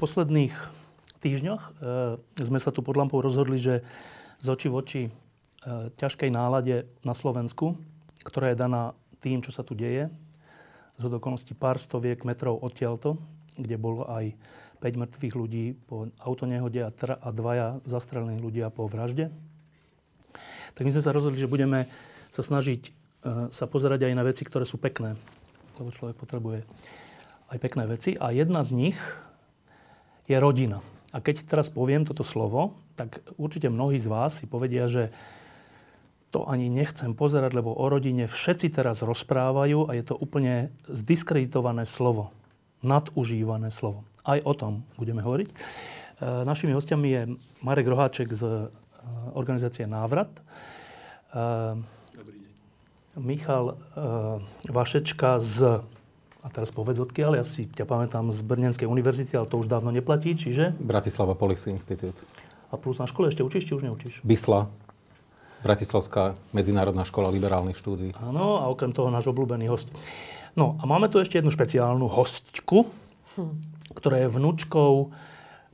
Posledných týždňoch e, sme sa tu pod lampou rozhodli, že z oči v oči e, ťažkej nálade na Slovensku, ktorá je daná tým, čo sa tu deje, z okolností pár stoviek metrov odtiaľto, kde bolo aj 5 mŕtvych ľudí po autonehode a, tra- a dvaja zastrelení ľudia po vražde. Tak my sme sa rozhodli, že budeme sa snažiť e, sa pozerať aj na veci, ktoré sú pekné. Lebo človek potrebuje aj pekné veci. A jedna z nich, je rodina. A keď teraz poviem toto slovo, tak určite mnohí z vás si povedia, že to ani nechcem pozerať, lebo o rodine všetci teraz rozprávajú a je to úplne zdiskreditované slovo. Nadužívané slovo. Aj o tom budeme hovoriť. E, našimi hostiami je Marek Roháček z e, organizácie Návrat. E. Michal Vašečka z a teraz povedz odkiaľ, ja si ťa pamätám z Brnenskej univerzity, ale to už dávno neplatí, čiže? Bratislava Policy Institute. A plus na škole ešte učíš, či už neučíš? Bysla, Bratislavská medzinárodná škola liberálnych štúdí. Áno, a okrem toho náš obľúbený host. No a máme tu ešte jednu špeciálnu hostku, hm. ktorá je vnúčkou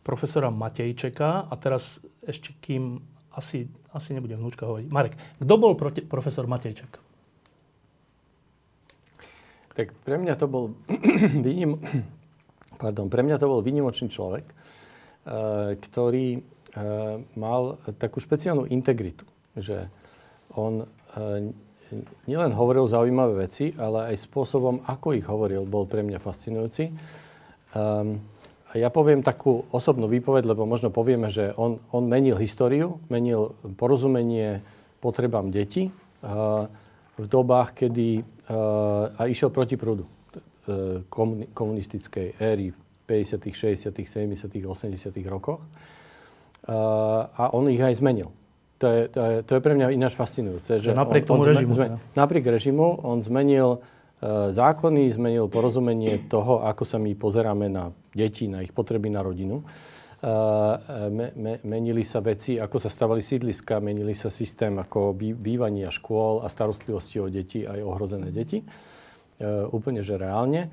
profesora Matejčeka. A teraz ešte kým asi, asi nebude vnúčka hovoriť. Marek, kto bol prote, profesor Matejček? Tak pre mňa to bol výnim... Pardon, pre mňa to bol výnimočný človek, eh, ktorý eh, mal takú špeciálnu integritu, že on eh, nielen hovoril zaujímavé veci, ale aj spôsobom, ako ich hovoril, bol pre mňa fascinujúci. Ehm, a ja poviem takú osobnú výpoveď, lebo možno povieme, že on, on menil históriu, menil porozumenie potrebám detí v dobách, kedy a išiel proti prúdu e, komunistickej éry v 50., 60., 70., 80. rokoch. A on ich aj zmenil. To je, to je, to je pre mňa ináč fascinujúce. Že napriek on, tomu on režimu. Zme, teda. napriek režimu on zmenil zákony, zmenil porozumenie toho, ako sa my pozeráme na deti, na ich potreby, na rodinu. Me, me, menili sa veci, ako sa stavali sídliska, menili sa systém ako bývania škôl a starostlivosti o deti aj ohrozené deti. Uh, úplne, že reálne.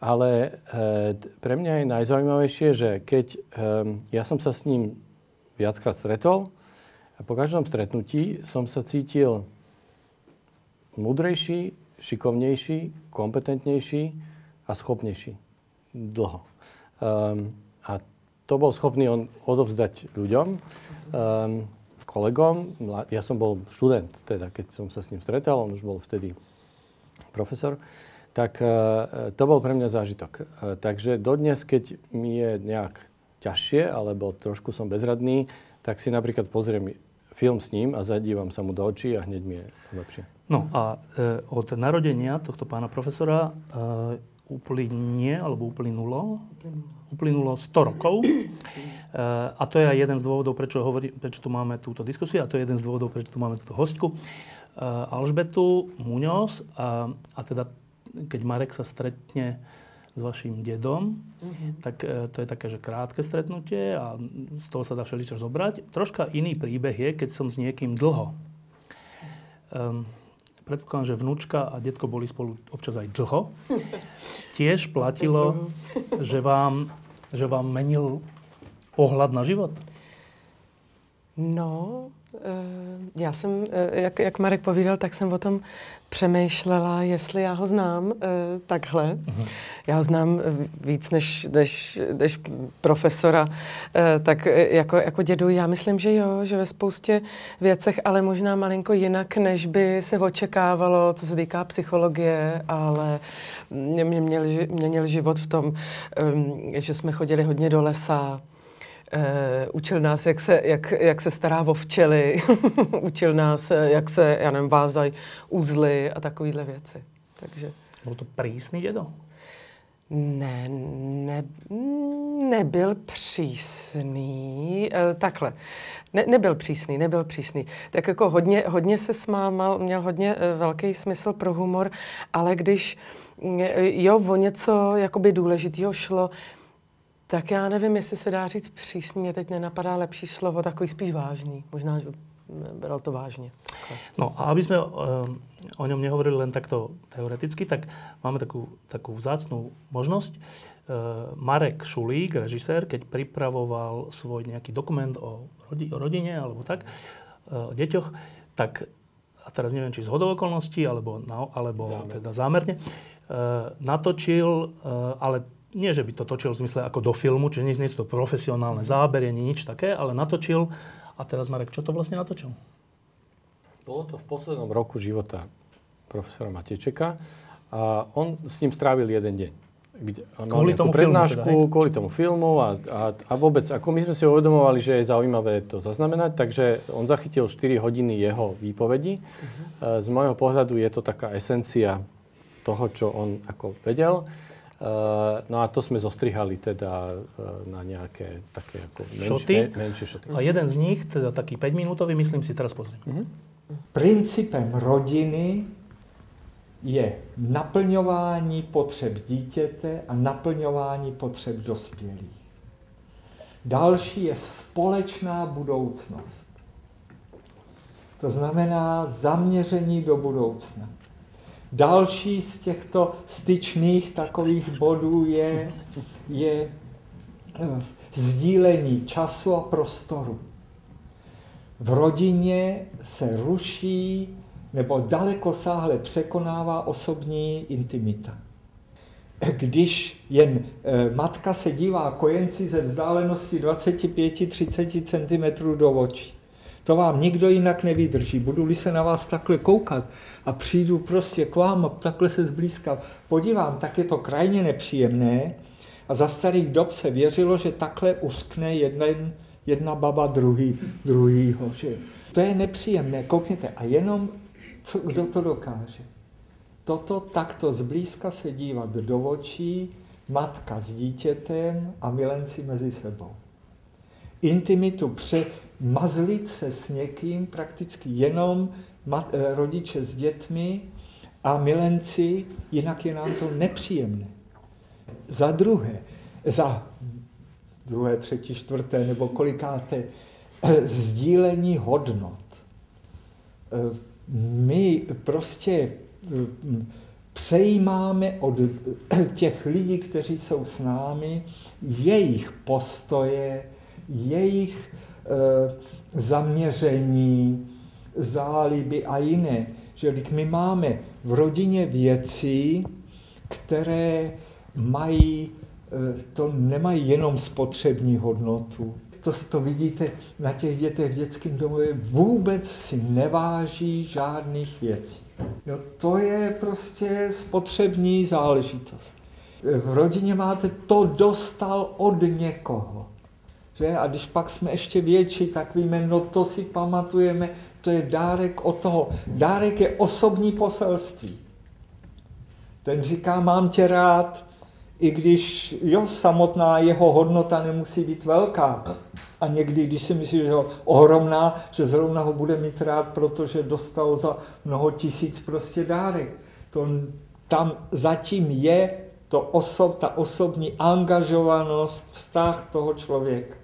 Ale uh, pre mňa je najzaujímavejšie, že keď um, ja som sa s ním viackrát stretol a po každom stretnutí som sa cítil múdrejší, šikovnejší, kompetentnejší a schopnejší. Dlho. Um, to bol schopný on odovzdať ľuďom, um, kolegom. Ja som bol študent, teda keď som sa s ním stretal, on už bol vtedy profesor. Tak uh, to bol pre mňa zážitok. Uh, takže dodnes, keď mi je nejak ťažšie, alebo trošku som bezradný, tak si napríklad pozriem film s ním a zadívam sa mu do očí a hneď mi je lepšie. No a e, od narodenia tohto pána profesora e, uplynie, alebo uplynulo, uplynulo 100 rokov. E, a to je aj jeden z dôvodov, prečo, hovorí, prečo tu máme túto diskusiu a to je jeden z dôvodov, prečo tu máme túto hostku. E, Alžbetu Muňoz a, a teda keď Marek sa stretne s vašim dedom, mm-hmm. tak e, to je také, že krátke stretnutie a z toho sa dá všeličo zobrať. Troška iný príbeh je, keď som s niekým dlho. Um, predpokladám, že vnúčka a detko boli spolu občas aj dlho, tiež platilo, že vám, že vám menil pohľad na život? No, já jsem, eh, jak, jak Marek povídal, tak jsem o tom přemýšlela, jestli já ho znám eh, takhle. Já ho znám víc než, než, než profesora, tak jako, jako dědu. Já myslím, že jo, že ve spoustě věcech, ale možná malinko jinak, než by se očekávalo, co se týká psychologie, ale mě, mě měl, měnil život v tom, že jsme chodili hodně do lesa, Uh, učil nás, jak se, jak, jak se stará o včely, učil nás, jak se, já nevím, vázají úzly a takovéhle věci. Takže... Byl to prísný dědo? Ne, ne, nebyl přísný. E, takhle. Ne, nebyl přísný, nebyl přísný. Tak jako hodně, hodně se smámal, měl hodně e, velký smysl pro humor, ale když e, jo, o něco jakoby důležitého šlo, tak já nevím, jestli se dá říct přísný, mě teď nenapadá lepší slovo, takový spíš vážný. Možná, že bral to vážne. No a aby sme uh, o ňom nehovorili len takto teoreticky, tak máme takú, takú vzácnú možnosť. Uh, Marek Šulík, režisér, keď pripravoval svoj nejaký dokument o, rodi, o rodine alebo tak, uh, o deťoch, tak a teraz neviem, či z hodov okolností, alebo, na, alebo zámerne. teda zámerne, uh, natočil, ale nie, že by to točil v zmysle ako do filmu, čiže nie, nie sú to profesionálne zábery, nie nič také, ale natočil a teraz Marek, čo to vlastne natočil? Bolo to v poslednom roku života profesora Matečeka a on s ním strávil jeden deň. Kde, kvôli tomu prednášku, filmu teda, kvôli tomu filmu a, a, a vôbec, ako my sme si uvedomovali, že je zaujímavé to zaznamenať, takže on zachytil 4 hodiny jeho výpovedi. Uh-huh. Z môjho pohľadu je to taká esencia toho, čo on ako vedel. Eh, no a to sme zostrihali teda eh, na nejaké také ako menšie šoty. menšie šoty. A jeden z nich, teda taký 5-minútový, myslím si teraz pozriem. Mm-hmm. Principem rodiny je naplňování potřeb dítěte a naplňování potřeb dospělých. Další je společná budoucnost. To znamená zaměření do budoucna. Další z těchto styčných takových bodů je, je eh, sdílení času a prostoru. V rodině se ruší nebo daleko sáhle překonává osobní intimita. Když jen e, matka se dívá kojenci ze vzdálenosti 25-30 cm do očí, to vám nikdo jinak nevydrží. Budu-li se na vás takhle koukat a přijdu prostě k vám takhle se zblízka podívám, tak je to krajně nepříjemné. A za starých dob se věřilo, že takhle uskne jeden, jedna baba druhý, druhýho. Že to je nepříjemné, koukněte. A jenom, co, kdo to dokáže? Toto takto zblízka se dívat do očí, matka s dítětem a milenci mezi sebou. Intimitu pře, mazlit se s někým, prakticky jenom eh, rodiče s dětmi a milenci, jinak je nám to nepříjemné. Za druhé, za druhé, třetí, čtvrté nebo kolikáté, eh, sdílení hodnot. Eh, my prostě přejímáme od těch lidí, kteří jsou s námi, jejich postoje, jejich zaměření, záliby a jiné. Že my máme v rodině věci, které mají, eh, to nemají jenom spotřební hodnotu. To, to vidíte na těch dětech v dětském domově, vůbec si neváží žádných věcí. No, to je prostě spotřební záležitost. V rodině máte to dostal od někoho. Že? A když pak jsme ještě větší, tak víme, no to si pamatujeme, to je dárek od toho. Dárek je osobní poselství. Ten říká, mám tě rád, i když jo, samotná jeho hodnota nemusí být velká. A někdy, když si myslí, že je ohromná, že zrovna ho bude mít rád, protože dostal za mnoho tisíc prostě dárek. To, tam zatím je to osob, ta osobní angažovanost, vztah toho člověka.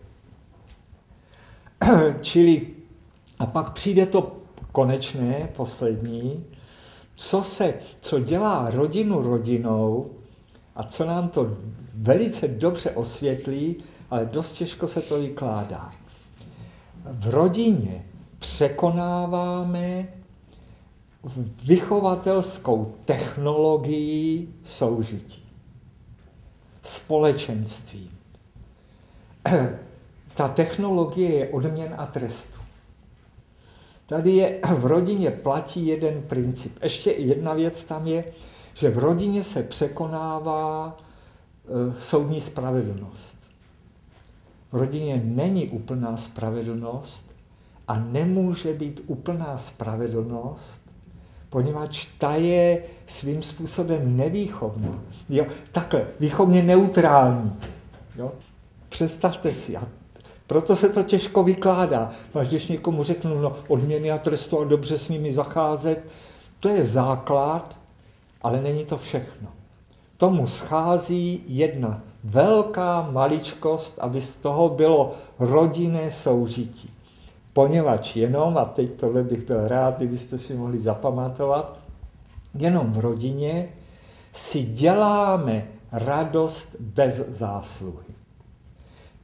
Čili a pak přijde to konečné, poslední, co se, co dělá rodinu rodinou a co nám to velice dobře osvětlí, ale dost těžko se to vykládá. V rodině překonáváme vychovatelskou technologii soužití. Společenství ta technologie je odměn a trestu. Tady je, v rodině platí jeden princip. Ještě jedna věc tam je, že v rodině se překonává e, soudní spravedlnost. V rodině není úplná spravedlnost a nemůže být úplná spravedlnost, poněvadž ta je svým způsobem nevýchovná. Jo, takhle, výchovně neutrální. Jo. Představte si, a proto se to těžko vykládá. Až když někomu řeknu, no odměny a trestu a dobře s nimi zacházet, to je základ, ale není to všechno. Tomu schází jedna velká maličkost, aby z toho bylo rodinné soužití. Poněvadž jenom, a teď tohle bych byl rád, kdybyste si mohli zapamatovat, jenom v rodině si děláme radost bez zásluhy.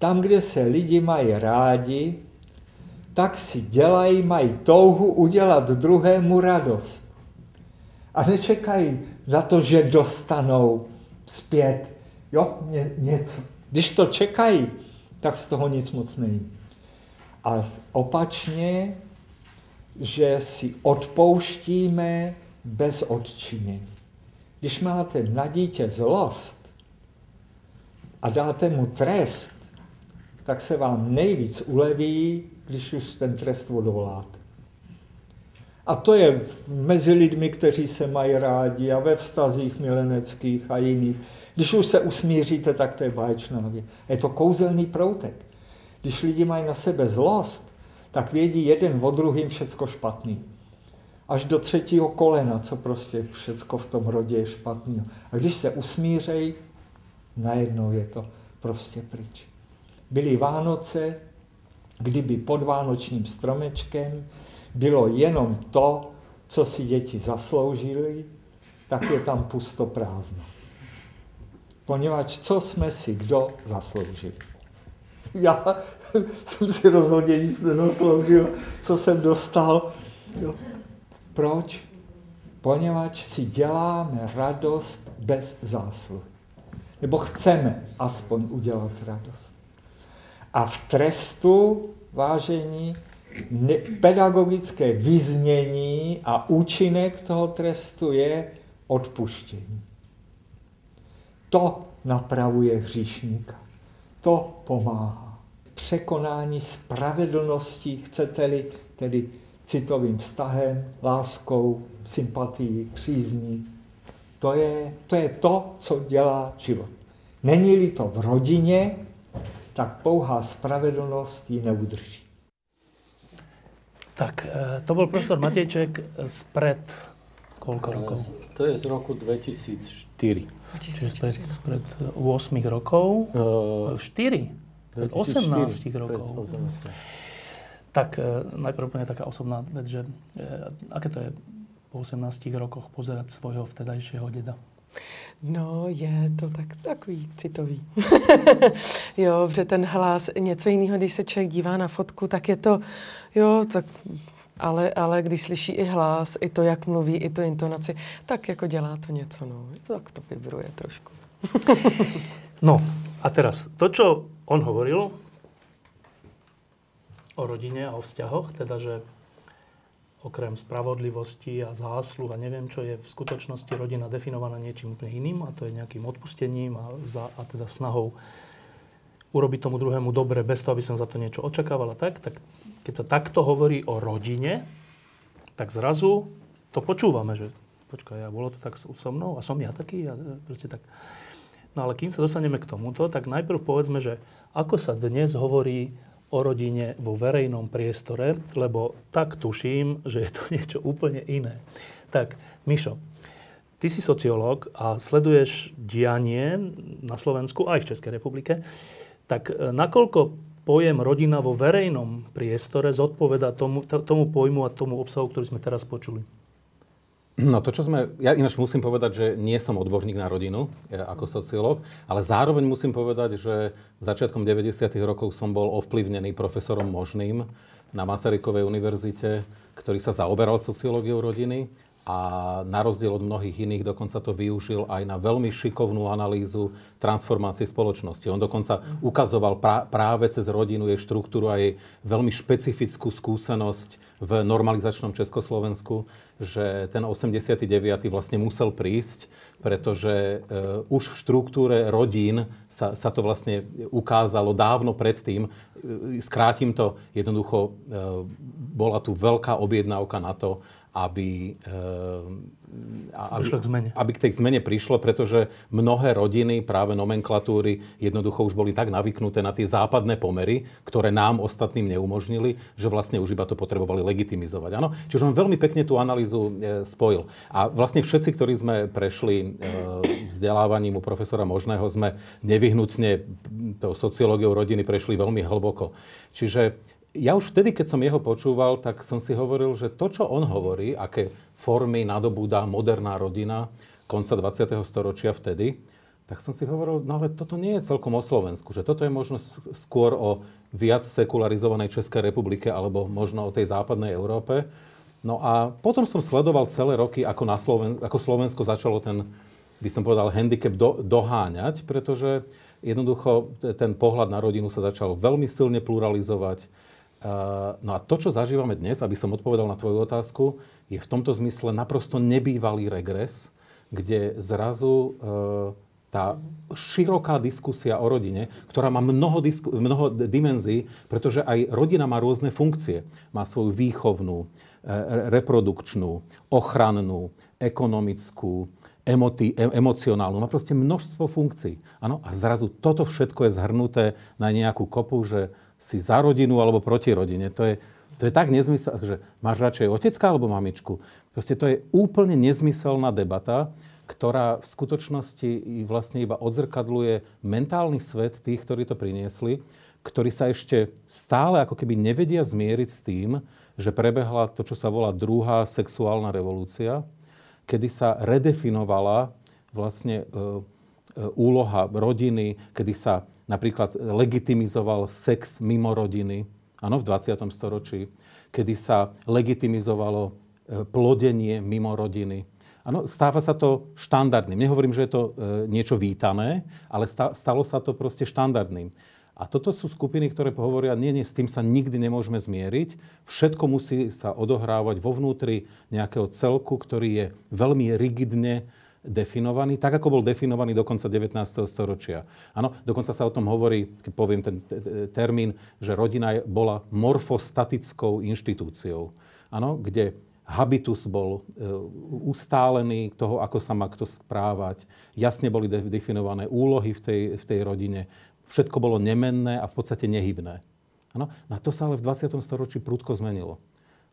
Tam, kde se lidi mají rádi, tak si dělají, mají touhu udělat druhému radost. A nečekají na to, že dostanou zpět jo, ně, něco. Když to čekají, tak z toho nic moc není. A opačně, že si odpouštíme bez odčinění. Když máte na dítě zlost a dáte mu trest, tak se vám nejvíc uleví, když už ten trest odoláte. A to je mezi lidmi, kteří se mají rádi a ve vztazích mileneckých a jiných. Když už se usmíříte, tak to je báječná věc. Je to kouzelný proutek. Když lidi mají na sebe zlost, tak vědí jeden o druhým všecko špatný. Až do třetího kolena, co prostě všecko v tom rodě je špatný. A když se usmířej, najednou je to prostě pryč. Byly Vánoce, kdyby pod vánočním stromečkem bylo jenom to, co si děti zasloužili, tak je tam pusto prázdno. Poněvadž co jsme si kdo zasloužili. Já jsem si rozhodně nic nezasloužil, co jsem dostal. Jo. Proč? Poněvadž si děláme radost bez zásluh. Nebo chceme aspoň udělat radost. A v trestu, vážení, pedagogické vyznění a účinek toho trestu je odpuštění. To napravuje hříšníka. To pomáhá. Překonání spravedlnosti, chcete-li, tedy citovým vztahem, láskou, sympatií, přízní. To je, to je to, co dělá život. Není-li to v rodině, tak pouhá spravedlnost ji neudrží. Tak, e, to bol profesor Matejček spred koľko rokov? To je z roku 2004. Čiže spred, spred 8 rokov? Uh, 4? 18 rokov. 18. Tak e, najprv úplne taká osobná vec, že e, aké to je po 18 rokoch pozerať svojho vtedajšieho deda? No, je to tak, takový citový. jo, že ten hlas, něco jiného, když se člověk dívá na fotku, tak je to, jo, tak ale, ale když slyší i hlas, i to, jak mluví, i to intonaci, tak jako dělá to něco, no. Tak to vibruje trošku. no, a teraz, to, čo on hovoril o rodine a o vzťahoch, teda, že okrem spravodlivosti a zásluh a neviem čo, je v skutočnosti rodina definovaná niečím úplne iným a to je nejakým odpustením a, za, a teda snahou urobiť tomu druhému dobre bez toho, aby som za to niečo očakávala. Tak, tak keď sa takto hovorí o rodine, tak zrazu to počúvame, že počkaj, ja bolo to tak so mnou a som ja taký a proste tak. No ale kým sa dostaneme k tomuto, tak najprv povedzme, že ako sa dnes hovorí o rodine vo verejnom priestore, lebo tak tuším, že je to niečo úplne iné. Tak, Mišo, ty si sociológ a sleduješ dianie na Slovensku aj v Českej republike. Tak e, nakoľko pojem rodina vo verejnom priestore zodpoveda tomu, tomu pojmu a tomu obsahu, ktorý sme teraz počuli? No to, čo sme... Ja ináč musím povedať, že nie som odborník na rodinu ja, ako sociológ, ale zároveň musím povedať, že začiatkom 90. rokov som bol ovplyvnený profesorom Možným na Masarykovej univerzite, ktorý sa zaoberal sociológiou rodiny a na rozdiel od mnohých iných dokonca to využil aj na veľmi šikovnú analýzu transformácie spoločnosti. On dokonca ukazoval práve cez rodinu jej štruktúru a jej veľmi špecifickú skúsenosť v normalizačnom Československu, že ten 89. vlastne musel prísť, pretože uh, už v štruktúre rodín sa, sa to vlastne ukázalo dávno predtým. Skrátim to, jednoducho uh, bola tu veľká objednávka na to, aby, eh, aby, k zmene. aby k tej zmene prišlo, pretože mnohé rodiny, práve nomenklatúry, jednoducho už boli tak navyknuté na tie západné pomery, ktoré nám ostatným neumožnili, že vlastne už iba to potrebovali legitimizovať. Áno? Čiže on veľmi pekne tú analýzu e, spojil. A vlastne všetci, ktorí sme prešli e, vzdelávaním u profesora Možného, sme nevyhnutne tou sociológiou rodiny prešli veľmi hlboko. Čiže ja už vtedy, keď som jeho počúval, tak som si hovoril, že to, čo on hovorí, aké formy nadobúda moderná rodina konca 20. storočia vtedy, tak som si hovoril, no ale toto nie je celkom o Slovensku, že toto je možno skôr o viac sekularizovanej Českej republike alebo možno o tej západnej Európe. No a potom som sledoval celé roky, ako, na Sloven- ako Slovensko začalo ten, by som povedal, handicap do- doháňať, pretože jednoducho ten pohľad na rodinu sa začal veľmi silne pluralizovať No a to, čo zažívame dnes, aby som odpovedal na tvoju otázku, je v tomto zmysle naprosto nebývalý regres, kde zrazu e, tá široká diskusia o rodine, ktorá má mnoho, disku, mnoho dimenzií, pretože aj rodina má rôzne funkcie. Má svoju výchovnú, e, reprodukčnú, ochrannú, ekonomickú, emoti, e, emocionálnu. Má proste množstvo funkcií. Ano? A zrazu toto všetko je zhrnuté na nejakú kopu, že si za rodinu alebo proti rodine. To je, to je tak nezmysel, že máš radšej otecka alebo mamičku. Proste to je úplne nezmyselná debata, ktorá v skutočnosti vlastne iba odzrkadluje mentálny svet tých, ktorí to priniesli, ktorí sa ešte stále ako keby nevedia zmieriť s tým, že prebehla to, čo sa volá druhá sexuálna revolúcia, kedy sa redefinovala vlastne e, e, úloha rodiny, kedy sa napríklad legitimizoval sex mimo rodiny, áno, v 20. storočí, kedy sa legitimizovalo e, plodenie mimo rodiny. Áno, stáva sa to štandardným. Nehovorím, že je to e, niečo vítané, ale stalo sa to proste štandardným. A toto sú skupiny, ktoré hovoria, nie, nie, s tým sa nikdy nemôžeme zmieriť. Všetko musí sa odohrávať vo vnútri nejakého celku, ktorý je veľmi rigidne definovaný, tak ako bol definovaný do konca 19. storočia. Áno, dokonca sa o tom hovorí, keď poviem ten termín, že rodina bola morfostatickou inštitúciou. Áno, kde habitus bol e, ustálený toho, ako sa má kto správať. Jasne boli definované úlohy v tej, v tej rodine. Všetko bolo nemenné a v podstate nehybné. Áno? Na to sa ale v 20. storočí prúdko zmenilo.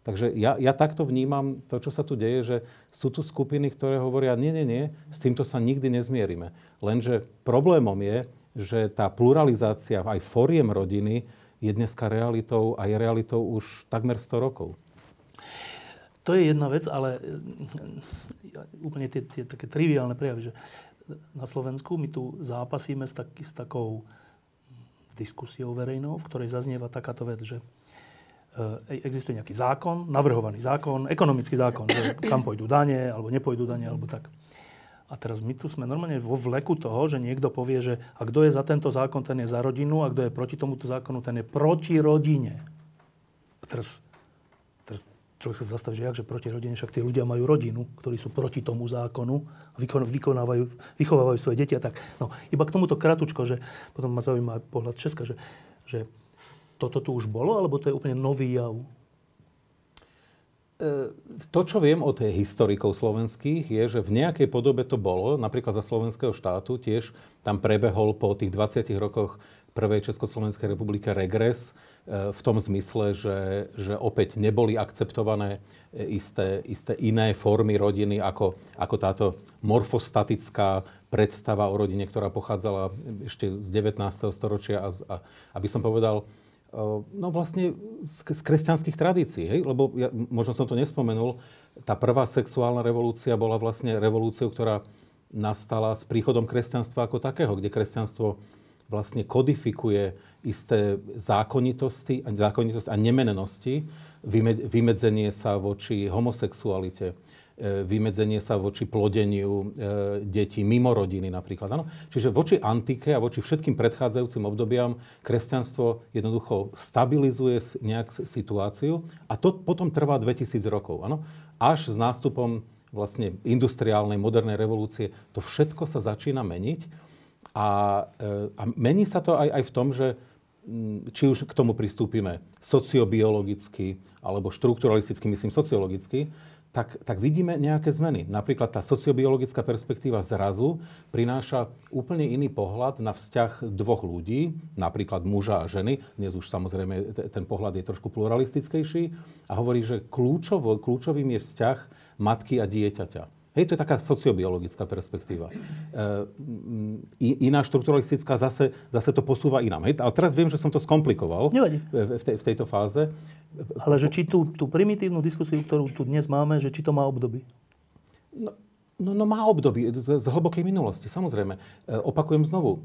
Takže ja, ja takto vnímam to, čo sa tu deje, že sú tu skupiny, ktoré hovoria, nie, nie, nie, s týmto sa nikdy nezmierime. Lenže problémom je, že tá pluralizácia aj foriem rodiny je dneska realitou a je realitou už takmer 100 rokov. To je jedna vec, ale e, úplne tie, tie také triviálne prejavy, že na Slovensku my tu zápasíme s, tak, s takou diskusiou verejnou, v ktorej zaznieva takáto vec, že existuje nejaký zákon, navrhovaný zákon, ekonomický zákon, že kam pôjdu dane, alebo nepôjdu dane, alebo tak. A teraz my tu sme normálne vo vleku toho, že niekto povie, že a kto je za tento zákon, ten je za rodinu, a kto je proti tomuto zákonu, ten je proti rodine. A teraz, teraz človek sa zastaví, že jak, že proti rodine, však tí ľudia majú rodinu, ktorí sú proti tomu zákonu, vykonávajú, vychovávajú svoje deti a tak. No, iba k tomuto kratučko, že potom ma zaujíma pohľad Česka, že, že toto tu už bolo, alebo to je úplne nový jav? E, to, čo viem od historikov slovenských, je, že v nejakej podobe to bolo, napríklad za slovenského štátu, tiež tam prebehol po tých 20 rokoch prvej Československej republiky regres e, v tom zmysle, že, že opäť neboli akceptované e, isté, isté iné formy rodiny ako, ako táto morfostatická predstava o rodine, ktorá pochádzala ešte z 19. storočia a, a aby som povedal, no vlastne z, z kresťanských tradícií, hej? lebo ja, možno som to nespomenul, tá prvá sexuálna revolúcia bola vlastne revolúciou, ktorá nastala s príchodom kresťanstva ako takého, kde kresťanstvo vlastne kodifikuje isté zákonitosti, zákonitosti a nemenenosti, vymedzenie sa voči homosexualite, vymedzenie sa voči plodeniu e, detí mimo rodiny napríklad. Ano? Čiže voči antike a voči všetkým predchádzajúcim obdobiam kresťanstvo jednoducho stabilizuje nejak situáciu a to potom trvá 2000 rokov. Ano? Až s nástupom vlastne industriálnej, modernej revolúcie to všetko sa začína meniť a, e, a mení sa to aj, aj v tom, že či už k tomu pristúpime sociobiologicky alebo štrukturalisticky, myslím sociologicky, tak, tak vidíme nejaké zmeny. Napríklad tá sociobiologická perspektíva zrazu prináša úplne iný pohľad na vzťah dvoch ľudí, napríklad muža a ženy. Dnes už samozrejme ten pohľad je trošku pluralistickejší a hovorí, že kľúčovo, kľúčovým je vzťah matky a dieťaťa. Hej, to je taká sociobiologická perspektíva. E, iná štruktúralistická zase, zase to posúva inám. Hej, ale teraz viem, že som to skomplikoval Nevadí. v, tej, v tejto fáze. Ale že či tú, tú primitívnu diskusiu, ktorú tu dnes máme, že či to má obdobie? No, no, no má obdobie z, z hlbokej minulosti, samozrejme. E, opakujem znovu. E,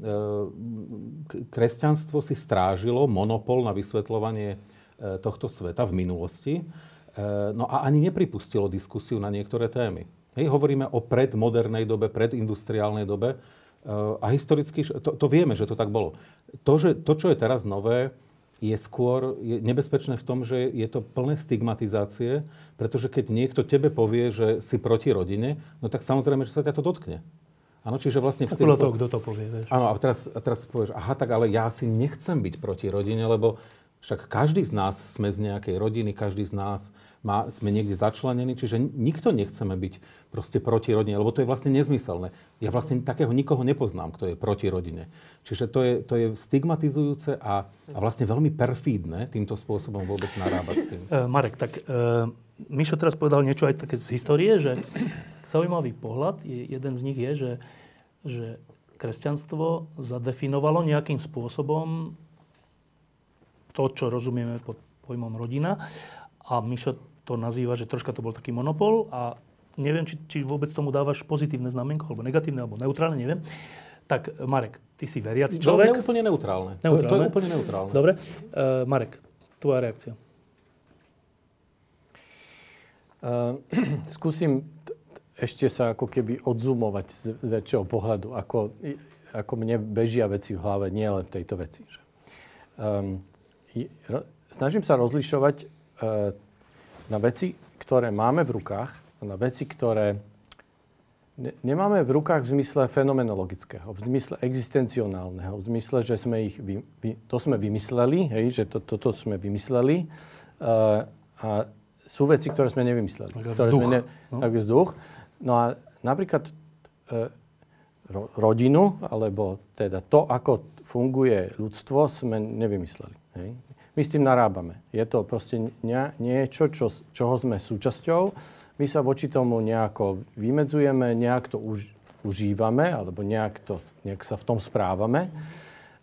kresťanstvo si strážilo monopol na vysvetľovanie e, tohto sveta v minulosti. E, no a ani nepripustilo diskusiu na niektoré témy. Hej, hovoríme o predmodernej dobe, predindustriálnej dobe uh, a historicky, to, to vieme, že to tak bolo. To, že, to, čo je teraz nové, je skôr je nebezpečné v tom, že je to plné stigmatizácie, pretože keď niekto tebe povie, že si proti rodine, no tak samozrejme, že sa ťa to dotkne. Áno, čiže vlastne... A podľa toho, kto to povie, vieš. Áno, a teraz, a teraz povieš, aha, tak ale ja si nechcem byť proti rodine, lebo však každý z nás sme z nejakej rodiny, každý z nás má, sme niekde začlenení, čiže nikto nechceme byť proste proti rodine, lebo to je vlastne nezmyselné. Ja vlastne takého nikoho nepoznám, kto je proti rodine. Čiže to je, to je stigmatizujúce a, a vlastne veľmi perfídne týmto spôsobom vôbec narábať s tým. Uh, Marek, tak uh, Mišo teraz povedal niečo aj také z histórie, že zaujímavý pohľad, je, jeden z nich je, že, že kresťanstvo zadefinovalo nejakým spôsobom to, čo rozumieme pod pojmom rodina. A Mišo to nazýva, že troška to bol taký monopol a neviem, či, či vôbec tomu dávaš pozitívne znamenko, alebo negatívne, alebo neutrálne, neviem. Tak Marek, ty si veriaci no, človek. No, úplne neutrálne. neutrálne. To, to je úplne neutrálne. Dobre. Uh, Marek, tvoja reakcia. Uh, skúsim t- ešte sa ako keby odzumovať z väčšieho pohľadu, ako, ako mne bežia veci v hlave, nie len v tejto veci. Že. Um, snažím sa rozlišovať uh, na veci, ktoré máme v rukách a na veci, ktoré ne, nemáme v rukách v zmysle fenomenologického, v zmysle existencionálneho, v zmysle, že sme ich, vy, vy, to sme vymysleli, hej, že to, toto to sme vymysleli uh, a sú veci, ktoré sme nevymysleli. Tak ktoré vzduch. Sme ne, no. Tak vzduch. No a napríklad uh, ro, rodinu, alebo teda to, ako funguje ľudstvo, sme nevymysleli. Hej. My s tým narábame. Je to proste niečo, čo, čoho sme súčasťou. My sa voči tomu nejako vymedzujeme, nejak to už, užívame, alebo nejak, to, nejak sa v tom správame.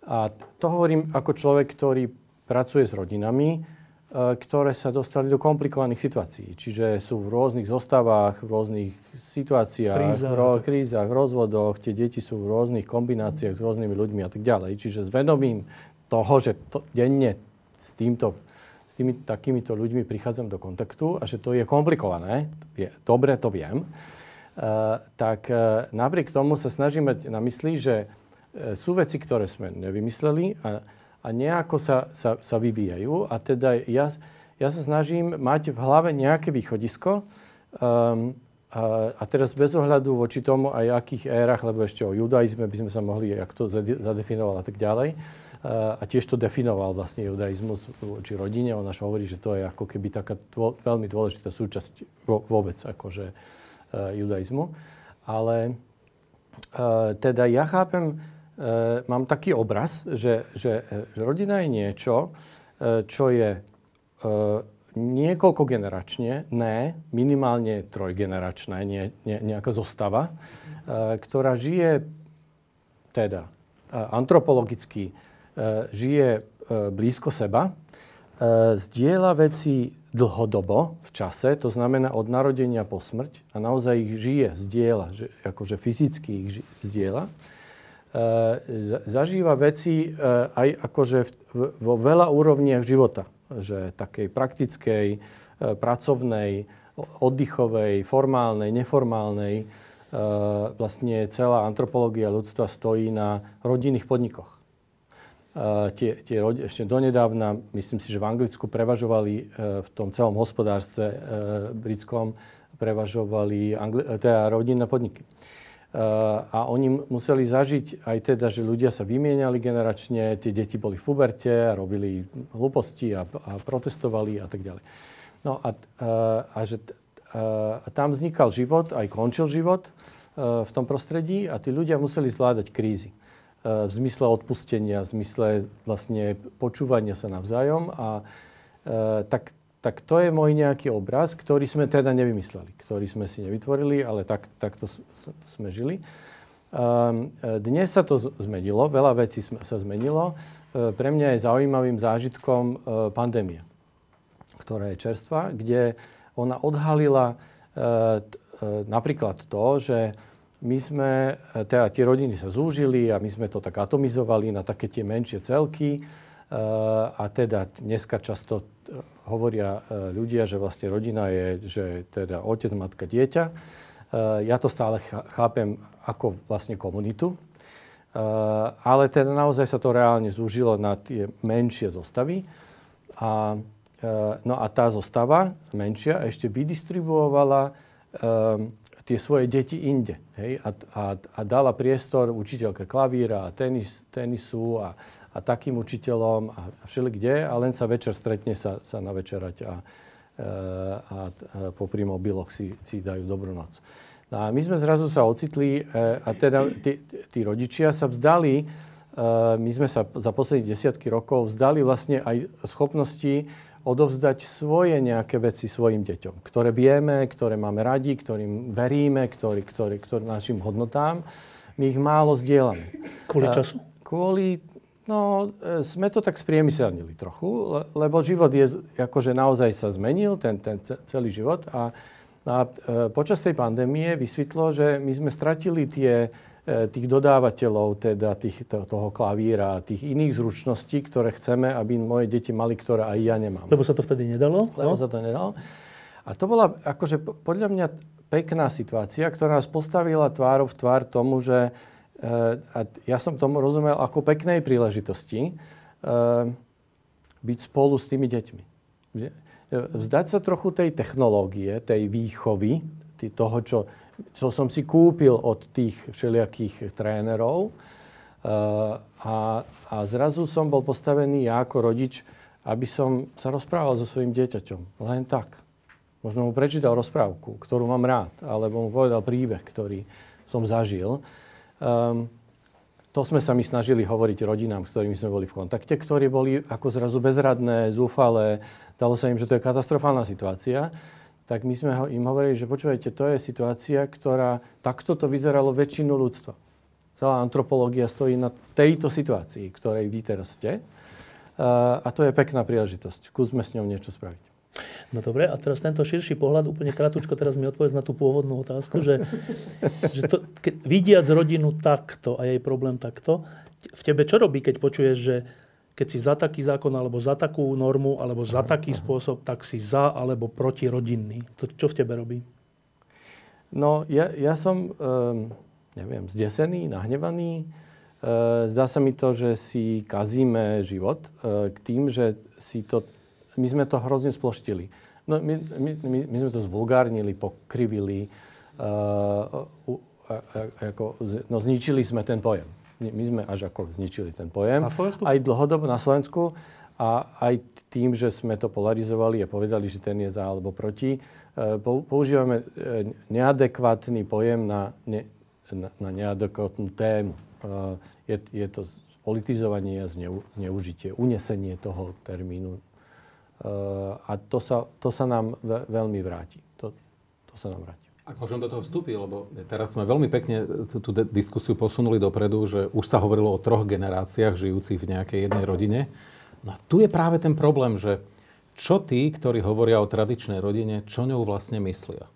A to hovorím ako človek, ktorý pracuje s rodinami, e, ktoré sa dostali do komplikovaných situácií. Čiže sú v rôznych zostavách, v rôznych situáciách, krízach, ro, krízach rozvodoch, tie deti sú v rôznych kombináciách s rôznymi ľuďmi a tak ďalej. Čiže s vedomím toho, že to, denne s, týmto, s tými takýmito ľuďmi prichádzam do kontaktu a že to je komplikované, je, dobre to viem, uh, tak uh, napriek tomu sa snažíme na mysli, že uh, sú veci, ktoré sme nevymysleli a, a nejako sa, sa, sa vyvíjajú. A teda ja, ja sa snažím mať v hlave nejaké východisko um, a, a teraz bez ohľadu voči tomu aj akých érach, lebo ešte o judaizme by sme sa mohli, jak to zadefinovať a tak ďalej, a tiež to definoval vlastne judaizmus či rodine. On až hovorí, že to je ako keby taká dô, veľmi dôležitá súčasť vôbec akože uh, judaizmu. Ale uh, teda ja chápem, uh, mám taký obraz, že, že, že rodina je niečo, čo je niekoľko generačne, ne, minimálne trojgeneračná, nie, nie, nejaká zostava, ktorá žije teda antropologicky E, žije e, blízko seba, e, zdieľa veci dlhodobo v čase, to znamená od narodenia po smrť a naozaj ich žije, zdieľa, že, akože fyzicky ich ži, zdieľa. Zažíva veci aj akože vo veľa úrovniach života, že takej praktickej, pracovnej, oddychovej, formálnej, neformálnej. Vlastne celá antropológia ľudstva stojí na rodinných podnikoch tie, tie ešte donedávna, myslím si, že v Anglicku prevažovali e, v tom celom hospodárstve e, britskom, prevažovali angli- e, teda rodinné podniky. A oni museli zažiť aj teda, že ľudia sa vymieniali generačne, tie deti boli v puberte, robili hlúposti a, a protestovali a tak ďalej. No a, a, že, tam vznikal život, aj končil život v tom prostredí a tí ľudia museli zvládať krízy v zmysle odpustenia, v zmysle vlastne počúvania sa navzájom a tak, tak to je môj nejaký obraz, ktorý sme teda nevymysleli, ktorý sme si nevytvorili, ale tak, takto sme žili. Dnes sa to zmenilo, veľa vecí sa zmenilo. Pre mňa je zaujímavým zážitkom pandémia, ktorá je čerstvá, kde ona odhalila napríklad to, že my sme, e, teda tie rodiny sa zúžili a my sme to tak atomizovali na také tie menšie celky. E, a teda dneska často e, hovoria ľudia, že vlastne rodina je, že teda otec, matka, dieťa. Ja to stále chápem ako vlastne komunitu. Ale teda naozaj sa to reálne zúžilo na tie menšie zostavy. A, no a tá zostava menšia ešte vydistribuovala tie svoje deti inde. Hej? A, a, a dala priestor učiteľke klavíra a tenis, tenisu a, a takým učiteľom a, a všeli kde a len sa večer stretne sa, sa navečerať a, e, a, a popri mobiloch si, si dajú dobrú noc. No a my sme zrazu sa ocitli e, a teda tí, tí rodičia sa vzdali, e, my sme sa za posledných desiatky rokov vzdali vlastne aj schopnosti odovzdať svoje nejaké veci svojim deťom, ktoré vieme, ktoré máme radi, ktorým veríme, ktorý, ktorý, ktorý našim hodnotám. My ich málo zdieľame. Kvôli času? Kvôli, no, e, sme to tak spriemyselnili trochu, lebo život je, akože naozaj sa zmenil, ten, ten celý život a, a e, počas tej pandémie vysvetlo, že my sme stratili tie tých dodávateľov, teda tých, toho klavíra a tých iných zručností, ktoré chceme, aby moje deti mali, ktoré aj ja nemám. Lebo sa to vtedy nedalo? Lebo no? sa to nedalo. A to bola akože podľa mňa pekná situácia, ktorá nás postavila tvárov v tvár tomu, že e, a ja som tomu rozumel ako peknej príležitosti e, byť spolu s tými deťmi. Vzdať sa trochu tej technológie, tej výchovy, toho, čo čo som si kúpil od tých všelijakých trénerov. Uh, a, a zrazu som bol postavený ja ako rodič, aby som sa rozprával so svojím dieťaťom. Len tak. Možno mu prečítal rozprávku, ktorú mám rád, alebo mu povedal príbeh, ktorý som zažil. Um, to sme sa my snažili hovoriť rodinám, s ktorými sme boli v kontakte, ktorí boli ako zrazu bezradné, zúfalé. Dalo sa im, že to je katastrofálna situácia tak my sme im hovorili, že počúvajte, to je situácia, ktorá takto to vyzeralo väčšinu ľudstva. Celá antropológia stojí na tejto situácii, ktorej vy teraz ste. A to je pekná príležitosť. Skúsme s ňou niečo spraviť. No dobre, a teraz tento širší pohľad, úplne kratučko teraz mi odpovedz na tú pôvodnú otázku, že, že to, keď vidiac rodinu takto a jej problém takto, v tebe čo robí, keď počuješ, že keď si za taký zákon alebo za takú normu alebo za taký spôsob, tak si za alebo proti rodinný. To čo v tebe robí? No, ja, ja som, um, neviem, zdesený, nahnevaný. Uh, zdá sa mi to, že si kazíme život uh, k tým, že si to, my sme to hrozne sploštili. No, my, my, my, my sme to zvulgárnili, pokrivili, uh, uh, uh, ako, no, zničili sme ten pojem my sme až ako zničili ten pojem. Na Slovensku? Aj dlhodobo na Slovensku a aj tým, že sme to polarizovali a povedali, že ten je za alebo proti, e, používame e, neadekvátny pojem na, ne, na, na neadekvátnu tému. E, je, je to politizovanie a zneu, zneužitie, unesenie toho termínu. A to sa, to sa nám veľmi vráti. To, to sa nám vráti. Ak môžem do toho vstúpiť, lebo teraz sme veľmi pekne tú, tú diskusiu posunuli dopredu, že už sa hovorilo o troch generáciách žijúcich v nejakej jednej rodine. No a tu je práve ten problém, že čo tí, ktorí hovoria o tradičnej rodine, čo ňou vlastne myslia?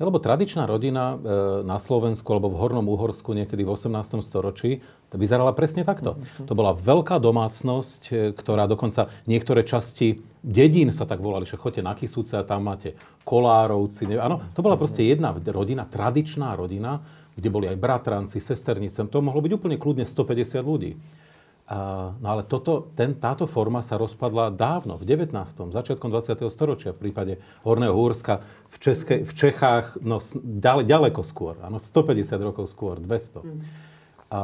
Lebo tradičná rodina e, na Slovensku alebo v Hornom Uhorsku niekedy v 18. storočí vyzerala presne takto. Mm-hmm. To bola veľká domácnosť, e, ktorá dokonca niektoré časti dedín sa tak volali, že chodte na Kisúce a tam máte kolárovci. Áno, to bola proste jedna rodina, tradičná rodina, kde boli aj bratranci, sesternice. To mohlo byť úplne kľudne 150 ľudí. No ale toto, ten, táto forma sa rozpadla dávno, v 19. začiatkom 20. storočia v prípade Horného Húrska, v, Českej, v Čechách no, ďale, ďaleko skôr, áno, 150 rokov skôr, 200. Mm. A,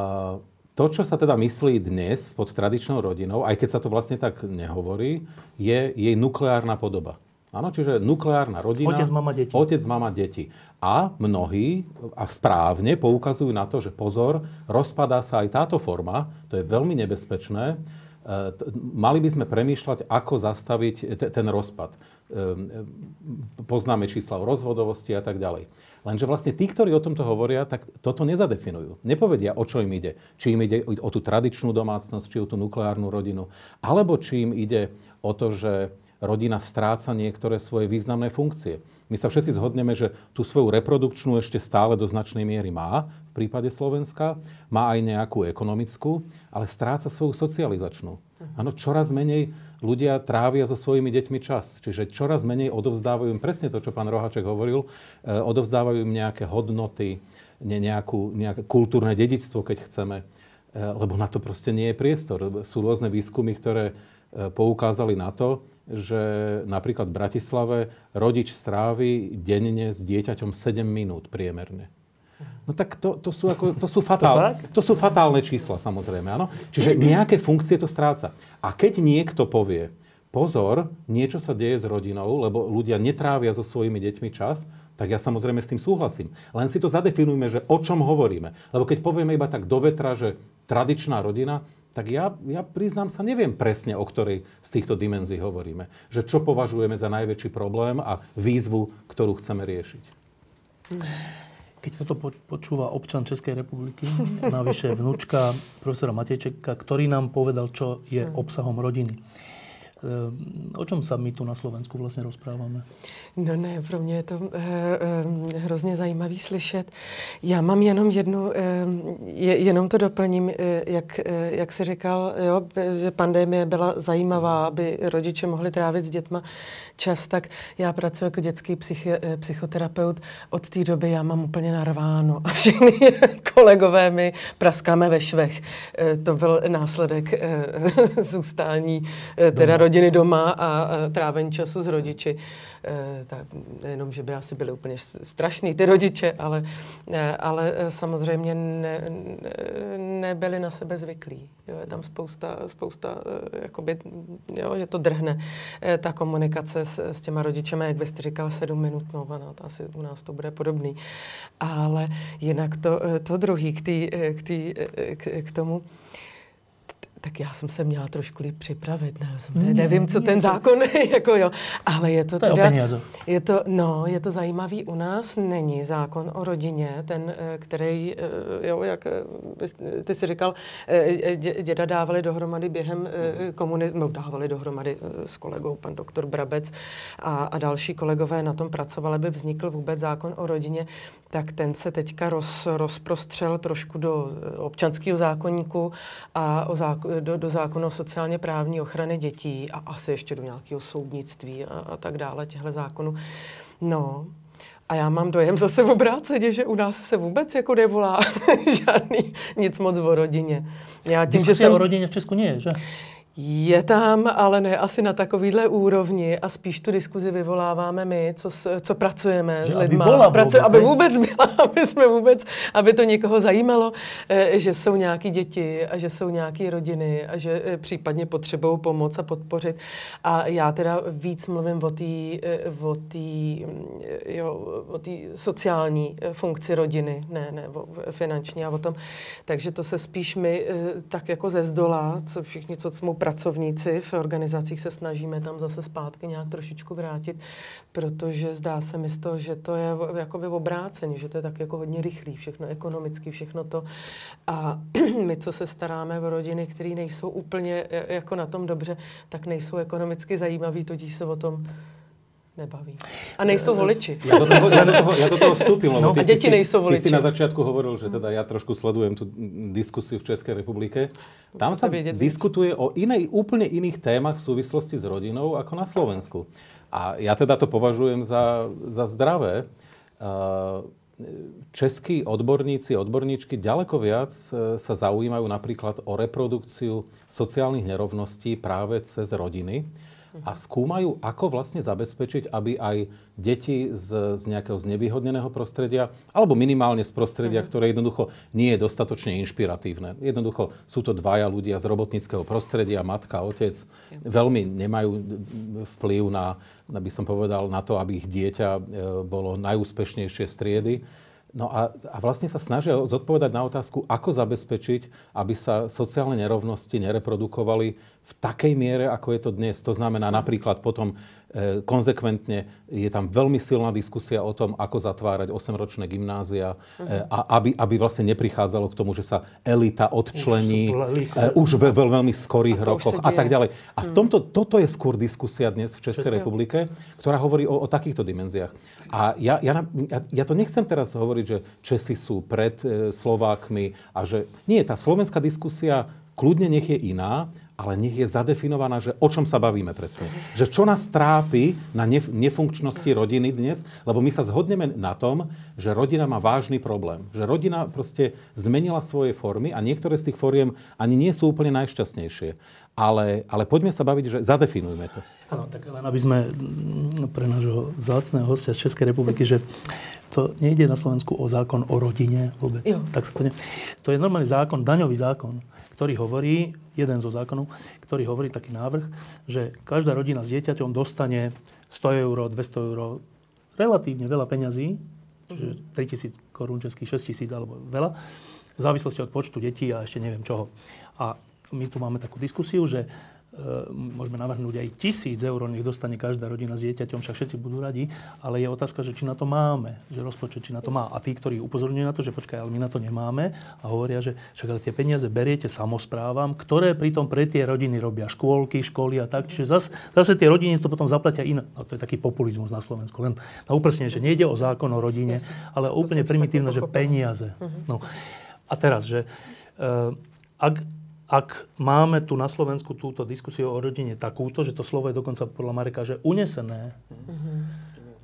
to, čo sa teda myslí dnes pod tradičnou rodinou, aj keď sa to vlastne tak nehovorí, je jej nukleárna podoba. Áno, čiže nukleárna rodina. Otec, mama, deti. Otec, mama, deti. A mnohí, a správne, poukazujú na to, že pozor, rozpadá sa aj táto forma, to je veľmi nebezpečné. E, mali by sme premýšľať, ako zastaviť ten rozpad. E, poznáme čísla o rozvodovosti a tak ďalej. Lenže vlastne tí, ktorí o tomto hovoria, tak toto nezadefinujú. Nepovedia, o čo im ide. Či im ide o tú tradičnú domácnosť, či o tú nukleárnu rodinu, alebo či im ide o to, že rodina stráca niektoré svoje významné funkcie. My sa všetci zhodneme, že tú svoju reprodukčnú ešte stále do značnej miery má v prípade Slovenska, má aj nejakú ekonomickú, ale stráca svoju socializačnú. Áno, čoraz menej ľudia trávia so svojimi deťmi čas. Čiže čoraz menej odovzdávajú im presne to, čo pán Rohaček hovoril, e, odovzdávajú im nejaké hodnoty, nejakú, nejaké kultúrne dedictvo, keď chceme, e, lebo na to proste nie je priestor. Sú rôzne výskumy, ktoré e, poukázali na to, že napríklad v Bratislave rodič strávi denne s dieťaťom 7 minút priemerne. No tak to, to, sú, ako, to, sú fatál, to sú fatálne čísla, samozrejme. Áno? Čiže nejaké funkcie to stráca. A keď niekto povie, pozor, niečo sa deje s rodinou, lebo ľudia netrávia so svojimi deťmi čas, tak ja samozrejme s tým súhlasím. Len si to zadefinujme, že o čom hovoríme. Lebo keď povieme iba tak do vetra, že tradičná rodina, tak ja, ja priznám sa, neviem presne, o ktorej z týchto dimenzií hovoríme. Že čo považujeme za najväčší problém a výzvu, ktorú chceme riešiť. Keď toto počúva občan Českej republiky, navyše vnúčka profesora Matejčeka, ktorý nám povedal, čo je obsahom rodiny. O čom sa my tu na Slovensku vlastně rozpráváme? No ne, pro mě je to e, e, hrozně zajímavý slyšet. Já mám jenom jednu, e, je, jenom to doplním, jak, jak jsi říkal, jo, že pandemie byla zajímavá, aby rodiče mohli trávit s dětma čas, tak já pracuji jako dětský psychi, psychoterapeut. Od té doby já mám úplně narváno a všichni kolegové mi praskáme ve švech. To byl následek zůstání teda rodiny doma a trávení času s rodiči. Eh, tak nejenom, že by asi byli úplně strašní ty rodiče, ale, eh, ale eh, samozřejmě ne, nebyli na sebe zvyklí. Jo, je tam spousta, spousta jakoby, jo, že to drhne ta komunikace s, s těma rodičema, jak vy jste říkal, sedm minut, no, no to asi u nás to bude podobný. Ale jinak to, to druhý k, tý, k, tý, k, k tomu, tak já jsem se měla trošku líp připravit, ne, jsem, ne, nevím, co ten zákon je, jako jo, ale je to, to teda, je, je to, no, je to zajímavý, u nás. Není zákon o rodině, ten, eh, který, eh, jo, jak eh, ty jsi říkal, děda dávali dohromady během komunismu, dávali dohromady s kolegou, pan doktor Brabec a, a další kolegové na tom pracovali, aby vznikl vůbec zákon o rodině, tak ten se teďka roz, rozprostřel trošku do občanského zákonníku a o zákon, do, do zákonu sociálně právní ochrany dětí a asi ještě do nějakého soudnictví a, a tak dále, těchto zákonů. No, a já mám dojem zase v obráceně, že u nás se vůbec jako nevolá žádný nic moc o rodině. Já tím, že jsem... o rodině v Česku nie je, že? Je tam, ale ne asi na takovýhle úrovni a spíš tu diskuzi vyvoláváme my, co, co pracujeme že s lidmi. Aby, Pracu, aby vůbec byla, aby jsme vůbec, aby to někoho zajímalo, eh, že jsou nějaký děti a že jsou nějaké rodiny a že eh, případně potřebují pomoc a podpořit. A já teda víc mluvím o té eh, o tý, jo, o tý sociální funkci rodiny, ne, ne o finanční a o tom. Takže to se spíš my tak jako ze zdola, co všichni, co jsme pracovníci v organizacích se snažíme tam zase zpátky nějak trošičku vrátit, protože zdá se mi z toho, že to je jakoby obráceně, že to je tak jako hodně rychlý, všechno ekonomicky, všechno to. A my, co se staráme o rodiny, které nejsou úplně e, jako na tom dobře, tak nejsou ekonomicky zajímaví, tudíž se o tom nebaví. A nejsou voliči. Ja do toho, ja do toho, ja do toho vstúpim, lebo no, ty, a deti ty, nejsou voliči. Ty si na začiatku hovoril, že teda ja trošku sledujem tú diskusiu v Českej republike. Tam sa diskutuje o inej, úplne iných témach v súvislosti s rodinou ako na Slovensku. A ja teda to považujem za, za zdravé. Českí odborníci, odborníčky ďaleko viac e, sa zaujímajú napríklad o reprodukciu sociálnych nerovností práve cez rodiny a skúmajú, ako vlastne zabezpečiť, aby aj deti z, z nejakého znevýhodneného prostredia, alebo minimálne z prostredia, uh-huh. ktoré jednoducho nie je dostatočne inšpiratívne. Jednoducho sú to dvaja ľudia z robotníckého prostredia, matka, otec, veľmi nemajú vplyv na, by som povedal, na to, aby ich dieťa e, bolo najúspešnejšie triedy. No a, a vlastne sa snažia zodpovedať na otázku, ako zabezpečiť, aby sa sociálne nerovnosti nereprodukovali v takej miere, ako je to dnes. To znamená napríklad potom e, konzekventne je tam veľmi silná diskusia o tom, ako zatvárať 8-ročné gymnázia uh-huh. e, a aby, aby vlastne neprichádzalo k tomu, že sa elita odčlení už, e, už ve veľmi skorých a rokoch a tak ďalej. A v mhm. tomto, toto je skôr diskusia dnes v Českej Českej republike, ktorá hovorí o, o takýchto dimenziách. A ja, ja, ja, ja to nechcem teraz hovoriť, že Česi sú pred e, Slovákmi a že nie, tá slovenská diskusia kľudne nech je iná, ale nech je zadefinovaná, že o čom sa bavíme presne. Že čo nás trápi na nefunkčnosti rodiny dnes, lebo my sa zhodneme na tom, že rodina má vážny problém. Že rodina proste zmenila svoje formy a niektoré z tých foriem ani nie sú úplne najšťastnejšie. Ale, ale poďme sa baviť, že zadefinujme to. Áno, tak len aby sme mm, pre nášho vzácného hostia z Českej republiky, že to nejde na Slovensku o zákon o rodine vôbec. Jo. Tak sa to, ne... to je normálny zákon, daňový zákon ktorý hovorí, jeden zo zákonov, ktorý hovorí taký návrh, že každá rodina s dieťaťom dostane 100 eur, 200 eur, relatívne veľa peňazí, čiže 3000 korún českých, 6000 alebo veľa, v závislosti od počtu detí a ešte neviem čoho. A my tu máme takú diskusiu, že E, môžeme navrhnúť aj tisíc eur, nech dostane každá rodina s dieťaťom, však všetci budú radi, ale je otázka, že či na to máme, že rozpočet či na to má. A tí, ktorí upozorňujú na to, že počkaj, ale my na to nemáme a hovoria, že však ale tie peniaze beriete samozprávam, ktoré pritom pre tie rodiny robia škôlky, školy a tak. Čiže zase, zase tie rodiny to potom zaplatia iné. No to je taký populizmus na Slovensku. Len na upresnenie, že nejde o zákon o rodine, ale úplne primitívne, že peniaze. Uh-huh. No. A teraz, že uh, ak ak máme tu na Slovensku túto diskusiu o rodine takúto, že to slovo je dokonca podľa Mareka, že unesené, mm-hmm.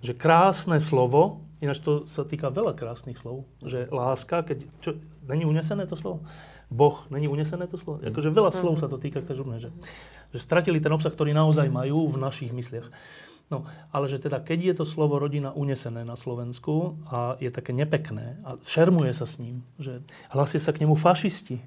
že krásne slovo, ináč to sa týka veľa krásnych slov, že láska, keď, čo, není unesené to slovo? Boh, není unesené to slovo? Akože veľa slov sa to týka, takže že, že stratili ten obsah, ktorý naozaj majú v našich mysliach. No, ale že teda, keď je to slovo rodina unesené na Slovensku a je také nepekné a šermuje sa s ním, že hlasia sa k nemu fašisti,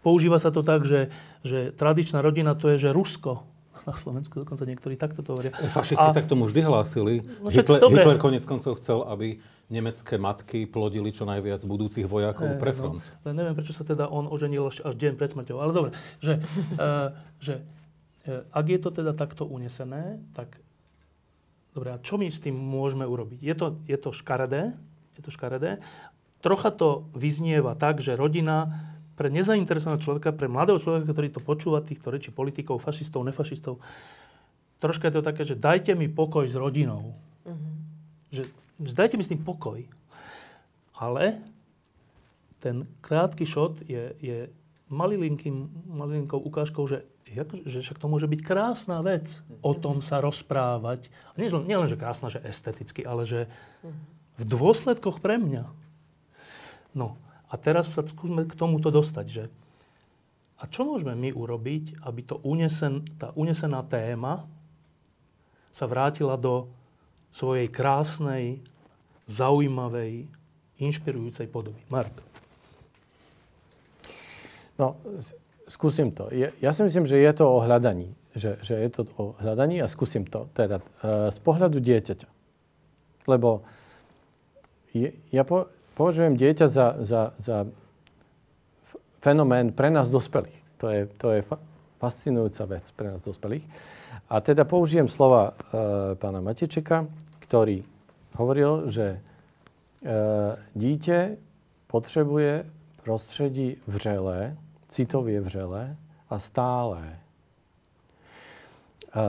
Používa sa to tak, že, že tradičná rodina to je, že Rusko. Na Slovensku dokonca niektorí takto to hovoria. Fašisti a... sa k tomu vždy hlásili. No, Hitler, Hitler konec koncov chcel, aby nemecké matky plodili čo najviac budúcich vojakov e, pre no. front. No, len neviem, prečo sa teda on oženil až, až deň pred smrťou. Ale dobre, že, uh, že uh, ak je to teda takto unesené, tak dobre, a čo my s tým môžeme urobiť? Je to, je to škaredé, je to škaredé. Trocha to vyznieva tak, že rodina pre nezainteresovaného človeka, pre mladého človeka, ktorý to počúva, týchto rečí politikov, fašistov, nefašistov, troška je to také, že dajte mi pokoj s rodinou. Uh-huh. Že, že dajte mi s tým pokoj. Ale ten krátky šot je, je malilinkou ukážkou, že, že však to môže byť krásna vec o tom sa rozprávať. A nie, nie len, že krásna, že esteticky, ale že v dôsledkoch pre mňa. No, a teraz sa skúsme k tomuto dostať, že a čo môžeme my urobiť, aby to unesen, tá unesená téma sa vrátila do svojej krásnej, zaujímavej, inšpirujúcej podoby. Mark. No, skúsim to. Ja, si myslím, že je to o hľadaní. Že, že je to o hľadaní a skúsim to. Teda e, z pohľadu dieťaťa. Lebo je, ja po, považujem dieťa za, za, za fenomén pre nás dospelých. To je, to je fascinujúca vec pre nás dospelých. A teda použijem slova e, pána Matečeka, ktorý hovoril, že e, dieťa potrebuje prostredí vřelé, citovie vřelé a stálé. E,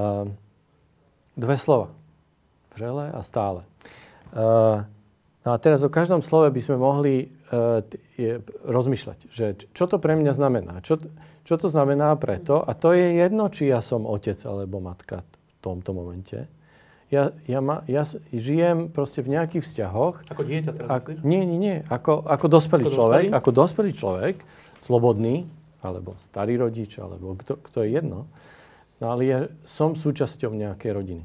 dve slova. Vřelé a stále. E, No a teraz o každom slove by sme mohli uh, je, rozmýšľať, že čo to pre mňa znamená, čo, čo to znamená preto. A to je jedno, či ja som otec alebo matka v tomto momente. Ja, ja, ma, ja žijem proste v nejakých vzťahoch. Ako dieťa teraz ak, Nie, nie, nie. Ako, ako dospelý ako človek. Dospelý? Ako dospelý človek, slobodný, alebo starý rodič, alebo kto, kto je jedno. No ale ja som súčasťou nejakej rodiny.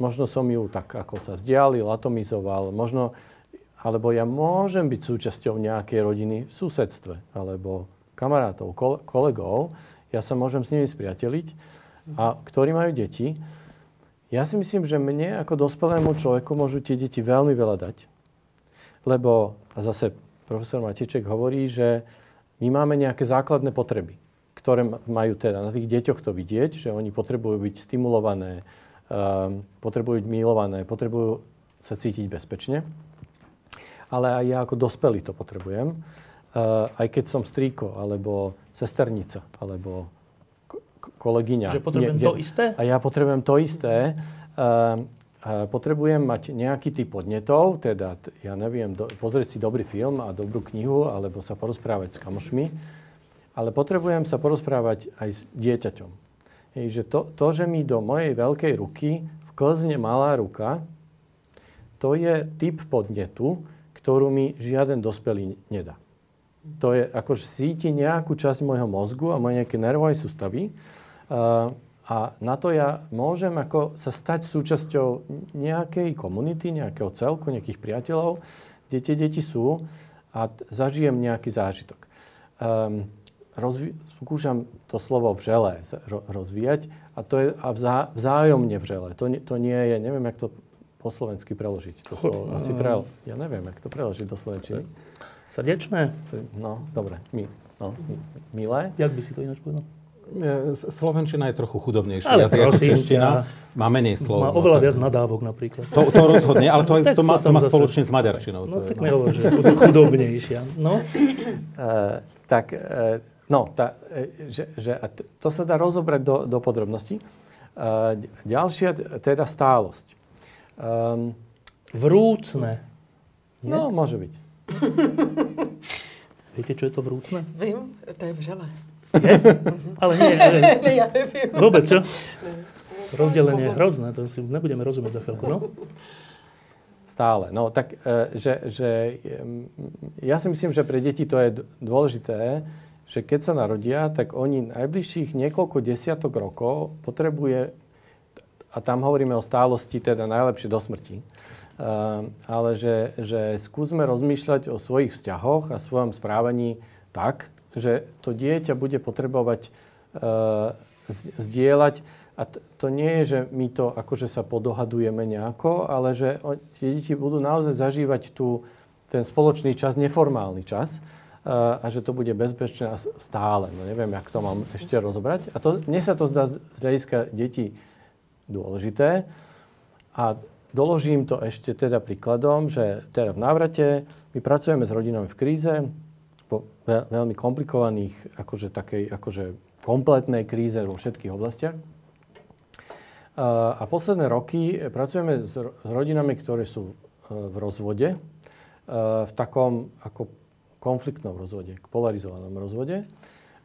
Možno som ju tak ako sa vzdialil, atomizoval, možno, alebo ja môžem byť súčasťou nejakej rodiny v susedstve, alebo kamarátov, kolegov, ja sa môžem s nimi spriateliť, a ktorí majú deti. Ja si myslím, že mne ako dospelému človeku môžu tie deti veľmi veľa dať. Lebo, a zase profesor Matiček hovorí, že my máme nejaké základné potreby ktoré majú teda na tých deťoch to vidieť, že oni potrebujú byť stimulované, um, potrebujú byť milované, potrebujú sa cítiť bezpečne. Ale aj ja ako dospelý to potrebujem. Uh, aj keď som strýko, alebo sesternica, alebo kolegyňa. Že potrebujem nie, to isté? A ja potrebujem to isté. Uh, potrebujem mať nejaký typ podnetov, teda, ja neviem, do, pozrieť si dobrý film a dobrú knihu, alebo sa porozprávať s kamošmi ale potrebujem sa porozprávať aj s dieťaťom. Hej, že to, to, že mi do mojej veľkej ruky vklzne malá ruka, to je typ podnetu, ktorú mi žiaden dospelý nedá. To je, akože síti nejakú časť môjho mozgu a moje nejaké nervové sústavy. Uh, a na to ja môžem ako sa stať súčasťou nejakej komunity, nejakého celku, nejakých priateľov, kde tie deti sú a zažijem nejaký zážitok. Um, rozvi- skúšam to slovo vřele rozvíjať a to je a vzá- vzájomne vřele. To, to nie je, neviem, jak to po slovensky preložiť. To slovo, asi prel, ja neviem, jak to preložiť do slovenčiny. Srdečné? No, dobre. Mi, no, milé. Jak by si to ináč povedal? Slovenčina je trochu chudobnejšia ale jazyk ako čeština. Má menej slov. Má no oveľa viac nadávok napríklad. To, to rozhodne, ale to, je, to, má, to má spoločne s maďarčinou. No tak mi hovor, že chudobnejšia. No? Uh, tak uh, No, tá, e, že, že, to sa dá rozobrať do, do podrobností. Uh, ďalšia, teda stálosť. Um, vrúcne. Nie? No, môže byť. Viete, čo je to vrúcne? Vím, to je vřele. Je? Ale nie. Ale... ne, ja neviem. Vôbec, čo? Rozdelenie je hrozné, to si nebudeme rozumieť za chvíľku, no? Stále. No tak, e, že, že ja si myslím, že pre deti to je dôležité, že keď sa narodia, tak oni najbližších niekoľko desiatok rokov potrebuje, a tam hovoríme o stálosti, teda najlepšie do smrti, uh, ale že, že skúsme rozmýšľať o svojich vzťahoch a svojom správaní tak, že to dieťa bude potrebovať uh, zdieľať a to nie je, že my to akože sa podohadujeme nejako, ale že tie deti budú naozaj zažívať tu ten spoločný čas, neformálny čas a že to bude bezpečné a stále. No neviem, jak to mám ešte rozobrať. A to, mne sa to zdá z hľadiska detí dôležité. A doložím to ešte teda príkladom, že teda v návrate my pracujeme s rodinami v kríze, po veľmi komplikovaných, akože takej, akože kompletnej kríze vo všetkých oblastiach. A posledné roky pracujeme s rodinami, ktoré sú e, v rozvode, e, v takom ako konfliktnom rozvode, k polarizovanom rozvode.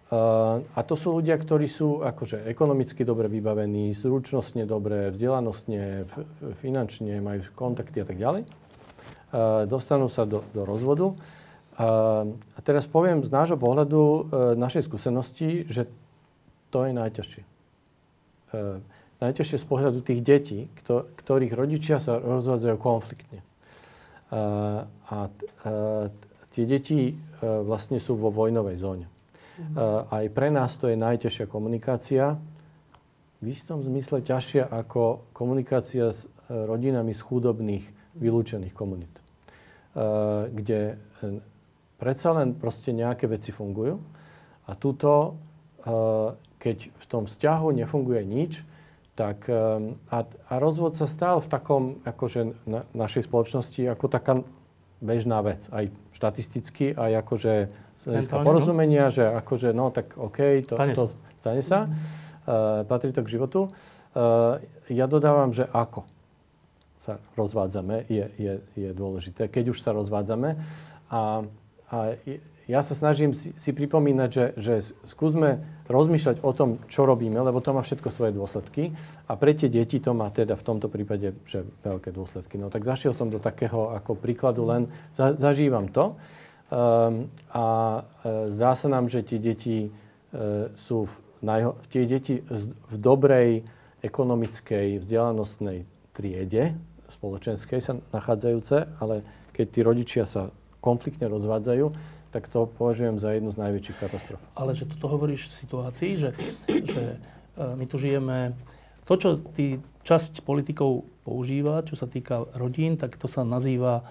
A to sú ľudia, ktorí sú akože ekonomicky dobre vybavení, zručnostne dobre, vzdelanostne, finančne, majú kontakty a tak ďalej. Dostanú sa do, do rozvodu. A teraz poviem z nášho pohľadu, našej skúsenosti, že to je najťažšie. Najťažšie z pohľadu tých detí, ktorých rodičia sa rozvádzajú konfliktne. A, tie deti vlastne sú vo vojnovej zóne. Mhm. Aj pre nás to je najťažšia komunikácia. V istom zmysle ťažšia ako komunikácia s e, rodinami z chudobných, vylúčených komunít. E, kde predsa len proste nejaké veci fungujú. A tuto, keď v tom vzťahu nefunguje nič, tak a, a rozvod sa stal v takom, akože na, našej spoločnosti, ako taká bežná vec. Aj štatisticky, aj akože z hľadiska porozumenia, že akože no tak OK, to stane to, sa. Stane sa. Uh, patrí to k životu. Uh, ja dodávam, že ako sa rozvádzame, je, je, je dôležité, keď už sa rozvádzame. A, a ja sa snažím si, si pripomínať, že, že skúsme rozmýšľať o tom, čo robíme, lebo to má všetko svoje dôsledky. A pre tie deti to má teda v tomto prípade že veľké dôsledky. No tak zašiel som do takého ako príkladu, len za, zažívam to. Um, a e, zdá sa nám, že tie deti e, sú v, najho- tie deti v dobrej ekonomickej, vzdelanostnej triede spoločenskej sa nachádzajúce, ale keď tí rodičia sa konfliktne rozvádzajú, tak to považujem za jednu z najväčších katastrof. Ale že toto hovoríš v situácii, že, že e, my tu žijeme... To, čo tí časť politikov používa, čo sa týka rodín, tak to sa nazýva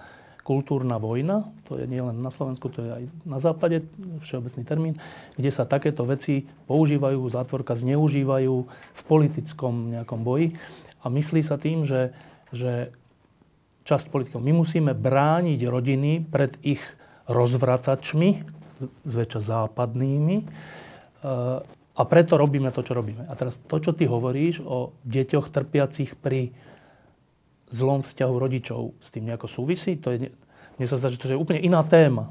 kultúrna vojna. To je nielen na Slovensku, to je aj na západe, všeobecný termín, kde sa takéto veci používajú, zátvorka zneužívajú v politickom nejakom boji. A myslí sa tým, že, že časť politikov, my musíme brániť rodiny pred ich rozvracačmi, zväčša západnými, e, a preto robíme to, čo robíme. A teraz to, čo ty hovoríš o deťoch trpiacich pri zlom vzťahu rodičov, s tým nejako súvisí? To je, mne sa zdá, že to je úplne iná téma.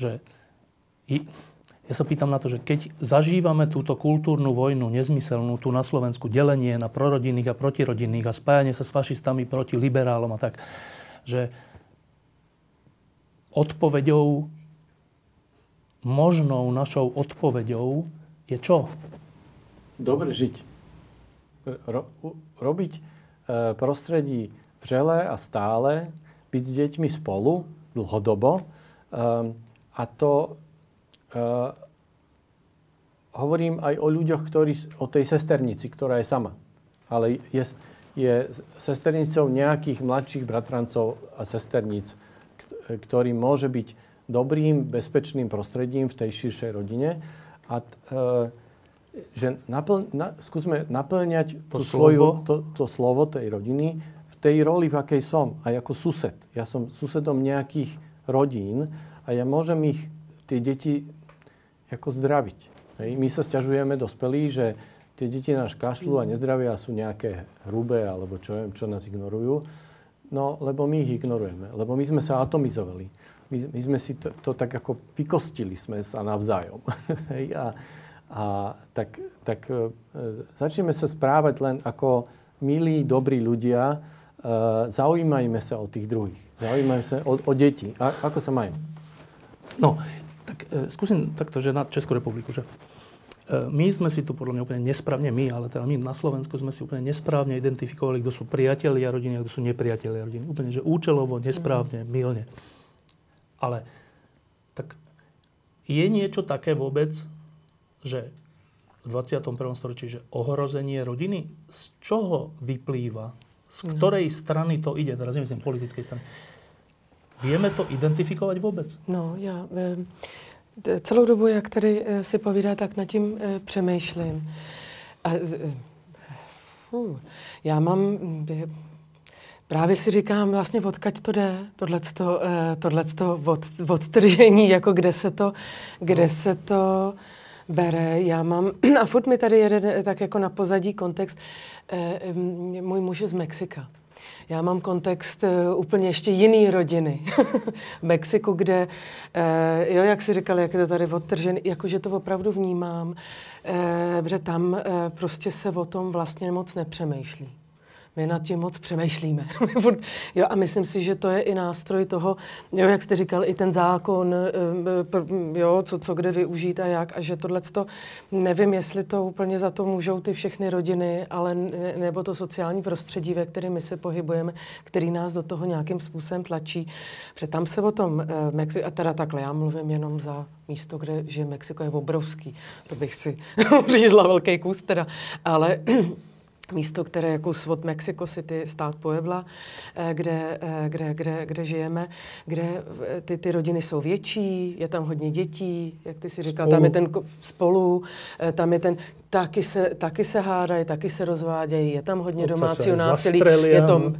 Že, ja sa pýtam na to, že keď zažívame túto kultúrnu vojnu, nezmyselnú, tu na Slovensku, delenie na prorodinných a protirodinných a spájanie sa s fašistami proti liberálom a tak, že odpoveďou, možnou našou odpoveďou je čo? Dobre žiť. Ro, robiť e, prostredí vřele a stále, byť s deťmi spolu dlhodobo. E, a to e, hovorím aj o ľuďoch, ktorí, o tej sesternici, ktorá je sama. Ale je, je sesternicou nejakých mladších bratrancov a sesterníc, ktorý môže byť dobrým, bezpečným prostredím v tej širšej rodine a e, že napl, na, skúsme naplňať to, to, svoju, to, to slovo tej rodiny v tej roli, v akej som, aj ako sused. Ja som susedom nejakých rodín a ja môžem ich, tie deti, ako zdraviť. Hej. My sa stiažujeme dospelí, že tie deti nás kašľú a nezdravia sú nejaké hrubé, alebo čo viem, čo nás ignorujú. No, lebo my ich ignorujeme. Lebo my sme sa atomizovali my, my sme si to, to tak ako vykostili sme sa navzájom. a, a tak, tak e, začneme sa správať len ako milí, dobrí ľudia. E, zaujímajme sa o tých druhých. Zaujímajme sa o, o deti. A, ako sa majú? No, tak e, skúsim takto, že na Českú republiku, že my sme si tu podľa mňa úplne nesprávne, my, ale teda my na Slovensku sme si úplne nesprávne identifikovali, kto sú priatelia rodiny a kto sú nepriatelia rodiny. Úplne, že účelovo, nesprávne, milne. Ale tak je niečo také vôbec, že v 21. storočí, že ohrozenie rodiny, z čoho vyplýva? Z no. ktorej strany to ide? Teraz nemyslím politickej strany. Vieme to identifikovať vůbec? No, já e, celou dobu, jak tady e, si povídá, tak nad tím e, přemýšlím. A, uh, já mám Právě si říkám, vlastně odkaď to jde, tohleto, eh, tohleto od, odtržení, jako kde se to, kde no. se to bere. Já mám, a furt mi tady jede tak jako na pozadí kontext, eh, můj muž je z Mexika. Já mám kontext uh, úplně ještě jiný rodiny. v Mexiku, kde, uh, jo, jak si říkal, jak je to tady odtržený, jakože to opravdu vnímám, uh, že tam prostě se o tom vlastně moc nepřemýšlí my nad tím moc přemýšlíme. jo, a myslím si, že to je i nástroj toho, jo, jak jste říkal, i ten zákon, eh, jo, co, co kde využít a jak, a že tohle to, nevím, jestli to úplně za to můžou ty všechny rodiny, ale ne, nebo to sociální prostředí, ve kterém my se pohybujeme, který nás do toho nějakým způsobem tlačí. Protože tam se o tom, eh, Mexi- a teda takhle, já mluvím jenom za místo, kde žije Mexiko, je obrovský. To bych si řízla velký kus teda. Ale místo, které jako svod Mexico City, stát Puebla, eh, kde, eh, kde, kde, kde žijeme, kde eh, ty, ty rodiny jsou větší, je tam hodně dětí, jak ty si říkal, spolu. tam je ten spolu, tam je ten, taky se, taky se hádají, taky se rozvádějí, je tam hodně domácího násilí, je to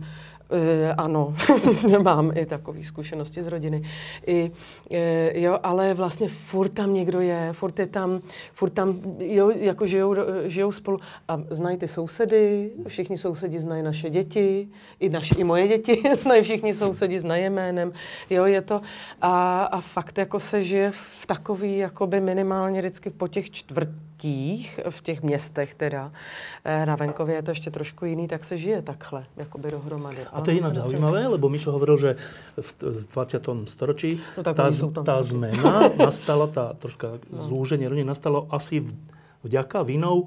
E, ano, mám i takové zkušenosti z rodiny. I, e, jo, ale vlastně furt tam někdo je, furt je tam, furt tam, jo, jako žijou, žijou spolu a znají ty sousedy, všichni sousedi znají naše děti, i, naši, i moje děti znají všichni sousedi, znají jménem, jo, je to a, a fakt jako se žije v takový, jakoby minimálně vždycky po těch čtvrtích, v těch městech teda, e, na venkově je to ještě trošku jiný, tak se žije takhle, jakoby dohromady. A to je ináč zaujímavé, lebo Mišo hovoril, že v 20. storočí no, tá, tá zmena nastala, tá troška no. zúženie rodiny nastalo asi v vďaka vinou e,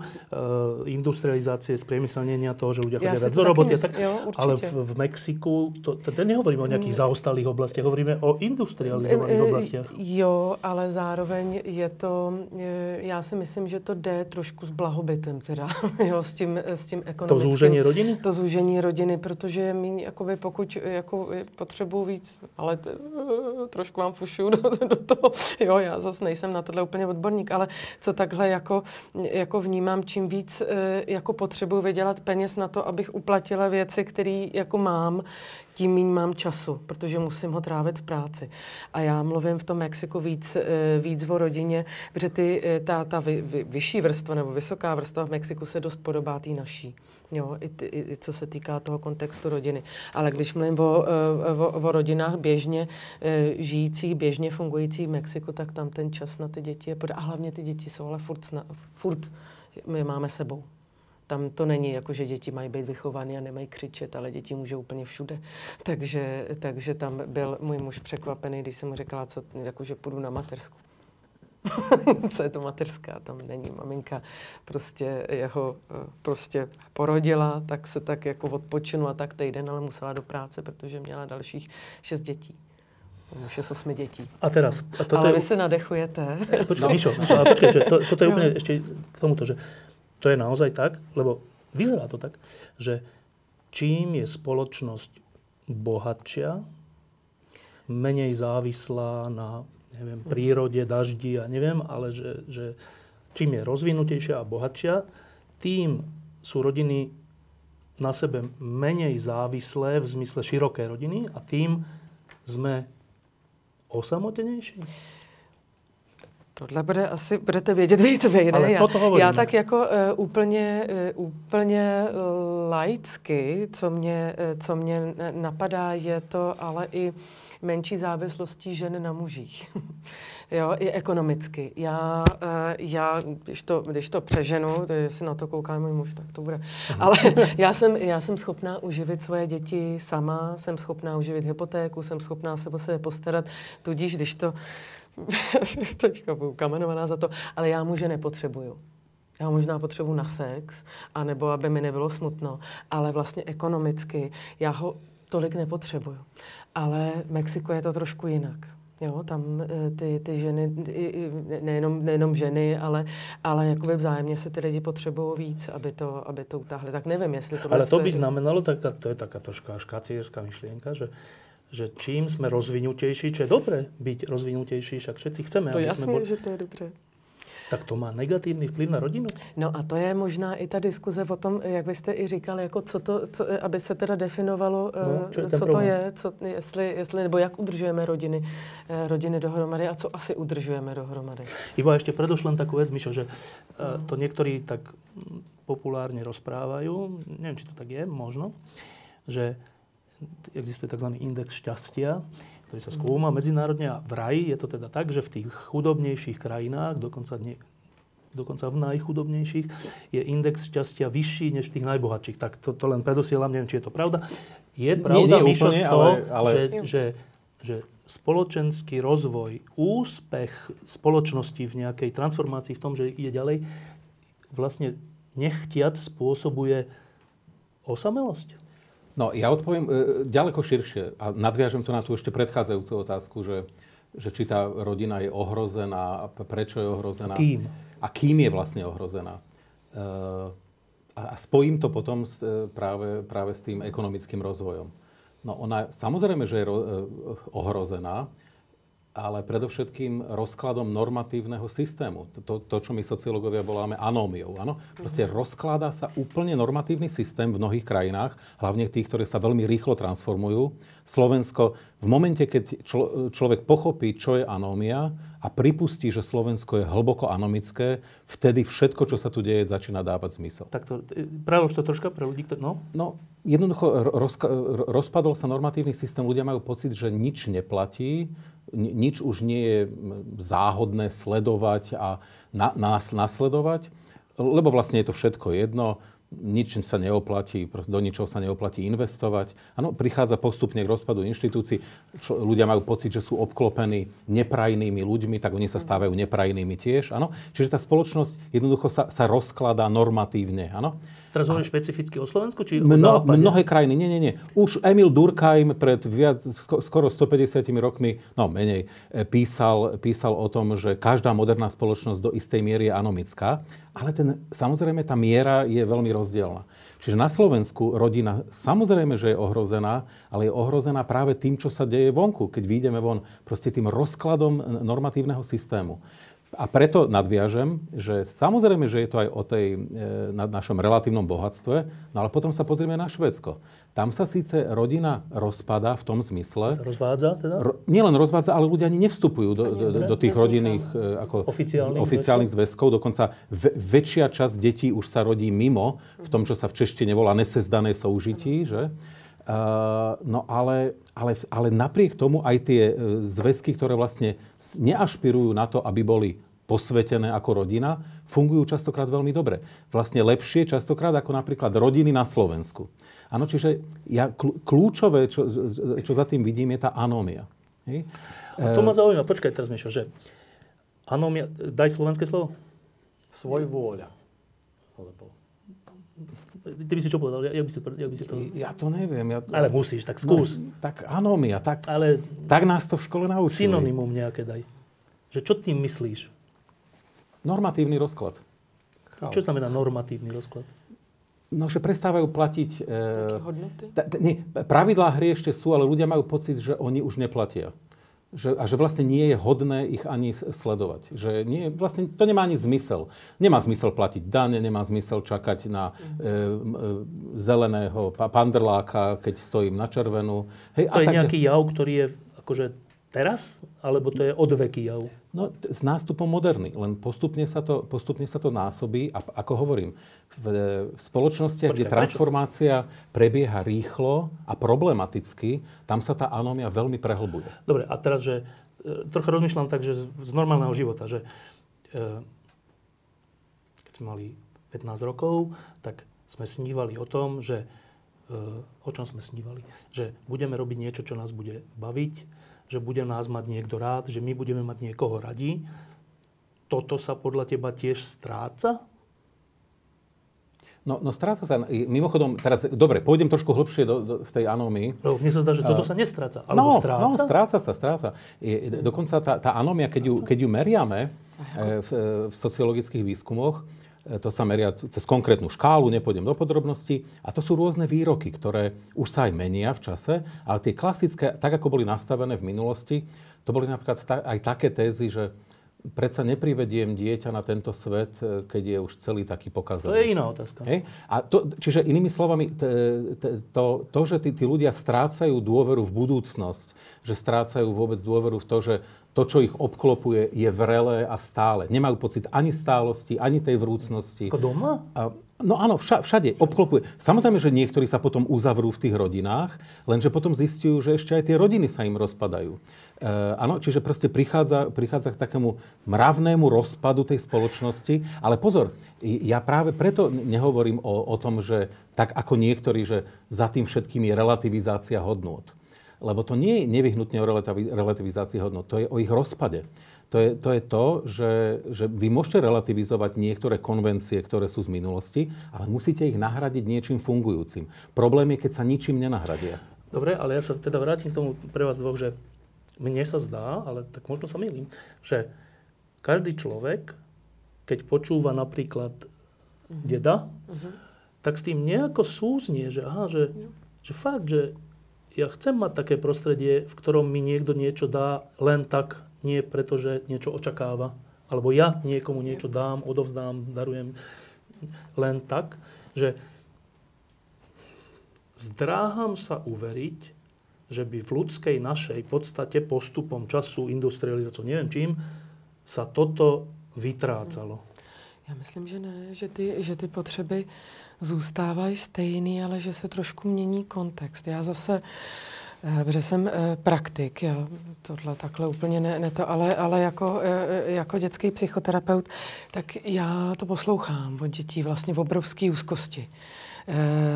industrializácie, spriemyselnenia toho, že ľudia Ja chodia si viac to do roboty. myslím, Tak, jo, určite. ale v, v Mexiku, to, to, to nehovoríme o nejakých zaostalých oblastiach, hovoríme o industrializovaných E, e, oblastiach. Jo, ale zároveň je to, e, já si myslím, že to jde trošku s blahobytem teda, jo, s tím, s tím To ekonomickým. zúženie rodiny? To zúžení rodiny, protože my jakoby pokud jako potřebuju víc, ale trošku vám fušu do, do toho, jo, já zase nejsem na tohle úplně odborník, ale co takhle jako, jako vnímám, čím víc eh, jako potřebuju vydělat peněz na to, abych uplatila věci, které jako mám, tím méně mám času, protože musím ho trávit v práci. A já mluvím v tom Mexiku víc, eh, víc o rodině, protože ty, eh, ta, ta vy, vy, vyšší vrstva nebo vysoká vrstva v Mexiku se dost podobá té naší. Jo, i, ty, i, co se týká toho kontextu rodiny. Ale když mluvím o, eh, o, o rodinách běžně eh, žijících, běžně fungujících v Mexiku, tak tam ten čas na ty děti je... A hlavně ty děti jsou ale furt, sna, furt my máme sebou. Tam to není jako, že děti mají být vychované a nemají křičet, ale děti můžou úplně všude. Takže, takže tam byl můj muž překvapený, když jsem mu řekla, co, jako, že půjdu na mateřsku. co je to mateřská, tam není maminka, prostě jeho eh, prostě porodila, tak se tak jako odpočinula tak týden, ale musela do práce, protože měla dalších šest dětí. Už je z osmi dětí. A teraz, a toto ale je... vy se nadechujete. Počkaj, Mišo, Mišo, ale počkaj, že to, toto je úplne ešte k tomuto, že to je naozaj tak, lebo vyzerá to tak, že čím je spoločnosť bohatšia, menej závislá na neviem, prírode, daždi a neviem, ale že, že čím je rozvinutejšia a bohatšia, tým sú rodiny na sebe menej závislé v zmysle široké rodiny a tým sme osamotenejší. Tohle bude asi, budete vědět víc vy, ne? Já, já tak jako uh, úplně, uh, úplně uh, laicky, co mě, uh, co mě napadá, je to ale i menší závislostí žen na mužích. Jo, i ekonomicky. Já, uh, já když, to, když to přeženu, to jestli na to kouká můj muž, tak to bude. Ale já jsem, já jsem schopná uživit svoje děti sama, jsem schopná uživit hypotéku, jsem schopná se o sebe postarat, tudíž když to teďka budu kamenovaná za to, ale já muže nepotřebuju. Já možná potřebuji na sex, anebo aby mi nebylo smutno, ale vlastně ekonomicky já ho tolik nepotřebuju. Ale v Mexiku je to trošku jinak. Jo, tam eh, ty, ty ženy, nejenom, nejenom ženy, ale, ale jakoby vzájemně se ty lidi potřebují víc, aby to, aby to utáhli. Tak nevím, jestli to Ale to by znamenalo, taká, to je taká troška až kacierská myšlienka, že, že čím sme rozvinutejší, čo je dobré byť rozvinutejší, však všetci chceme, To aby sme jasně, boli, že to je dobře. Tak to má negatívny vplyv na rodinu. No a to je možná i ta diskuze o tom, jak byste i říkali, jako co to, co, aby se teda definovalo, No, eh, je ten co to je, co, jestli, jestli, nebo jak udržujeme rodiny, eh, rodiny dohromady a co asi udržujeme dohromady. Iba ešte predošlem takú vec, Mišo, že uh, to niektorí tak populárne rozprávajú, neviem, či to tak je, možno, že existuje tzv. index šťastia, ktorý sa skúma medzinárodne a v raji je to teda tak, že v tých chudobnejších krajinách, dokonca, nie, dokonca v najchudobnejších, je index šťastia vyšší než v tých najbohatších. Tak to, to len predosielam, neviem, či je to pravda. Je pravda, nie Mišo, úplne, to, ale- ale- Že, že, že spoločenský rozvoj, úspech spoločnosti v nejakej transformácii v tom, že ide ďalej, vlastne nechtiac spôsobuje osamelosť? No, ja odpoviem e, ďaleko širšie a nadviažem to na tú ešte predchádzajúcu otázku, že, že či tá rodina je ohrozená, prečo je ohrozená. Kým? A kým je vlastne ohrozená. E, a, spojím to potom s, e, práve, práve s tým ekonomickým rozvojom. No ona samozrejme, že je e, ohrozená, ale predovšetkým rozkladom normatívneho systému. To, to čo my sociológovia voláme anómiou. Áno? Proste rozkladá sa úplne normatívny systém v mnohých krajinách, hlavne tých, ktoré sa veľmi rýchlo transformujú. Slovensko, v momente, keď člo, človek pochopí, čo je anómia a pripustí, že Slovensko je hlboko anomické, vtedy všetko, čo sa tu deje, začína dávať zmysel. Tak to, prelož to troška pre ľudí, ktorí... No, No, jednoducho ro- rozka- ro- rozpadol sa normatívny systém, ľudia majú pocit, že nič neplatí, ni- nič už nie je záhodné sledovať a na- nás nasledovať, lebo vlastne je to všetko jedno. Nič sa neoplatí, do ničoho sa neoplatí investovať. Áno, prichádza postupne k rozpadu inštitúcií. Čo, ľudia majú pocit, že sú obklopení neprajnými ľuďmi, tak oni sa stávajú neprajnými tiež. Áno? Čiže tá spoločnosť jednoducho sa, sa rozkladá normatívne. Áno? Teraz hovoríš špecificky o Slovensku, či o Mno, západe? mnohé krajiny, nie, nie, nie. Už Emil Durkheim pred viac, sko- skoro 150 rokmi, no menej, e, písal, písal o tom, že každá moderná spoločnosť do istej miery je anomická, ale ten, samozrejme tá miera je veľmi rozdielna. Čiže na Slovensku rodina samozrejme, že je ohrozená, ale je ohrozená práve tým, čo sa deje vonku, keď vyjdeme von, proste tým rozkladom normatívneho systému. A preto nadviažem, že samozrejme, že je to aj o tej e, na našom relatívnom bohatstve, no ale potom sa pozrieme na Švedsko. Tam sa síce rodina rozpada v tom zmysle... Sa rozvádza teda? Ro, nielen rozvádza, ale ľudia ani nevstupujú do, do, do, do tých rodinných e, ako Oficiálnych oficiálnych zväzkov. Dokonca v, väčšia časť detí už sa rodí mimo, v tom, čo sa v češtine volá nesezdané soužití, že? Uh, no ale, ale, ale napriek tomu aj tie zväzky, ktoré vlastne neašpirujú na to, aby boli posvetené ako rodina, fungujú častokrát veľmi dobre. Vlastne lepšie častokrát ako napríklad rodiny na Slovensku. Áno, čiže ja, kľ- kľúčové, čo, čo za tým vidím, je tá anómia. Hej? A to ma zaujíma. Počkaj teraz, Mišo, že anomia, daj slovenské slovo. Svoj vôľa. Alebo... Ty by si čo povedal? Jak by si, jak by si to... Ja to neviem. Ja, Ale musíš, tak skús. No, tak anómia, tak, Ale tak nás to v škole naučili. synonymum nejaké daj. Že čo tým myslíš? Normatívny rozklad. Čo znamená normatívny rozklad? No, že prestávajú platiť... E, hodnoty? ta, ta, nie, pravidlá hry ešte sú, ale ľudia majú pocit, že oni už neplatia. Že, a že vlastne nie je hodné ich ani sledovať. Že nie, vlastne to nemá ani zmysel. Nemá zmysel platiť dane, nemá zmysel čakať na e, e, zeleného pa, pandrláka, keď stojím na červenú. Hej, To je tak- nejaký jav, ktorý je akože teraz? Alebo to je odveký jav? No, s nástupom moderny, len postupne sa to, postupne sa to násobí a ako hovorím, v, v spoločnostiach, Počkaj, kde prečo? transformácia prebieha rýchlo a problematicky, tam sa tá anómia veľmi prehlbuje. Dobre, a teraz, že e, trocha rozmýšľam tak, že z, z normálneho života, že e, keď sme mali 15 rokov, tak sme snívali o tom, že e, o čom sme snívali? Že budeme robiť niečo, čo nás bude baviť, že bude nás mať niekto rád, že my budeme mať niekoho radí. Toto sa podľa teba tiež stráca? No, no stráca sa, mimochodom, teraz, dobre, pôjdem trošku hlbšie do, do, v tej anómii. Lebo mne sa zdá, že toto sa nestráca. No, Alebo stráca? no, stráca sa, stráca. Je, dokonca tá, tá anómia, keď ju, keď ju meriame e, v, e, v sociologických výskumoch, to sa meria cez konkrétnu škálu, nepôjdem do podrobností, a to sú rôzne výroky, ktoré už sa aj menia v čase, ale tie klasické, tak ako boli nastavené v minulosti, to boli napríklad aj také tézy, že predsa neprivediem dieťa na tento svet, e, keď je už celý taký To pokazený. je iná otázka. Hej? A to, čiže inými slovami, t, t, to, to, že tí, tí ľudia strácajú dôveru v budúcnosť, že strácajú vôbec dôveru v to, že to, čo ich obklopuje, je vrelé a stále. Nemajú pocit ani stálosti, ani tej vrúcnosti. Ako doma? A, no áno, vša, všade obklopuje. Samozrejme, že niektorí sa potom uzavrú v tých rodinách, lenže potom zistujú, že ešte aj tie rodiny sa im rozpadajú. E, áno, čiže proste prichádza, prichádza k takému mravnému rozpadu tej spoločnosti. Ale pozor, ja práve preto nehovorím o, o tom, že tak ako niektorí, že za tým všetkým je relativizácia hodnôt. Lebo to nie je nevyhnutne o relativi- relativizácii hodnot, to je o ich rozpade. To je to, je to že, že vy môžete relativizovať niektoré konvencie, ktoré sú z minulosti, ale musíte ich nahradiť niečím fungujúcim. Problém je, keď sa ničím nenahradia. Dobre, ale ja sa teda vrátim k tomu pre vás dvoch, že mne sa zdá, ale tak možno sa milím, že každý človek, keď počúva napríklad deda, tak s tým nejako súznie, že aha, že, že fakt, že ja chcem mať také prostredie, v ktorom mi niekto niečo dá len tak, nie preto, že niečo očakáva. Alebo ja niekomu niečo dám, odovzdám, darujem len tak, že zdráham sa uveriť, že by v ľudskej našej podstate postupom času, industrializáciou, neviem čím, sa toto vytrácalo. Já myslím, že ne, že ty, že ty potřeby zůstávají stejný, ale že se trošku mění kontext. Já zase Eh, protože jsem eh, praktik, já tohle takhle úplně ne, ne to, ale, ale jako, eh, jako dětský psychoterapeut, tak já to poslouchám od dětí vlastně v obrovské úzkosti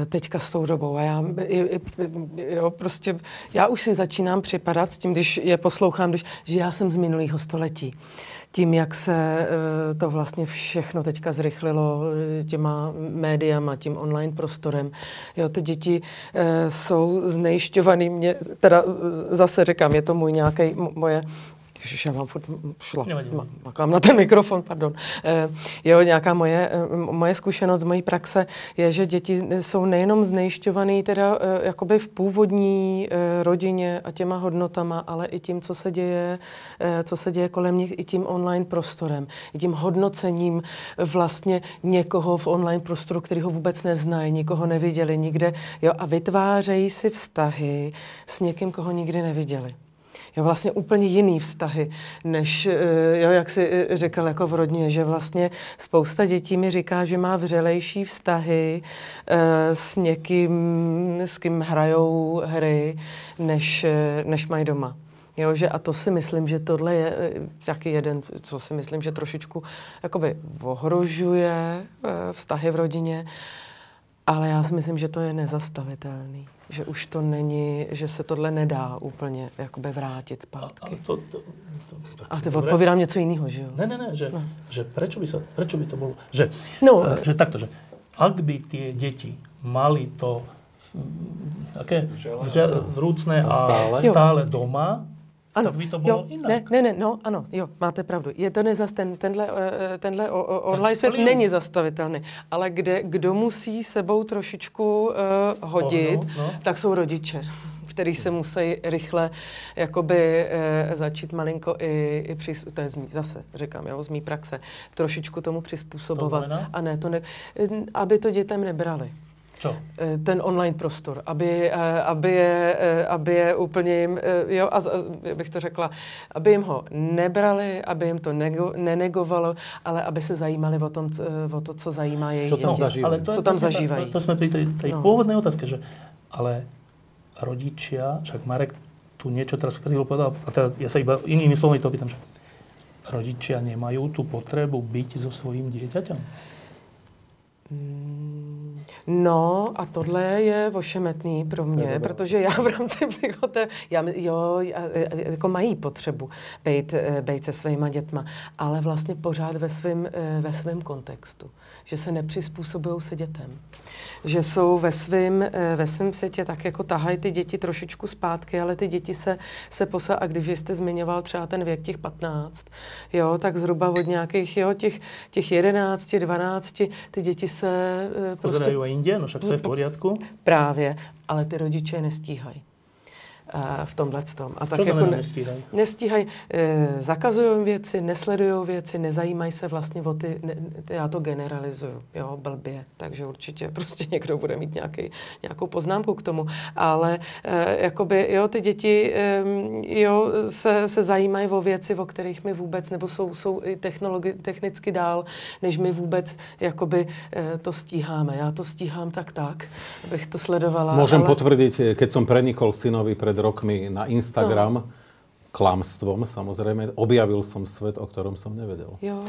teďka s tou dobou. A já, jo, prostě, já už si začínám připadat s tím, když je poslouchám, když, že já jsem z minulého století tím, jak se eh, to vlastně všechno teďka zrychlilo eh, těma médiama, tím online prostorem. Jo, ty děti eh, jsou znejišťovaný, mě, teda zase říkám, je to můj nějaký, moje Ježiš, já mám furt šla, makám na ten mikrofon, pardon. E, jo, nějaká moje, e, moje zkušenost z mojí praxe je, že děti jsou nejenom znejišťovaný teda e, jakoby v původní e, rodině a těma hodnotama, ale i tím, co se děje, e, co se děje kolem nich, i tím online prostorem, i tím hodnocením vlastně někoho v online prostoru, který ho vůbec neznají, nikoho neviděli nikde, jo, a vytvářejí si vztahy s někým, koho nikdy neviděli jo, vlastně úplně jiný vztahy, než, eh, jo, jak si eh, řekl jako v rodině, že vlastně spousta dětí mi říká, že má vřelejší vztahy eh, s někým, s kým hrajou hry, než, než mají doma. Jo, že a to si myslím, že tohle je taky jeden, co si myslím, že trošičku jakoby ohrožuje vztahy v rodině, ale já si myslím, že to je nezastavitelný že už to není, že se tohle nedá úplně jakoby vrátit zpátky. A, a, to, to, to, a ty odpovídám něco jiného, že jo? Ne, ne, ne, že, no. že prečo, by sa, prečo by to bolo, že, no. uh, že takto, že ak by tie deti mali to také vrúcné a stále, stále doma, ano, by to bylo jo, jinak. Ne, ne, ne, no, ano, jo, máte pravdu. Je to nezas, ten, tenhle, eh, tenhle online svět není zastavitelný, ale kde, kdo musí sebou trošičku uh, hodit, oh, no, no. tak jsou rodiče který se musí rychle jakoby e, začít malinko i, i při, to je z mý, zase říkám, jo, z mý praxe, trošičku tomu přizpůsobovat. To a ne, to ne, aby to dětem nebrali. Co? Eh, ten online prostor, aby, eh, aby, je, eh, aby je úplně jim, jo, a bych to řekla, aby jim ho nebrali, aby jim to nego, nenegovalo, ale aby se zajímali o, tom, o to, co zajímá jejich děti. Ale to, co tam zažívají. To, to jsme pri tej, tej no. pôvodnej otázke, že ale rodičia, však Marek tu niečo teraz chvíľu povedal, a teda ja sa iba inými slovami to pýtam, že rodičia nemajú tú potrebu byť so svojím dieťaťom? Mm, no a tohle je ošemetný pro mě, protože já v rámci psychoterapie, já, jo, jako mají potřebu být, eh, být se svýma dětma, ale vlastně pořád ve svém eh, ve svém kontextu, že se nepřizpůsobují se dětem. Že jsou ve svém eh, ve svým světě tak jako tahají ty děti trošičku zpátky, ale ty děti se, se posa, a když jste zmiňoval třeba ten věk těch 15, jo, tak zhruba od nějakých, jo, těch, těch 11, 12, ty děti se uh, prostě... Pozerají jinde, no však to je v pořádku. Právě, ale ty rodiče nestíhají v tomhle tom. A tak Co jako nestíhají? Nestíhají, e, zakazují věci, nesledují věci, nezajímají se vlastně o ty, ne, já to generalizuju, jo, blbě, takže určitě prostě někdo bude mít nějaký, nějakou poznámku k tomu, ale e, jakoby, jo, ty děti, e, jo, se, se zajímají o věci, o kterých my vůbec, nebo jsou, jsou i technologi, technicky dál, než my vůbec, jakoby, e, to stíháme. Já to stíhám tak tak, abych to sledovala. Môžem ale... potvrdiť, keď som prenikol synovi pred rokmi na Instagram, no. klamstvom samozrejme, objavil som svet, o ktorom som nevedel. Jo.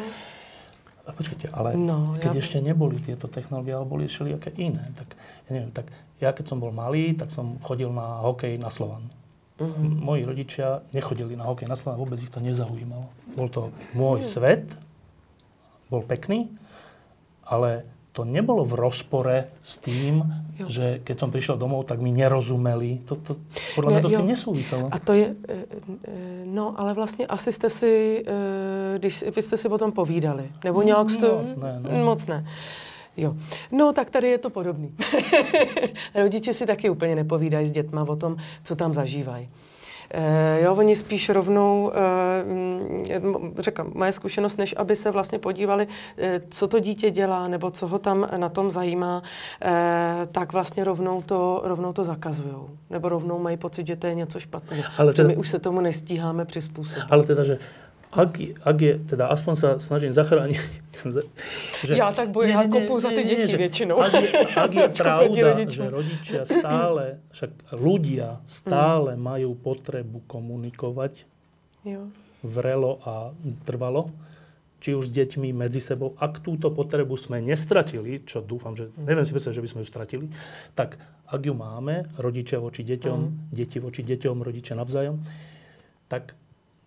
A počkajte, ale no, keď ja... ešte neboli tieto technológie, ale boli všelijaké iné, tak ja neviem, tak ja keď som bol malý, tak som chodil na hokej na Slovan. Uh-huh. Moji rodičia nechodili na hokej na Slovan, vôbec ich to nezaujímalo. Bol to môj uh-huh. svet, bol pekný, ale to nebolo v rozpore s tým, jo. že keď som prišiel domov, tak mi nerozumeli. To, to podľa mňa to s tým nesúviselo. A to je, e, e, no ale vlastně asi jste si, e, když vy jste si potom povídali, nebo nějak jste... Moc ne, no. Moc ne. Jo. No, tak tady je to podobný. Rodiče si taky úplně nepovídají s dětma o tom, co tam zažívají. E, jo, oni spíš rovnou, e, řekám, moje zkušenost, než aby se vlastně podívali, e, co to dítě dělá, nebo co ho tam na tom zajímá, tak vlastně rovnou to, rovnou to zakazují. Nebo rovnou mají pocit, že to je něco špatného. Ale teda, my už se tomu nestíháme přizpůsobit. Ale teda, že ak, ak je, teda aspoň sa snažím zachrániť. Že, ja tak ja kopu za tie deti väčšinou. Ak je, ak je pravda, že rodičia stále, však ľudia stále mm. majú potrebu komunikovať jo. vrelo a trvalo, či už s deťmi medzi sebou. Ak túto potrebu sme nestratili, čo dúfam, že neviem si predstaviť, že by sme ju stratili, tak ak ju máme, rodičia voči deťom, mm. deti voči deťom, rodičia navzájom, tak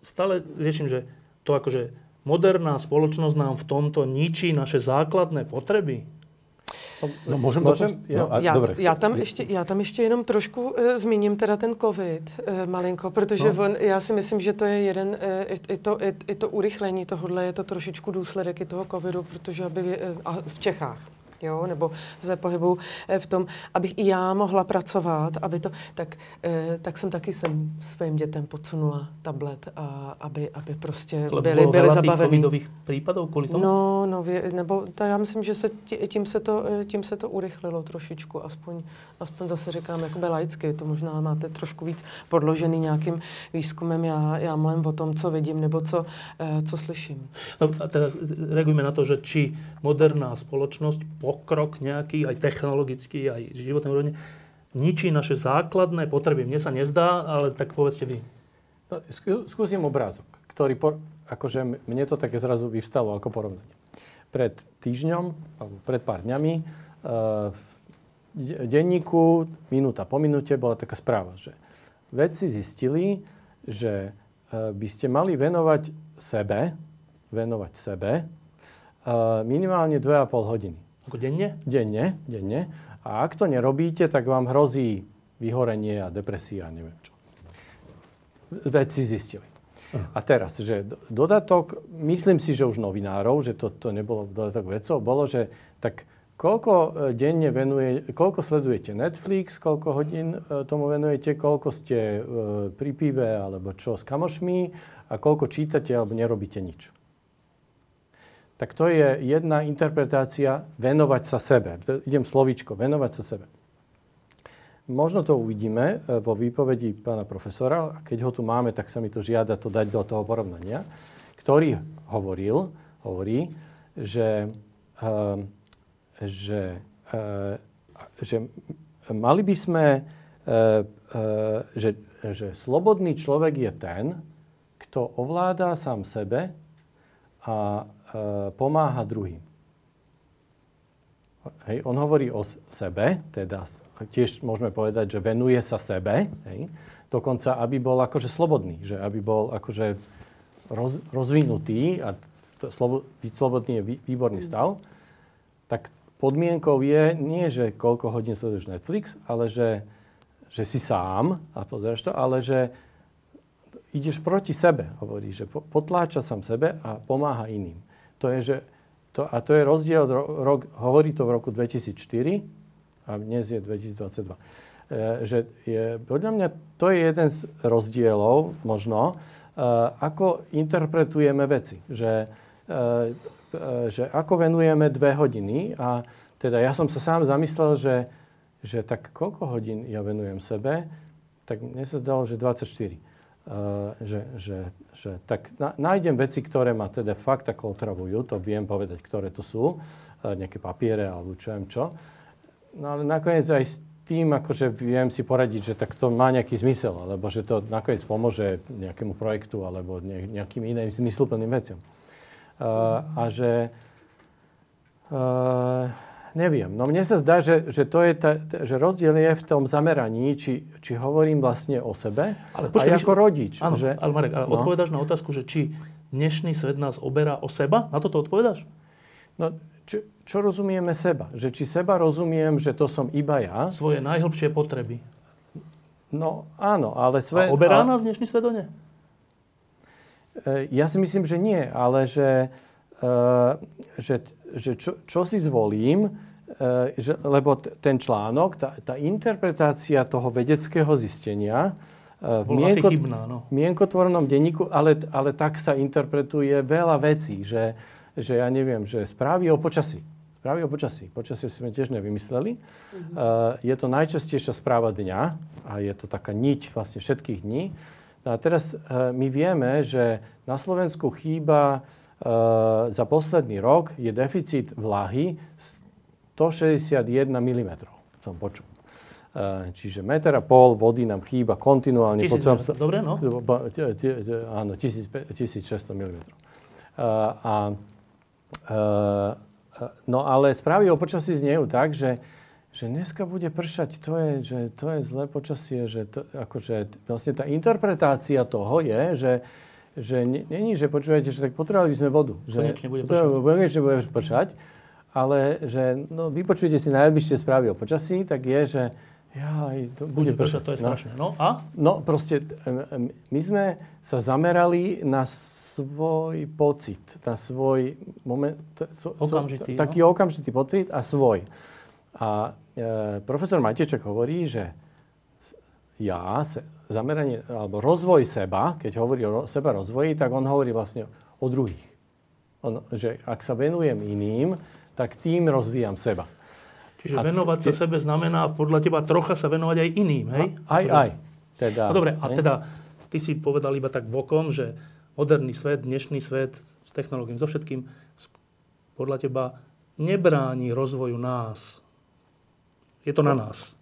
stále riešim, že to akože moderná spoločnosť nám v tomto ničí naše základné potreby. No, môžem, môžem ja, no, a, já, dobre. já, tam ještě, já tam ještě jenom trošku e, zmíním teda ten covid e, malinko, protože no. on, já si myslím, že to je jeden, e, i, to, i, i to urychlení tohohle je to trošičku důsledek i toho covidu, protože aby, e, a v Čechách, jo, nebo se pohybu eh, v tom, abych i já mohla pracovat, aby to, tak, eh, tak jsem taky jsem svým dětem podsunula tablet, a aby, aby prostě Ale byli, byli zabavení. covidových případů kvůli tomu? No, no, nebo ta, já myslím, že se tím se, to, eh, tím se to urychlilo trošičku, aspoň, aspoň zase říkám jakoby laicky, to možná máte trošku víc podložený nějakým výzkumem, já, já mluvím o tom, co vidím, nebo co, co slyším. No, a teda reagujeme na to, že či moderná spoločnosť pokrok nejaký, aj technologický, aj životné úrovne, ničí naše základné potreby. Mne sa nezdá, ale tak povedzte vy. No, skúsim obrázok, ktorý, por, akože mne to také zrazu vyvstalo ako porovnanie. Pred týždňom, alebo pred pár dňami, v denníku, minúta po minúte, bola taká správa, že vedci zistili, že uh, by ste mali venovať sebe, venovať sebe, uh, minimálne 2,5 hodiny. Ako denne? Denne, denne. A ak to nerobíte, tak vám hrozí vyhorenie a depresia neviem čo. Vedci zistili. A teraz, že dodatok, myslím si, že už novinárov, že to, to nebolo dodatok vedcov, bolo, že tak koľko e, denne venuje, koľko sledujete Netflix, koľko hodín e, tomu venujete, koľko ste e, pri pive alebo čo s kamošmi a koľko čítate alebo nerobíte nič tak to je jedna interpretácia venovať sa sebe. Idem slovíčko, venovať sa sebe. Možno to uvidíme e, vo výpovedi pána profesora, a keď ho tu máme, tak sa mi to žiada to dať do toho porovnania, ktorý hovoril, hovorí, že, uh, že, uh, že mali by sme, že, že slobodný človek je ten, kto ovládá sám sebe a E, pomáha druhým. Hej, on hovorí o sebe, teda tiež môžeme povedať, že venuje sa sebe, hej, dokonca aby bol akože slobodný, že aby bol akože roz, rozvinutý a to, slobo, byť slobodný je výborný stav, tak podmienkou je nie, že koľko hodín sleduješ Netflix, ale že, že si sám a pozeráš to, ale že ideš proti sebe, hovorí, že potláča sám sebe a pomáha iným to je, že to, a to je rozdiel, rok, hovorí to v roku 2004 a dnes je 2022. E, že je, podľa mňa to je jeden z rozdielov možno, e, ako interpretujeme veci. Že, e, e, že ako venujeme dve hodiny a teda ja som sa sám zamyslel, že, že tak koľko hodín ja venujem sebe, tak mne sa zdalo, že 24 Uh, že, že, že tak nájdem veci, ktoré ma teda fakt ako otravujú, to viem povedať, ktoré to sú, uh, nejaké papiere alebo čo viem čo. No ale nakoniec aj s tým, akože viem si poradiť, že tak to má nejaký zmysel, alebo že to nakoniec pomôže nejakému projektu alebo nejakým iným zmysluplným veciam. Uh, a že neviem. No mne sa zdá, že, že, to je ta, že rozdiel je v tom zameraní, či, či hovorím vlastne o sebe ale počkej, a ako rodič. Áno, že, ale Marek, ale no. odpovedáš na otázku, že či dnešný svet nás oberá o seba? Na toto odpovedáš? No, čo, čo rozumieme seba? Že či seba rozumiem, že to som iba ja? Svoje najhlbšie potreby. No áno, ale... Sve, a oberá a... nás dnešný svet o ne? E, ja si myslím, že nie, ale že, uh, že že čo, čo si zvolím, e, že, lebo t- ten článok, tá, tá interpretácia toho vedeckého zistenia e, v mienko, chybná, no. mienkotvornom denníku, ale, ale tak sa interpretuje veľa vecí, že, že ja neviem, že správy o počasí. Správy o počasí. Počasie sme tiež nevymysleli. Mm-hmm. Uh, je to najčastejšia správa dňa a je to taká niť vlastne všetkých dní. a teraz my vieme, že na Slovensku chýba za posledný rok je deficit vlahy 161 mm, som počul. E, čiže meter a pol vody nám chýba kontinuálne. Tisíc celom dobre, no. Áno, 1000 1600 mm. A, a, no ale správy o počasí zniejú tak, že, že dneska bude pršať, to je, že to je zlé počasie, že to, akože vlastne tá interpretácia toho je, že, že není, že počúvajte, že tak potrebovali by sme vodu. Že Konečne bude potrebovali- Konečne bude pršať, ale že no, vypočujte si najbližšie správy o počasí, tak je, že jaj, to bude, Bude pršať, to je No. strašné. No a? No proste, my sme sa zamerali na svoj pocit, na svoj moment, so, so- Okamžitý, taký okamžitý pocit a svoj. A e, profesor Majteček hovorí, že ja, se, zameranie, alebo rozvoj seba, keď hovorí o ro- seba rozvoji, tak on hovorí vlastne o druhých. On, že ak sa venujem iným, tak tým rozvíjam seba. Čiže A venovať sa sebe znamená podľa teba trocha sa venovať aj iným, hej? Aj, Akože- aj. Teda, No dobre, a teda ty si povedal iba tak bokom, že moderný svet, dnešný svet s technológiami, so všetkým, podľa teba nebráni rozvoju nás. Je to na nás.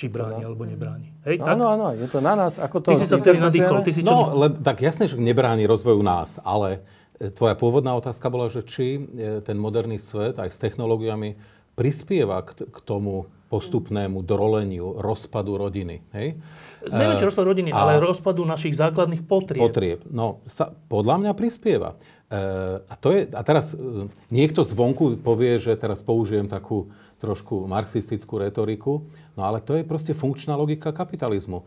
Či bráni alebo nebráni. Hej, No, tak? áno, áno, je to na nás, ako to... Ty si sa vtedy nadýchol, ty si čo... No, le, tak jasné, že nebráni rozvoju nás, ale e, tvoja pôvodná otázka bola, že či e, ten moderný svet aj s technológiami prispieva k, k tomu postupnému droleniu, rozpadu rodiny. Hej? Neviem, či rozpad rodiny, a- ale rozpadu našich základných potrieb. Potrieb. No, sa, podľa mňa prispieva. E, a, to je, a teraz e, niekto zvonku povie, že teraz použijem takú trošku marxistickú retoriku, no ale to je proste funkčná logika kapitalizmu. E,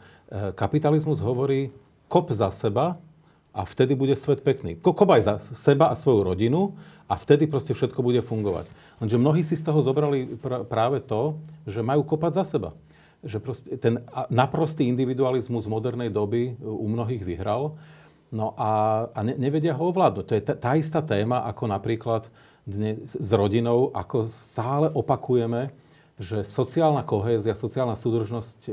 kapitalizmus hovorí, kop za seba a vtedy bude svet pekný. Ko- Kop aj za seba a svoju rodinu a vtedy proste všetko bude fungovať. Lenže mnohí si z toho zobrali pr- práve to, že majú kopať za seba že proste ten naprostý individualizmus modernej doby u mnohých vyhral. No a, a ne, nevedia ho ovládnuť. To je tá istá téma, ako napríklad dnes s rodinou, ako stále opakujeme, že sociálna kohézia, sociálna súdržnosť e,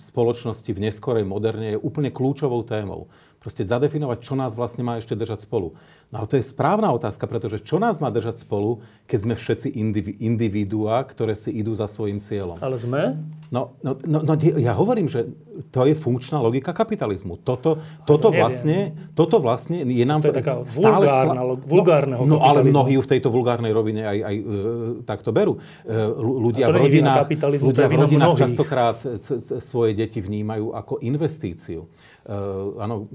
spoločnosti v neskorej moderne je úplne kľúčovou témou. Proste zadefinovať, čo nás vlastne má ešte držať spolu. No ale to je správna otázka, pretože čo nás má držať spolu, keď sme všetci indivi- individuá, ktoré si idú za svojim cieľom? Ale sme? No, no, no, no ja hovorím, že to je funkčná logika kapitalizmu. Toto, toto, neviem. vlastne, toto vlastne je nám... To je taká stále vulgárna vtla- log- vulgárneho no, no, ale mnohí ju v tejto vulgárnej rovine aj, aj e, takto berú. E, ľu- ľudia v rodinách, ľudia v rodinách mnohých. častokrát c- c- svoje deti vnímajú ako investíciu. E, áno,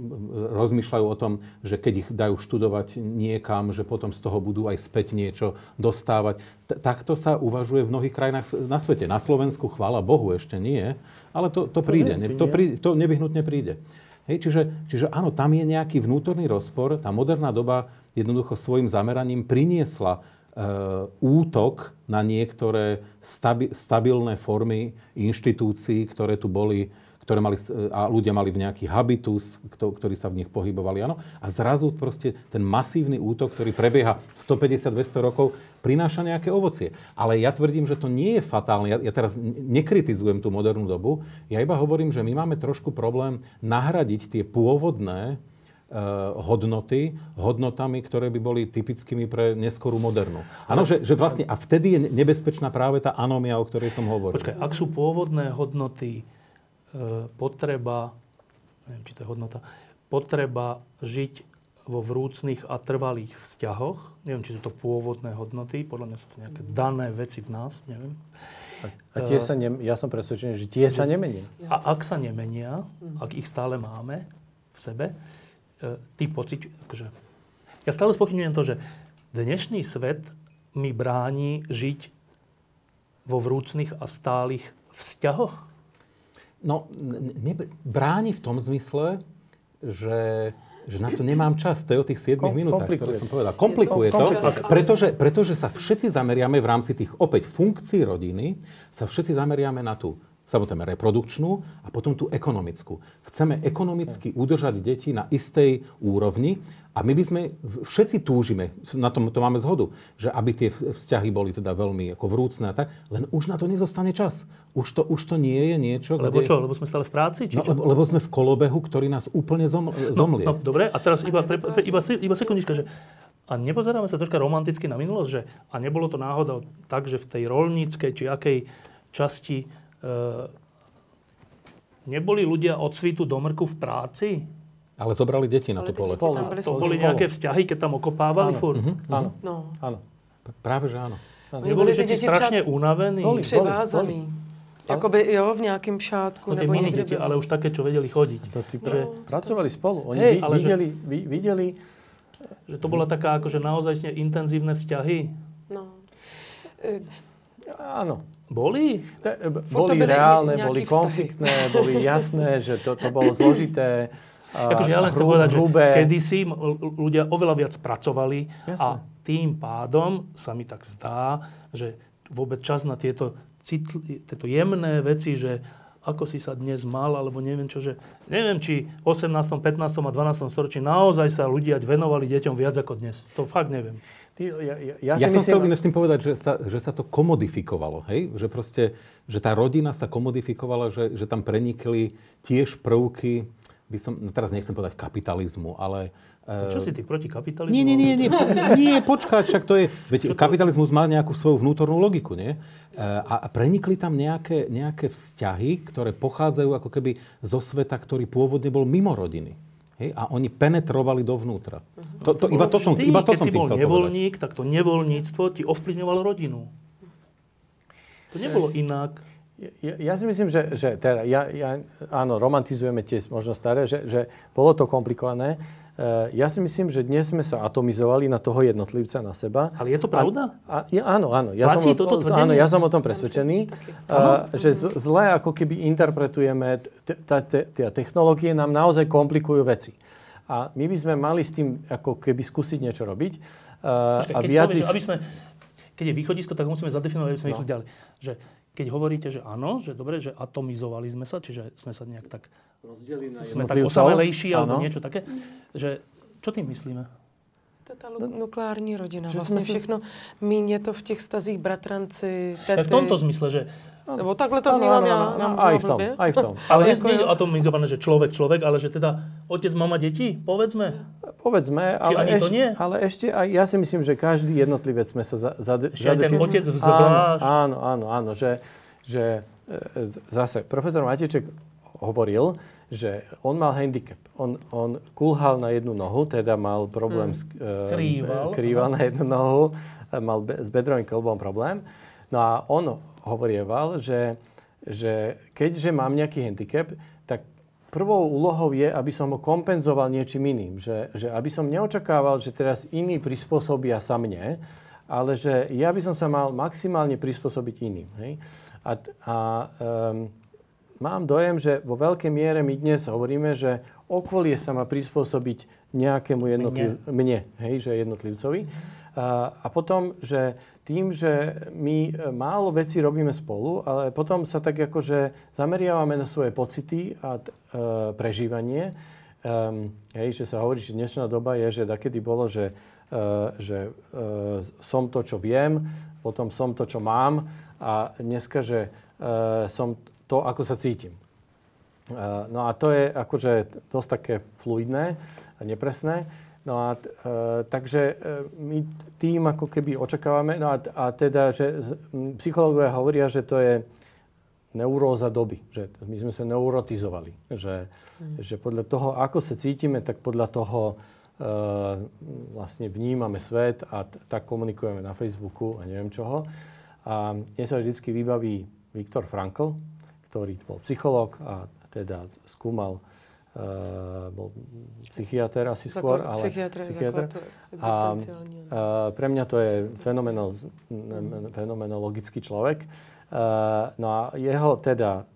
rozmýšľajú o tom, že keď ich dajú študovať niekam, že potom z toho budú aj späť niečo dostávať. T- takto sa uvažuje v mnohých krajinách na svete. Na Slovensku, chvála Bohu, ešte nie, ale to, to príde. Ne- to, prí, to nevyhnutne príde. Hej, čiže, čiže áno, tam je nejaký vnútorný rozpor. Tá moderná doba jednoducho svojim zameraním priniesla e, útok na niektoré stabi, stabilné formy inštitúcií, ktoré tu boli ktoré mali, a ľudia mali v nejaký habitus, kto, ktorí sa v nich pohybovali. Áno? A zrazu proste ten masívny útok, ktorý prebieha 150-200 rokov, prináša nejaké ovocie. Ale ja tvrdím, že to nie je fatálne. Ja, ja teraz nekritizujem tú modernú dobu. Ja iba hovorím, že my máme trošku problém nahradiť tie pôvodné e, hodnoty hodnotami, ktoré by boli typickými pre neskorú modernú. Áno, že, že vlastne, a vtedy je nebezpečná práve tá anómia, o ktorej som hovoril. Počkaj, ak sú pôvodné hodnoty, potreba, neviem, či to je hodnota, potreba žiť vo vrúcných a trvalých vzťahoch, neviem, či sú to pôvodné hodnoty, podľa mňa sú to nejaké dané veci v nás, neviem. A tie sa ne, ja som presvedčený, že tie sa nemenia. A ak sa nemenia, ak ich stále máme v sebe, e, ty pocit, akože... Ja stále spochybňujem to, že dnešný svet mi bráni žiť vo vrúcných a stálych vzťahoch. No, ne, bráni v tom zmysle, že, že na to nemám čas. To je o tých 7 Kom- minútach, komplikuje. ktoré som povedal. Komplikuje to, pretože, pretože sa všetci zameriame v rámci tých opäť funkcií rodiny, sa všetci zameriame na tú samozrejme reprodukčnú a potom tú ekonomickú. Chceme ekonomicky udržať deti na istej úrovni a my by sme, všetci túžime, na tom to máme zhodu, že aby tie vzťahy boli teda veľmi ako vrúcne a tak, len už na to nezostane čas. Už to, už to nie je niečo... Lebo kde... čo? Lebo sme stále v práci? Či no, lebo, lebo sme v kolobehu, ktorý nás úplne zom, zomlie. No, no, dobre, a teraz iba, pre, pre, iba, iba sekundička, že a nepozeráme sa troška romanticky na minulosť, že a nebolo to náhoda tak, že v tej rolníckej či akej časti neboli ľudia od svitu do mrku v práci? Ale zobrali deti na to pole. To boli nejaké vzťahy, keď tam okopávali áno. furt? Uh-huh. Áno. No. áno. Práve, že áno. áno. Neboli všetci strašne unavení? Boli, Převázaní. Jakoby, jo, v nejakém šátku, no, nebo niekde deti, ale už také, čo vedeli chodiť. To ty že... Pracovali spolu. Oni hey, ale videli, že... videli... Že to bola taká akože naozaj intenzívne vzťahy? No. E... Áno. Boli? E, boli reálne, boli konfliktné, boli jasné, že to, to bolo zložité. Akože ja len chcem povedať, že kedysi ľudia oveľa viac pracovali Jasne. a tým pádom sa mi tak zdá, že vôbec čas na tieto, citli, tieto jemné veci, že ako si sa dnes mal, alebo neviem čo, že neviem, či v 18., 15. a 12. storočí naozaj sa ľudia venovali deťom viac ako dnes. To fakt neviem. Ty, ja, ja, ja, ja som myslím... chcel tým povedať, že sa, že sa to komodifikovalo, hej? Že proste, že tá rodina sa komodifikovala, že, že tam prenikli tiež prvky by som, no teraz nechcem povedať kapitalizmu, ale... A čo si ty proti kapitalizmu? Nie, nie, nie, nie, nie počkať, však to je, veď kapitalizmus má nejakú svoju vnútornú logiku, nie? A, a prenikli tam nejaké, nejaké vzťahy, ktoré pochádzajú ako keby zo sveta, ktorý pôvodne bol mimo rodiny. Hej? A oni penetrovali dovnútra. To, to, iba to som, iba to Keď som si bol nevoľník, tak to nevoľníctvo ti ovplyvňovalo rodinu. To nebolo inak. Ja, ja si myslím, že, že teda, ja, ja, áno, romantizujeme tie možno staré, že, že bolo to komplikované. E, ja si myslím, že dnes sme sa atomizovali na toho jednotlivca, na seba. Ale je to pravda? A, a, ja, áno, áno. Ja som, toto o, áno, ja som o tom presvedčený, a, e, že zle ako keby interpretujeme, tie technológie nám naozaj komplikujú veci. A my by sme mali s tým ako keby skúsiť niečo robiť. Počkej, a keď viac... povieš, aby sme, keď je východisko, tak musíme zadefinovať, aby sme no. išli ďalej. Že keď hovoríte, že áno, že dobre, že atomizovali sme sa, čiže sme sa nejak tak... Rozdelili na Sme tak osamelejší alebo niečo také, že čo tým myslíme? To tá nukleární rodina. Že vlastně všechno, míň je to v těch stazích bratranci, tety. v tomto zmysle, že Lebo takhle to vnímam ja. No, aj v tom, aj v tom. Ale nie, nie atomizované, že človek, človek, ale že teda otec, mama, deti, povedzme. Povedzme, ale, ani ešte, to nie? ale ešte aj ja si myslím, že každý jednotlivec sme sa za, za, Že aj ten otec vzvlášť. Áno, áno, áno, že, že e, zase profesor Mateček hovoril, že on mal handicap. On, on kulhal na jednu nohu, teda mal problém hmm. s... E, krýval. Krýval na jednu nohu, mal be, s bedrovým klbom problém. No a on hovorieval, že, že keďže mám nejaký handicap, tak prvou úlohou je, aby som ho kompenzoval niečím iným. Že, že aby som neočakával, že teraz iní prispôsobia sa mne, ale že ja by som sa mal maximálne prispôsobiť iným. Hej? A, a um, mám dojem, že vo veľkej miere my dnes hovoríme, že okolie sa má prispôsobiť nejakému jednotliv... mne, mne hej, že jednotlivcovi. A, a potom, že tým, že my e, málo vecí robíme spolu, ale potom sa tak akože zameriavame na svoje pocity a e, prežívanie. Um, hej, že sa hovorí, že dnešná doba je, že takedy bolo, že, uh, že uh, som to, čo viem, potom som to, čo mám a dneska, že uh, som to, ako sa cítim. Uh, no a to je akože dosť také fluidné a nepresné. No a e, takže e, my tým ako keby očakávame, no a, a teda, že psychológovia hovoria, že to je neuróza doby, že my sme sa neurotizovali, že, mm. že podľa toho, ako sa cítime, tak podľa toho e, vlastne vnímame svet a t- tak komunikujeme na Facebooku a neviem čoho. A mne sa vždycky vybaví Viktor Frankl, ktorý bol psychológ a teda skúmal bol psychiatr asi skôr, ale... Psychiatr, psychiatr. A, uh, pre mňa to je fenomeno, fenomenologický človek. Uh, no a jeho teda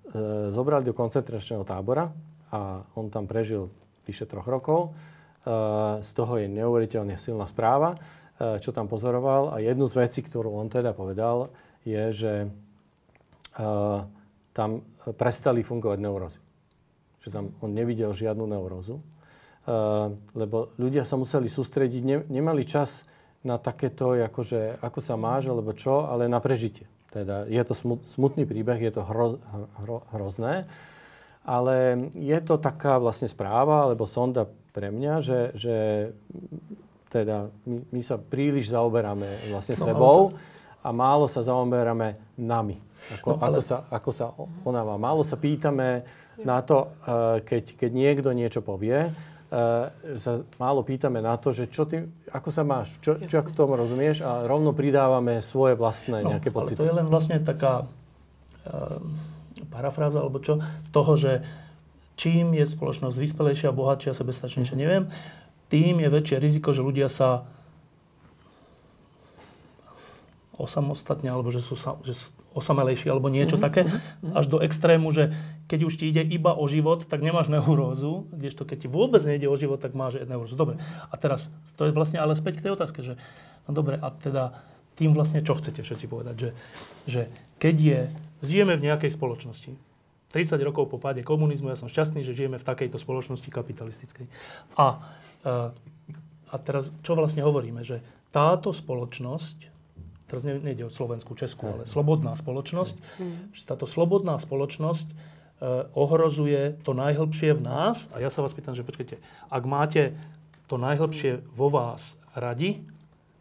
zobrali do koncentračného tábora a on tam prežil vyše troch rokov. Z toho je neuveriteľne silná správa, čo tam pozoroval. A jednu z vecí, ktorú on teda povedal, je, že tam prestali fungovať neurózy. Že tam on nevidel žiadnu neurózu. Uh, lebo ľudia sa museli sústrediť, ne, nemali čas na takéto, akože, ako sa máš, alebo čo, ale na prežitie. Teda je to smutný príbeh, je to hro, hro, hrozné, ale je to taká vlastne správa, alebo sonda pre mňa, že, že teda my, my sa príliš zaoberáme vlastne no, sebou a málo sa zaoberáme nami. Ako, no, ale... ako, sa, ako sa ona má. Málo sa pýtame na to, eh, keď, keď niekto niečo povie, uh, sa málo pýtame na to, že čo ty, ako sa máš, čo, čo ako tomu rozumieš a rovno pridávame svoje vlastné no, nejaké pocity. Ale to je len vlastne taká uh, parafráza alebo čo, toho, že čím je spoločnosť vyspelejšia, bohatšia, sebestačnejšia, neviem, tým je väčšie riziko, že ľudia sa osamostatne, alebo že sú, že sú osamelejší alebo niečo mm-hmm. také, mhm. až do extrému, že keď už ti ide iba o život, tak nemáš neurózu, kdežto keď ti vôbec nejde o život, tak máš neurózu. Dobre, a teraz to je vlastne ale späť k tej otázke, že no dobre, a teda tým vlastne čo chcete všetci povedať, že, že keď je, žijeme v nejakej spoločnosti, 30 rokov po páde komunizmu, ja som šťastný, že žijeme v takejto spoločnosti kapitalistickej. A, a teraz čo vlastne hovoríme, že táto spoločnosť teraz nejde o Slovensku, Česku, ale slobodná spoločnosť, mm. že táto slobodná spoločnosť e, ohrozuje to najhlbšie v nás. A ja sa vás pýtam, že počkajte, ak máte to najhlbšie vo vás radi,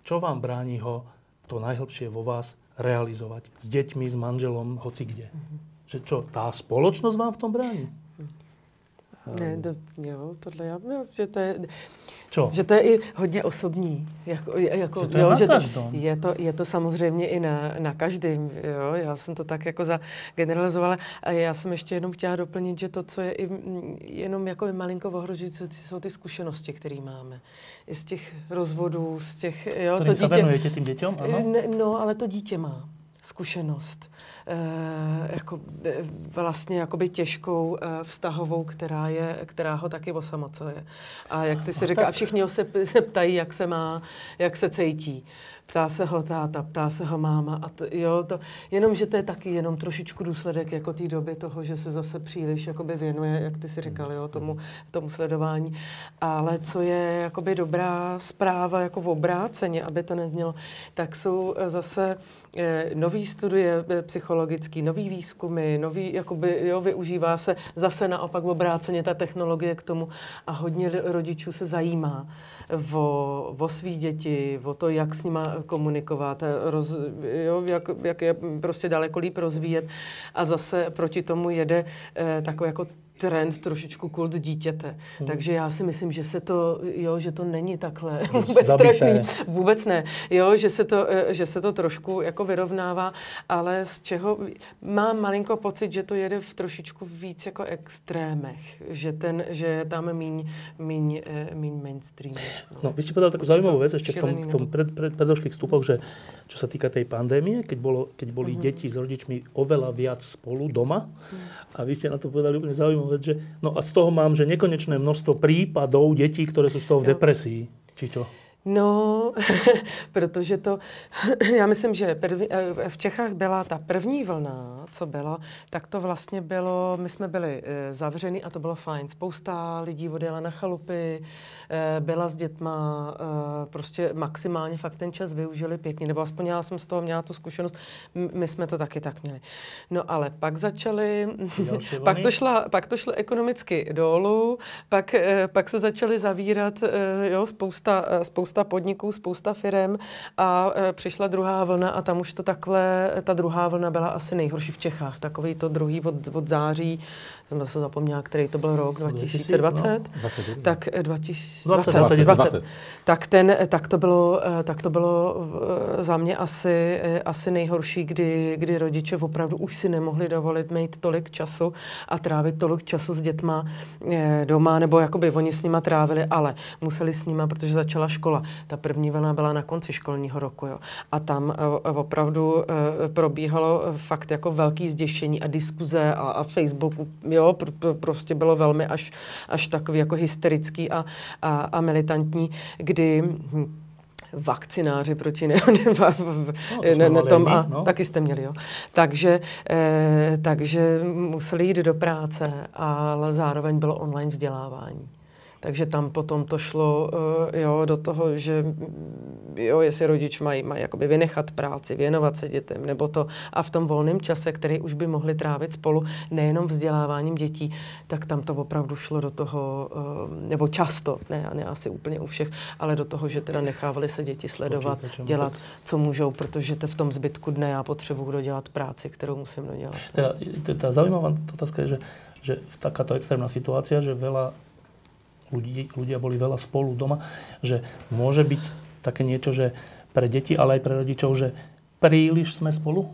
čo vám bráni ho to najhlbšie vo vás realizovať? S deťmi, s manželom, hoci kde. Mm-hmm. Že čo, tá spoločnosť vám v tom bráni? Ne, to, jo, tohle já, jo, že to je, Čo? že to je i hodně osobní. Jako, jako, že to je, jo, že to, je, to, je to samozřejmě i na, na každém. Jo? Já jsem to tak jako zageneralizovala. A já jsem ještě jenom chtěla doplnit, že to, co je i jenom jako malinko ohrožující, jsou ty zkušenosti, které máme. I z těch rozvodů, z těch... Jo, to dítě, se tím děťom? Ano? Ne, no, ale to dítě má zkušenost Eh, jako, eh, vlastně jakoby těžkou eh, vztahovou, která, je, která ho taky osamocuje. A jak ty si říká, a všichni ho se, se ptají, jak se má, jak se cítí ptá se ho táta, ptá se ho máma. A to, jo, to, jenom, že to je taky jenom trošičku důsledek jako té doby toho, že se zase příliš jakoby věnuje, jak ty si říkal, jo, tomu, tomu sledování. Ale co je jakoby dobrá zpráva jako v obráceně, aby to neznělo, tak jsou zase eh, nový studie eh, psychologický, nový výzkumy, nový, jakoby, jo, využívá se zase naopak v obráceně ta technologie k tomu a hodně rodičů se zajímá o, o svý děti, o to, jak s nima komunikovat, roz, jo, jak, jak je prostě daleko líp rozvíjet. A zase proti tomu jede eh, takový jako trend trošičku kult dítěte. Hmm. Takže já si myslím, že se to, jo, že to není takhle vůbec strašný. Vůbec ne. Jo, že se, to, eh, že se to trošku jako vyrovnává, ale z čeho mám malinko pocit, že to jede v trošičku víc jako extrémech. Že, ten, že je tam míň, míň, eh, míň mainstream. No, no vy ste povedali takú zaujímavú vec ešte v tom, v tom pred, pred, predošlých vstupoch, že čo sa týka tej pandémie, keď, bolo, keď boli uh-huh. deti s rodičmi oveľa viac spolu doma uh-huh. A vy ste na to povedali úplne zaujímavé že no a z toho mám, že nekonečné množstvo prípadov detí, ktoré sú z toho v depresii. Či čo? No, protože to, já myslím, že první, eh, v Čechách byla ta první vlna, co bylo, tak to vlastně bylo, my jsme byli zavřeni a to bylo fajn. Spousta lidí odjela na chalupy, eh, byla s dětma, prostě maximálně fakt ten čas využili pěkně, nebo aspoň já jsem z toho měla tu zkušenost, my jsme to taky tak měli. No ale pak začali, pak to, šla, pak to šlo ekonomicky dolů, pak, pak se začaly zavírat jo, spousta, spousta spousta podniků, spousta firm a e, přišla druhá vlna a tam už to takhle, ta druhá vlna byla asi nejhorší v Čechách. Takový to druhý od, od září jsem zase zapomněla, který to byl rok, 2020, no, tak 2020, 20, 20, 20. Tak, ten, tak, to bylo, eh, tak to bylo eh, za mě asi, eh, asi nejhorší, kdy, kdy rodiče opravdu už si nemohli dovolit mít tolik času a trávit tolik času s dětma doma, nebo jakoby oni s nima trávili, ale museli s nima, protože začala škola. Ta první vlna byla na konci školního roku, jo. A tam opravdu probíhalo fakt jako velký zděšení a diskuze a, a Facebooku, jo, pr- prostě bylo velmi až, až takový jako hysterický a, a, a militantní, kdy hm, vakcináři proti ne, ne, No, ne, mali tom, a no. taky jste měli, jo. Takže, eh, takže museli jít do práce, ale zároveň bylo online vzdělávání. Takže tam potom to šlo eh, jo, do toho, že mm, jo, jestli rodič mají, mají jakoby vynechat práci, věnovat se dětem, nebo to a v tom volném čase, který už by mohli trávit spolu, nejenom vzděláváním dětí, tak tam to opravdu šlo do toho, eh, nebo často, ne, ne asi úplně u všech, ale do toho, že teda nechávali se děti sledovat, počítačem, dělat, co můžou, protože to v tom zbytku dne já potřebuji dodělat práci, kterou musím dodělat. Teda, teda zaujímavá otázka je, že, že v takáto extrémna situácia, že veľa ľudí, ľudia boli veľa spolu doma, že môže byť také niečo, že pre deti, ale aj pre rodičov, že príliš sme spolu?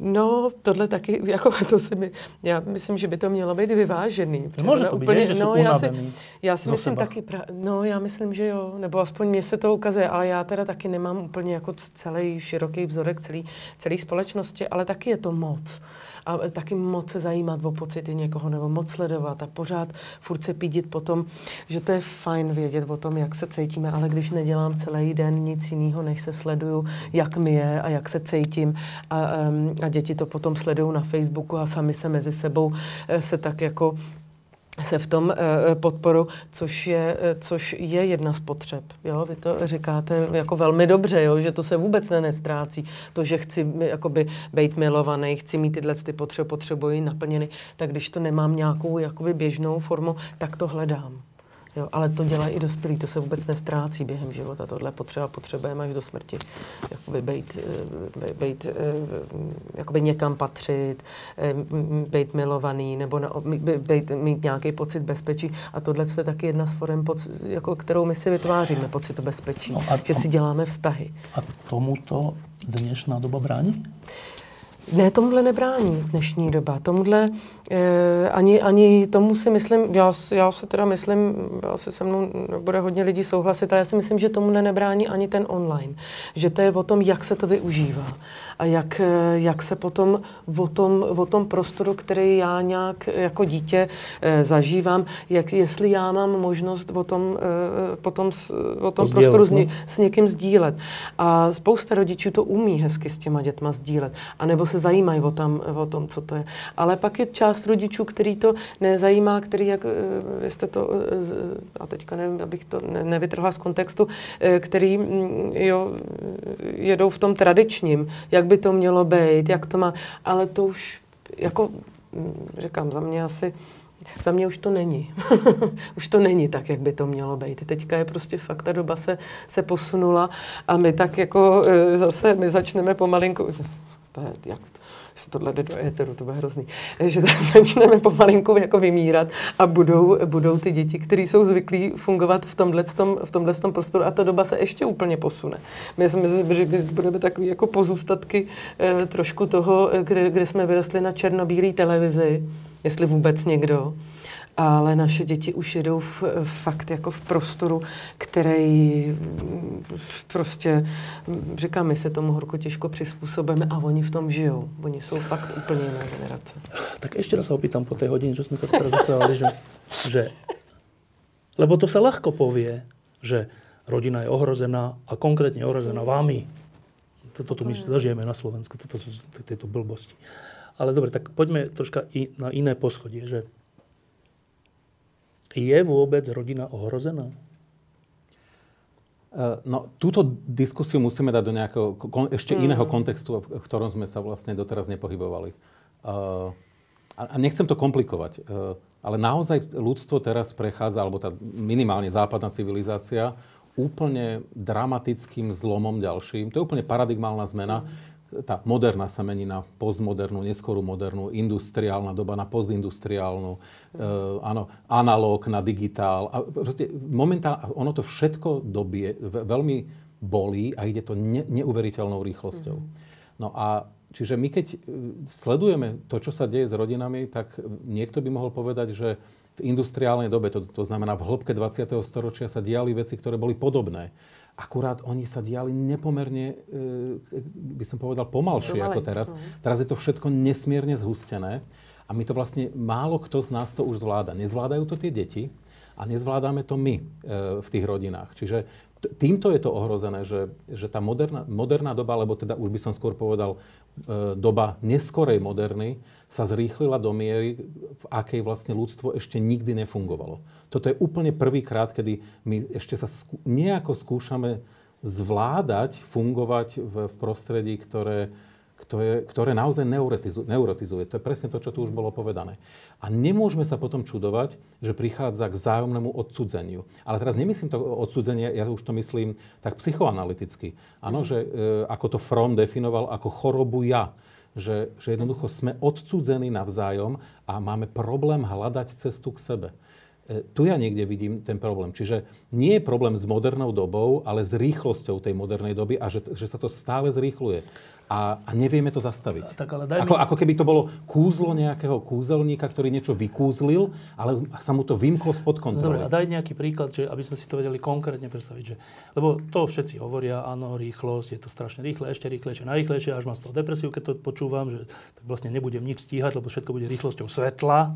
No, tohle taky, jako to si mi, já myslím, že by to mělo být vyvážený. Může to být, ne, že jsou já si, já si myslím seba. taky, pra, no já myslím, že jo, nebo aspoň mně se to ukazuje, ale já teda taky nemám úplně jako celý široký vzorek celý, celý společnosti, ale taky je to moc. A taky moc se zajímat o pocity někoho, nebo moc sledovat a pořád furt se pídit po tom, že to je fajn vědět o tom, jak se cítíme, ale když nedělám celý den nic jiného, než se sleduju, jak mi je a jak se cítím a, a děti to potom sledují na Facebooku a sami se mezi sebou eh, se tak jako se v tom eh, podporu, což je, eh, což je jedna z potřeb. Jo? Vy to říkáte jako velmi dobře, jo? že to se vůbec ne nestrácí. To, že chci eh, jakoby být milovaný, chci mít tyhle ty potřeby, potřebuji naplněny, tak když to nemám nějakou jakoby běžnou formu, tak to hledám. Jo, ale to dělají i dospělí, to se vůbec nestrácí během života. Tohle potřeba potřebujeme až do smrti. Jakoby bejt, eh, bejt, eh, jakoby někam patřit, eh, být milovaný, nebo na, bejt, mít nějaký pocit bezpečí. A tohle je taky jedna z forem, jako, kterou my si vytváříme, pocit bezpečí. No a- že si děláme vztahy. A tomuto dnešná doba bráni? Ne, tomuhle nebrání dnešní doba. Tomuhle eh, ani, ani tomu si myslím, já, já si teda myslím, asi se mnou bude hodně lidí souhlasit, ale já si myslím, že tomuhle nebrání ani ten online. Že to je o tom, jak se to využívá a jak, eh, jak se potom o tom, o tom prostoru, který já nějak jako dítě eh, zažívám, jak, jestli já mám možnost o tom, eh, potom o tom To prostoru s, ně, s někým sdílet. A spousta rodičů to umí hezky s těma dětma sdílet. A nebo se zajímají o, tam, o tom, co to je. Ale pak je část rodičů, který to nezajímá, který, jak eh, vy jste to, eh, a teďka nevím, abych to ne, nevytrhla z kontextu, eh, který mm, jo, jedou v tom tradičním, jak by to mělo být, jak to má, ale to už jako, mm, říkám, za mě asi za mě už to není. už to není tak, jak by to mělo být. Teďka je prostě fakt, ta doba se, se posunula a my tak jako e, zase, my začneme pomalinku, to je, jak, jestli tohle jde do éteru, to bude hrozný, že začneme pomalinku jako vymírat a budou, budou ty děti, které jsou zvyklí fungovat v tomhle, v tomhle tom prostoru a ta doba se ještě úplně posune. My jsme, že budeme takový jako pozůstatky eh, trošku toho, eh, kde, kde jsme vyrostli na černobílé televizi, jestli vůbec někdo. Ale naše děti už jedou v, fakt jako v prostoru, který mm, prostě, mm, říkám, my se tomu horko těžko přizpůsobíme a oni v tom žijou. Oni jsou fakt úplně jiná generace. Tak ešte raz sa opýtam po tej hodine, čo sme sa teraz rozprávali, že, že... Lebo to sa ľahko povie, že rodina je ohrozená a konkrétne ohrozená vami. Toto tu my zažijeme na Slovensku, toto sú tieto blbosti. Ale dobre, tak poďme troška i na iné poschodie, že je vôbec rodina ohrozená? Eh, No, túto diskusiu musíme dať do nejakého ešte Mm. iného kontextu, v ktorom sme sa vlastne doteraz nepohybovali. Eh, A nechcem to komplikovať, eh, ale naozaj ľudstvo teraz prechádza, alebo tá minimálne západná civilizácia, úplne dramatickým zlomom ďalším. To je úplne paradigmálna zmena. Tá moderná sa mení na postmodernú, neskorú modernú, industriálna doba na postindustriálnu, e, áno, analóg na digitál. A proste momentálne, ono to všetko dobie, ve- veľmi bolí a ide to ne, neuveriteľnou rýchlosťou. No a čiže my keď e, sledujeme to, čo sa deje s rodinami, tak niekto by mohol povedať, že v industriálnej dobe, to, to znamená v hĺbke 20. storočia sa diali veci, ktoré boli podobné. Akurát oni sa diali nepomerne, e, by som povedal, pomalšie ako Pomalejc, teraz. Teraz je to všetko nesmierne zhustené a my to vlastne, málo kto z nás to už zvláda. Nezvládajú to tie deti a nezvládame to my e, v tých rodinách. Čiže týmto je to ohrozené, že, že tá moderná, moderná doba, alebo teda už by som skôr povedal e, doba neskorej moderny, sa zrýchlila do miery, v akej vlastne ľudstvo ešte nikdy nefungovalo. Toto je úplne prvýkrát, kedy my ešte sa skú, nejako skúšame zvládať, fungovať v, v prostredí, ktoré, ktoré, ktoré naozaj neurotizuje, neurotizuje. To je presne to, čo tu už bolo povedané. A nemôžeme sa potom čudovať, že prichádza k vzájomnému odsudzeniu. Ale teraz nemyslím to odsudzenie, ja už to myslím tak psychoanalyticky. Áno, že e, ako to Fromm definoval ako chorobu ja. Že, že jednoducho sme odcudzení navzájom a máme problém hľadať cestu k sebe. E, tu ja niekde vidím ten problém. Čiže nie je problém s modernou dobou, ale s rýchlosťou tej modernej doby a že, že sa to stále zrýchluje a, a nevieme to zastaviť. Tak ale daj ako, mi... ako keby to bolo kúzlo nejakého kúzelníka, ktorý niečo vykúzlil, ale sa mu to vymklo spod kontroly. Dobre, a daj nejaký príklad, že aby sme si to vedeli konkrétne predstaviť. Že, lebo to všetci hovoria, áno, rýchlosť, je to strašne rýchle, ešte rýchlejšie, najrýchlejšie, až mám z toho depresiu, keď to počúvam, že tak vlastne nebudem nič stíhať, lebo všetko bude rýchlosťou svetla.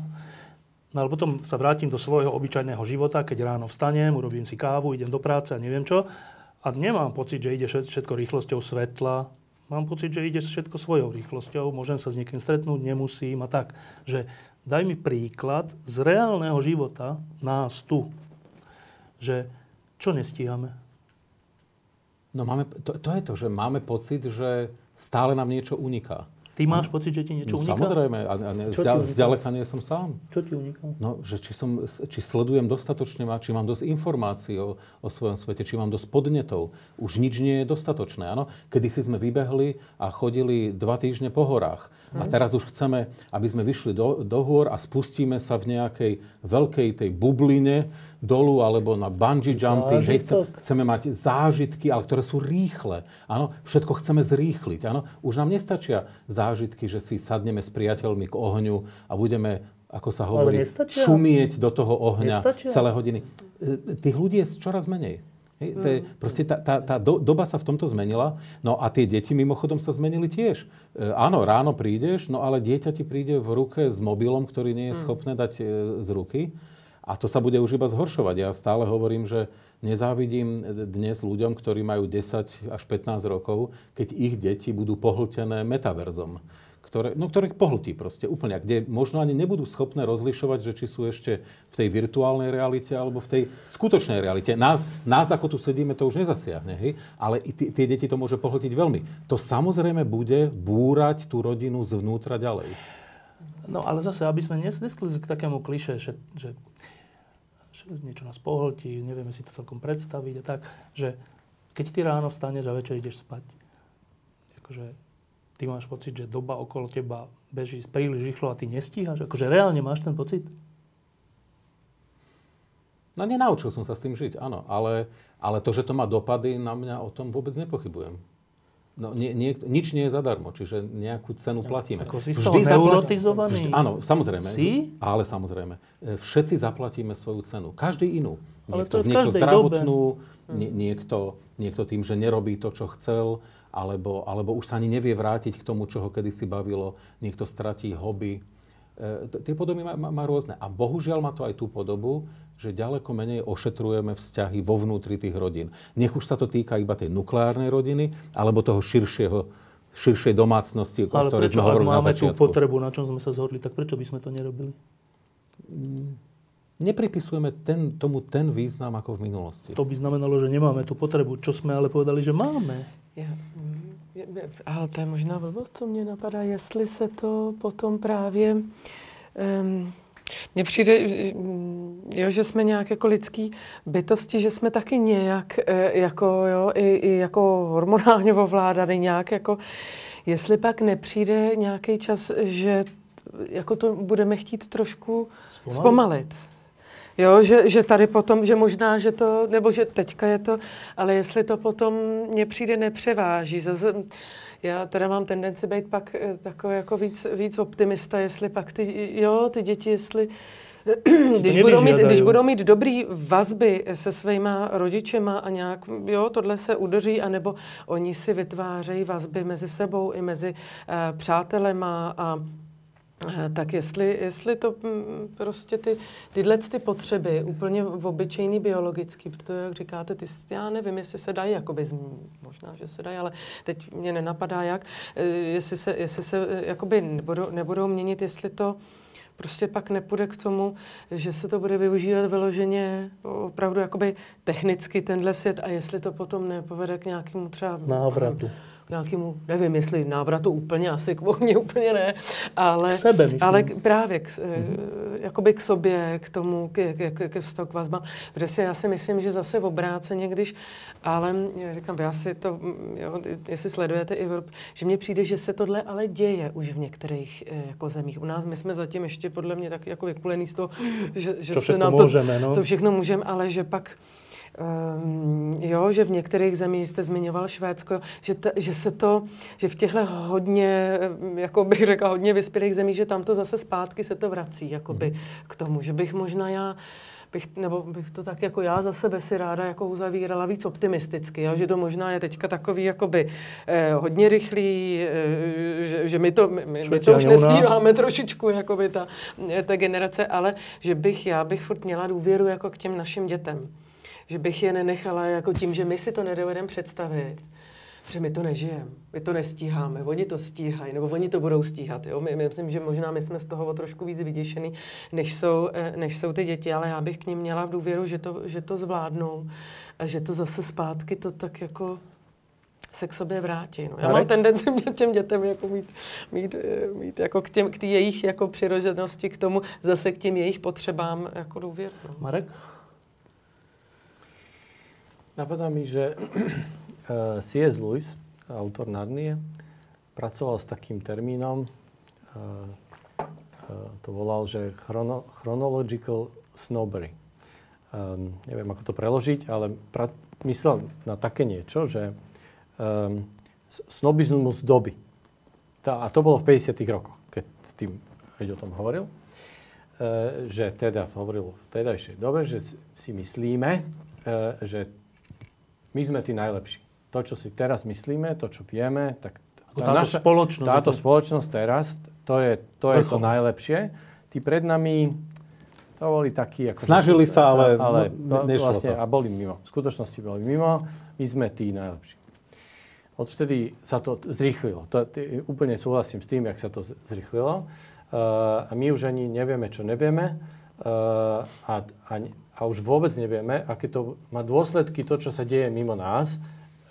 No ale potom sa vrátim do svojho obyčajného života, keď ráno vstanem, urobím si kávu, idem do práce a neviem čo. A nemám pocit, že ide všetko rýchlosťou svetla, Mám pocit, že ide všetko svojou rýchlosťou, môžem sa s niekým stretnúť, nemusím a tak. Že daj mi príklad z reálneho života nás tu, že čo nestíhame? No máme, to, to je to, že máme pocit, že stále nám niečo uniká. Ty máš pocit, že ti niečo no, uniká? Samozrejme, a, a ne, zďal, zďaleka nie som sám. Čo ti uniká? No, že či, som, či sledujem dostatočne, či mám dosť informácií o, o svojom svete, či mám dosť podnetov. Už nič nie je dostatočné, áno? Kedy si sme vybehli a chodili dva týždne po horách. A mhm. teraz už chceme, aby sme vyšli do, do hôr a spustíme sa v nejakej veľkej tej bubline, dolu alebo na bungee jumping. Hej, chce, chceme mať zážitky, ale ktoré sú rýchle. Áno, všetko chceme zrýchliť. Áno, už nám nestačia zážitky, že si sadneme s priateľmi k ohňu a budeme ako sa hovorí, šumieť do toho ohňa nestačia. celé hodiny. E, tých ľudí je čoraz menej. Hej, to je, mm. proste tá, tá, tá do, doba sa v tomto zmenila, no a tie deti mimochodom sa zmenili tiež. E, áno, ráno prídeš, no ale dieťa ti príde v ruke s mobilom, ktorý nie je mm. schopné dať e, z ruky. A to sa bude už iba zhoršovať. Ja stále hovorím, že nezávidím dnes ľuďom, ktorí majú 10 až 15 rokov, keď ich deti budú pohltené metaverzom. Ktoré, no, ktoré pohltí proste úplne. Kde možno ani nebudú schopné rozlišovať, že či sú ešte v tej virtuálnej realite alebo v tej skutočnej realite. Nás, nás ako tu sedíme, to už nezasiahne, hej? ale tie deti to môže pohltiť veľmi. To samozrejme bude búrať tú rodinu zvnútra ďalej. No ale zase, aby sme nesklizli k takému kliše, že, že niečo nás pohltí, nevieme si to celkom predstaviť a tak, že keď ty ráno vstaneš a večer ideš spať, akože ty máš pocit, že doba okolo teba beží príliš rýchlo a ty nestíhaš? Akože reálne máš ten pocit? No nenaučil som sa s tým žiť, áno. Ale, ale to, že to má dopady na mňa, o tom vôbec nepochybujem. No, nie, nie, nič nie je zadarmo, čiže nejakú cenu platíme. Ako si toho neurotizovaný? Vždy, áno, samozrejme. Si? Ale samozrejme. E, všetci zaplatíme svoju cenu. Každý inú. Niekto, ale to niekto zdravotnú, nie, niekto, niekto tým, že nerobí to, čo chcel, alebo, alebo už sa ani nevie vrátiť k tomu, čo ho kedysi bavilo. Niekto stratí hobby. E, tie podoby má, má, má rôzne. A bohužiaľ má to aj tú podobu, že ďaleko menej ošetrujeme vzťahy vo vnútri tých rodín. Nech už sa to týka iba tej nukleárnej rodiny, alebo toho širšieho, širšej domácnosti, o Ale ktorej sme hovorili na začiatku. tú potrebu, na čom sme sa zhodli, tak prečo by sme to nerobili? Mm, nepripisujeme ten, tomu ten význam ako v minulosti. To by znamenalo, že nemáme tú potrebu, čo sme ale povedali, že máme. Ja, ale to je možná blbost, co mě napadá, jestli se to potom právě um, mně přijde, jo, že jsme nějak jako lidský bytosti, že jsme taky nějak e, jako, jo, i, i jako hormonálně ovládaný nějak jako, jestli pak nepřijde nějaký čas, že jako to budeme chtít trošku zpomalit. zpomalit. Jo, že, že tady potom, že možná, že to, nebo že teďka je to, ale jestli to potom mně přijde nepřeváží. Zase, já teda mám tendenci být pak eh, takový jako víc, víc optimista, jestli pak ty, jo, ty děti, jestli když budou, mít, když budou mít dobrý vazby se svýma rodičema a nějak, jo, tohle se udoří, anebo oni si vytvářejí vazby mezi sebou i mezi uh, přátelema a Eh, tak jestli, jestli to mm, prostě ty, tyhle ty potřeby, úplně v obyčejný biologický, protože jak říkáte, ty, já nevím, jestli se dají, jakoby, možná, že se dají, ale teď mě nenapadá jak, eh, jestli se, jestli se eh, jakoby nebudou, nebudou měnit, jestli to prostě pak nepůjde k tomu, že se to bude využívat vyloženě opravdu jakoby technicky tenhle svět a jestli to potom nepovede k nějakému třeba návratu nějakému, nevím, jestli návratu úplně, asi k ohni úplně ne, ale, k sebe, myslím. ale k, právě k, mm-hmm. jakoby k sobě, k tomu, ke, ke, ke, ke vztahu k vazbám. Protože si, já si myslím, že zase v obráceně, když, ale říkám, já si to, jo, jestli sledujete i že mně přijde, že se tohle ale děje už v některých eh, jako zemích. U nás my jsme zatím ještě podle mě tak jako vykulený z toho, že, že se nám to, můžeme, no. co všechno můžeme, ale že pak Um, jo, že v některých zemích, jste zmiňoval Švédsko, že, ta, že se to, že v těchto hodně, jako bych řekla, hodně vyspělých zemích, že tam to zase zpátky se to vrací, jakoby mm. k tomu, že bych možná já bych, nebo bych to tak jako já za sebe si ráda jako uzavírala víc optimisticky, jo? že to možná je teďka takový jakoby eh, hodně rychlý, eh, že, že my, to, my, my to už nestíváme trošičku, jakoby ta, ta generace, ale že bych, já bych furt měla důvěru jako k těm našim dětem že bych je nenechala jako tím, že my si to nedovedeme představit, že my to nežijeme, my to nestíháme, oni to stíhají, nebo oni to budou stíhat. Jo? My, my myslím, že možná my jsme z toho o trošku víc vyděšený, než jsou, eh, než jsou ty děti, ale já bych k ním měla v důvěru, že to, že to zvládnou a že to zase zpátky to tak jako se k sobě vrátí. No. Já mám tendenci mě těm dětem jako mít, mít, eh, mít jako k, těm, k tý jejich jako přirozenosti, k tomu zase k těm jejich potřebám jako důvěru. No. Marek? Napadá mi, že eh, C.S. Lewis, autor Narnie, pracoval s takým termínom, eh, eh, to volal, že chrono, chronological snobbery. Um, neviem, ako to preložiť, ale pra, myslel na také niečo, že um, snobizmus doby. Tá, a to bolo v 50. rokoch, keď tým keď o tom hovoril. Uh, že teda hovoril v tedajšej dobe, že si myslíme, uh, že my sme tí najlepší. To, čo si teraz myslíme, to, čo vieme, tak tá táto naša, spoločnosť, táto spoločnosť teraz, to je to, je to najlepšie. Tí pred nami, to boli takí... Ako Snažili sa, ale, ale no, nešlo vlastne, to. A boli mimo. V skutočnosti boli mimo. My sme tí najlepší. Odvtedy sa to zrýchlilo. To, tý, úplne súhlasím s tým, jak sa to zrýchlilo. Uh, a my už ani nevieme, čo nevieme. Uh, a, a a už vôbec nevieme, aké to má dôsledky to, čo sa deje mimo nás.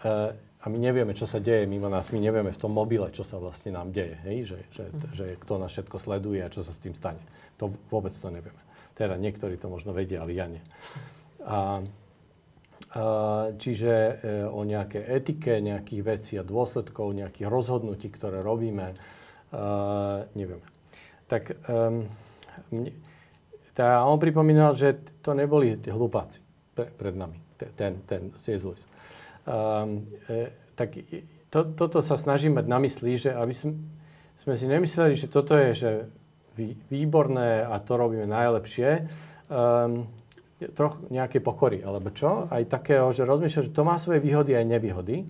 E, a my nevieme, čo sa deje mimo nás. My nevieme v tom mobile, čo sa vlastne nám deje. Hej? Že, že, mm. že kto nás všetko sleduje a čo sa s tým stane. To vôbec to nevieme. Teda niektorí to možno vedia, ale ja nie. A, a, čiže e, o nejaké etike nejakých vecí a dôsledkov, nejakých rozhodnutí, ktoré robíme, a, nevieme. Tak um, mne, tá, on pripomínal, že to neboli hlupáci pre, pred nami, ten, ten C.S. Lewis. Um, e, tak to, toto sa snažíme mať na mysli, že aby sme, sme si nemysleli, že toto je že vý, výborné a to robíme najlepšie. Um, troch nejaké pokory, alebo čo? Aj takého, že rozmýšľa, že to má svoje výhody aj nevýhody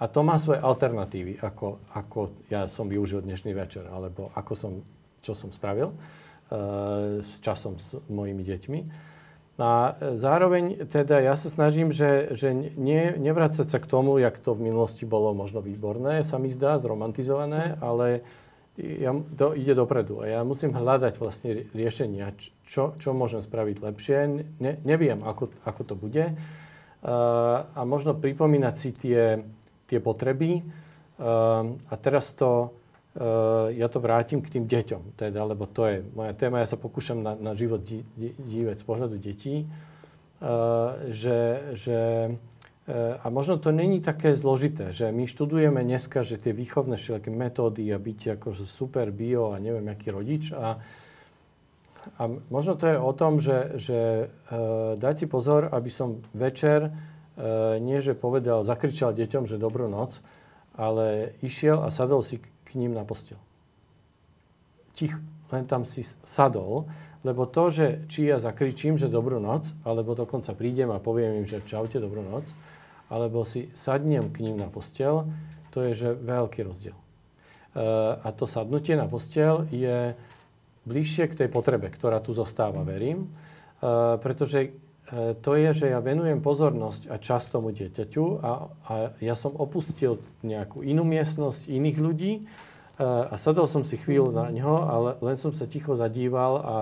a to má svoje alternatívy, ako, ako ja som využil dnešný večer, alebo ako som, čo som spravil. Eh, s časom s mojimi deťmi. A zároveň teda ja sa snažím, že, že nie, nevrácať sa k tomu, jak to v minulosti bolo možno výborné, sa mi zdá, zromantizované, ale ja, to ide dopredu. A ja musím hľadať vlastne riešenia, čo, čo môžem spraviť lepšie. Ne, neviem, ako, ako to bude. Uh, a možno pripomínať si tie, tie potreby. Uh, a teraz to ja to vrátim k tým deťom, teda, lebo to je moja téma. Ja sa pokúšam na, na život dí, dí, dívať z pohľadu detí, uh, že, že uh, a možno to není také zložité, že my študujeme dneska, že tie výchovné všelijaké metódy a byť akože super bio a neviem, aký rodič a, a možno to je o tom, že, že uh, dať si pozor, aby som večer uh, nie, že povedal, zakričal deťom, že dobrú noc, ale išiel a sadol si ním na postel. Tich, len tam si sadol, lebo to, že či ja zakričím, že dobrú noc, alebo dokonca prídem a poviem im, že čaute, dobrú noc, alebo si sadnem k ním na postel, to je že veľký rozdiel. Uh, a to sadnutie na postel je bližšie k tej potrebe, ktorá tu zostáva, verím. Uh, pretože to je, že ja venujem pozornosť a čas tomu dieťaťu a, a ja som opustil nejakú inú miestnosť iných ľudí uh, a sadol som si chvíľu na ňo, ale len som sa ticho zadíval a,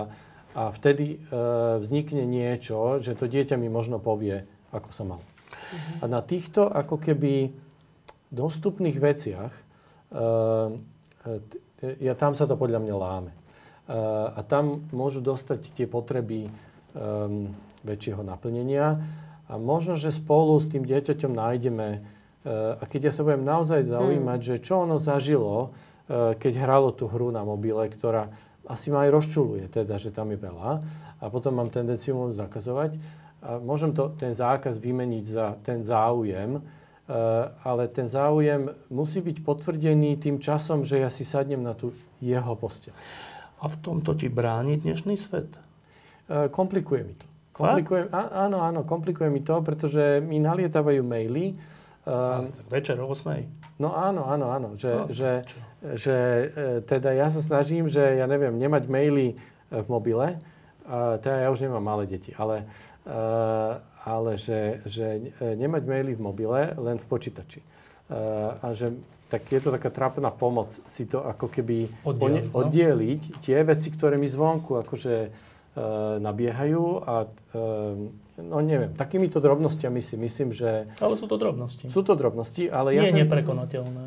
a vtedy uh, vznikne niečo, že to dieťa mi možno povie, ako som mal. A na týchto ako keby dostupných veciach ja, tam sa to podľa mňa láme. A tam môžu dostať tie potreby um, väčšieho naplnenia. A možno, že spolu s tým dieťaťom nájdeme, uh, a keď ja sa budem naozaj zaujímať, hmm. že čo ono zažilo, uh, keď hralo tú hru na mobile, ktorá asi ma aj rozčuluje, teda, že tam je veľa, a potom mám tendenciu mu zakazovať. A môžem to, ten zákaz vymeniť za ten záujem, Eh, ale ten záujem musí byť potvrdený tým časom, že ja si sadnem na tú jeho posteľ. A v tomto ti bráni dnešný svet? Komplikuje mi to. Komplikuje, áno, áno, komplikuje mi to, pretože mi nalietávajú maily. Uh, večer o 8. No áno, áno, áno. Že, no, že, že teda ja sa snažím, že ja neviem, nemať maily v mobile. Uh, teda ja už nemám malé deti, ale uh, ale že, že e, nemať maily v mobile, len v počítači. E, a že tak je to taká trápna pomoc si to ako keby oddieliť, no? oddieliť tie veci, ktoré mi zvonku akože e, nabiehajú a e, no neviem, takýmito drobnostiami si myslím, že... Ale sú to drobnosti. Sú to drobnosti, ale ja Nie som... neprekonateľné.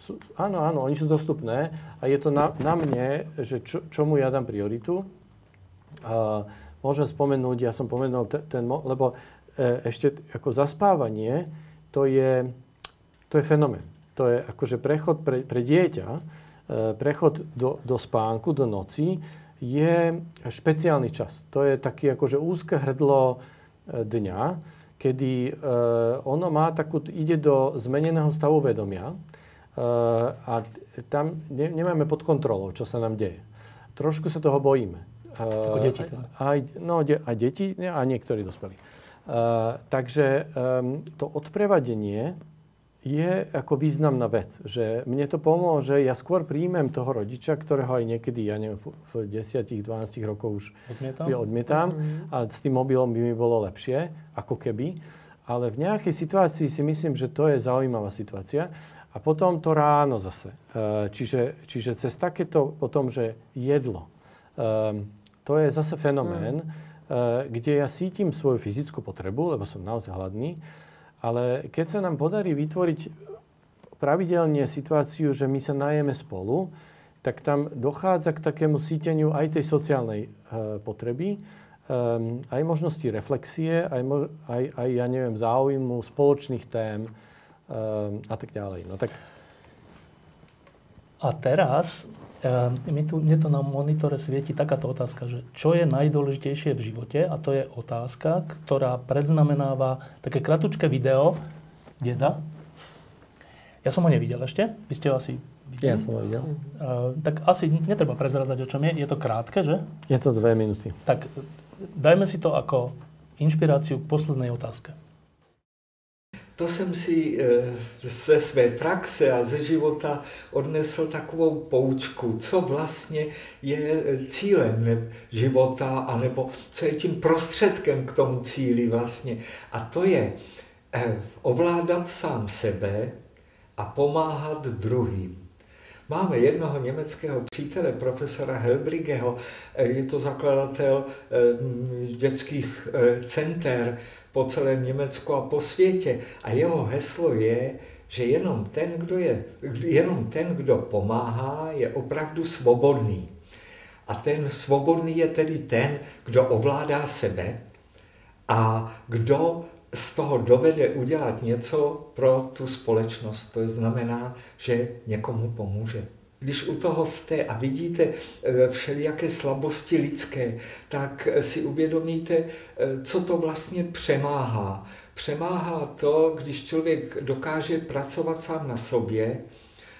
Sú, áno, áno, oni sú dostupné a je to na, na mne, že čo, čomu ja dám prioritu. Uh, môžem spomenúť, ja som pomenul ten, ten lebo e, ešte ako zaspávanie, to je, to je fenomén. To je akože prechod pre, pre dieťa, e, prechod do, do spánku, do noci, je špeciálny čas. To je taký akože úzke hrdlo e, dňa, kedy e, ono má takú, ide do zmeneného stavu vedomia e, a tam ne, nemáme pod kontrolou, čo sa nám deje. Trošku sa toho bojíme. Ako deti teda. Aj, no, aj deti a niektorí dospelí. Takže to odprevadenie je ako významná vec, že mne to pomôže, ja skôr príjmem toho rodiča, ktorého aj niekedy, ja neviem, v 10-12 rokov už odmietam, odmietam mm-hmm. a s tým mobilom by mi bolo lepšie, ako keby. Ale v nejakej situácii si myslím, že to je zaujímavá situácia. A potom to ráno zase. Čiže, čiže cez takéto potom, že jedlo, um, to je zase fenomén, mm. kde ja cítim svoju fyzickú potrebu, lebo som naozaj hladný, ale keď sa nám podarí vytvoriť pravidelne situáciu, že my sa najeme spolu, tak tam dochádza k takému cíteniu aj tej sociálnej uh, potreby, um, aj možnosti reflexie, aj, aj, aj, ja neviem, záujmu spoločných tém um, a tak ďalej. No tak... A teraz Ehm, mi tu, mne to na monitore svieti takáto otázka, že čo je najdôležitejšie v živote a to je otázka, ktorá predznamenáva také kratučké video deda. Ja som ho nevidel ešte, vy ste ho asi videli. Ja som ho videl. Uh, tak asi netreba prezrazať, o čom je. Je to krátke, že? Je to dve minúty. Tak dajme si to ako inšpiráciu k poslednej otázke to jsem si eh, ze své praxe a ze života odnesl takovou poučku, co vlastně je cílem života, anebo co je tím prostředkem k tomu cíli vlastně. A to je eh, ovládat sám sebe a pomáhat druhým. Máme jednoho německého přítele, profesora Helbrigeho, eh, je to zakladatel dětských center, po celém Německu a po světě. A jeho heslo je, že jenom ten, kdo, je, jenom ten, kdo pomáhá, je opravdu svobodný. A ten svobodný je tedy ten, kdo ovládá sebe a kdo z toho dovede udělat něco pro tu společnost. To znamená, že někomu pomůže. Když u toho jste a vidíte eh, všelijaké slabosti lidské, tak eh, si uvědomíte, eh, co to vlastně přemáhá. Přemáhá to, když člověk dokáže pracovat sám na sobě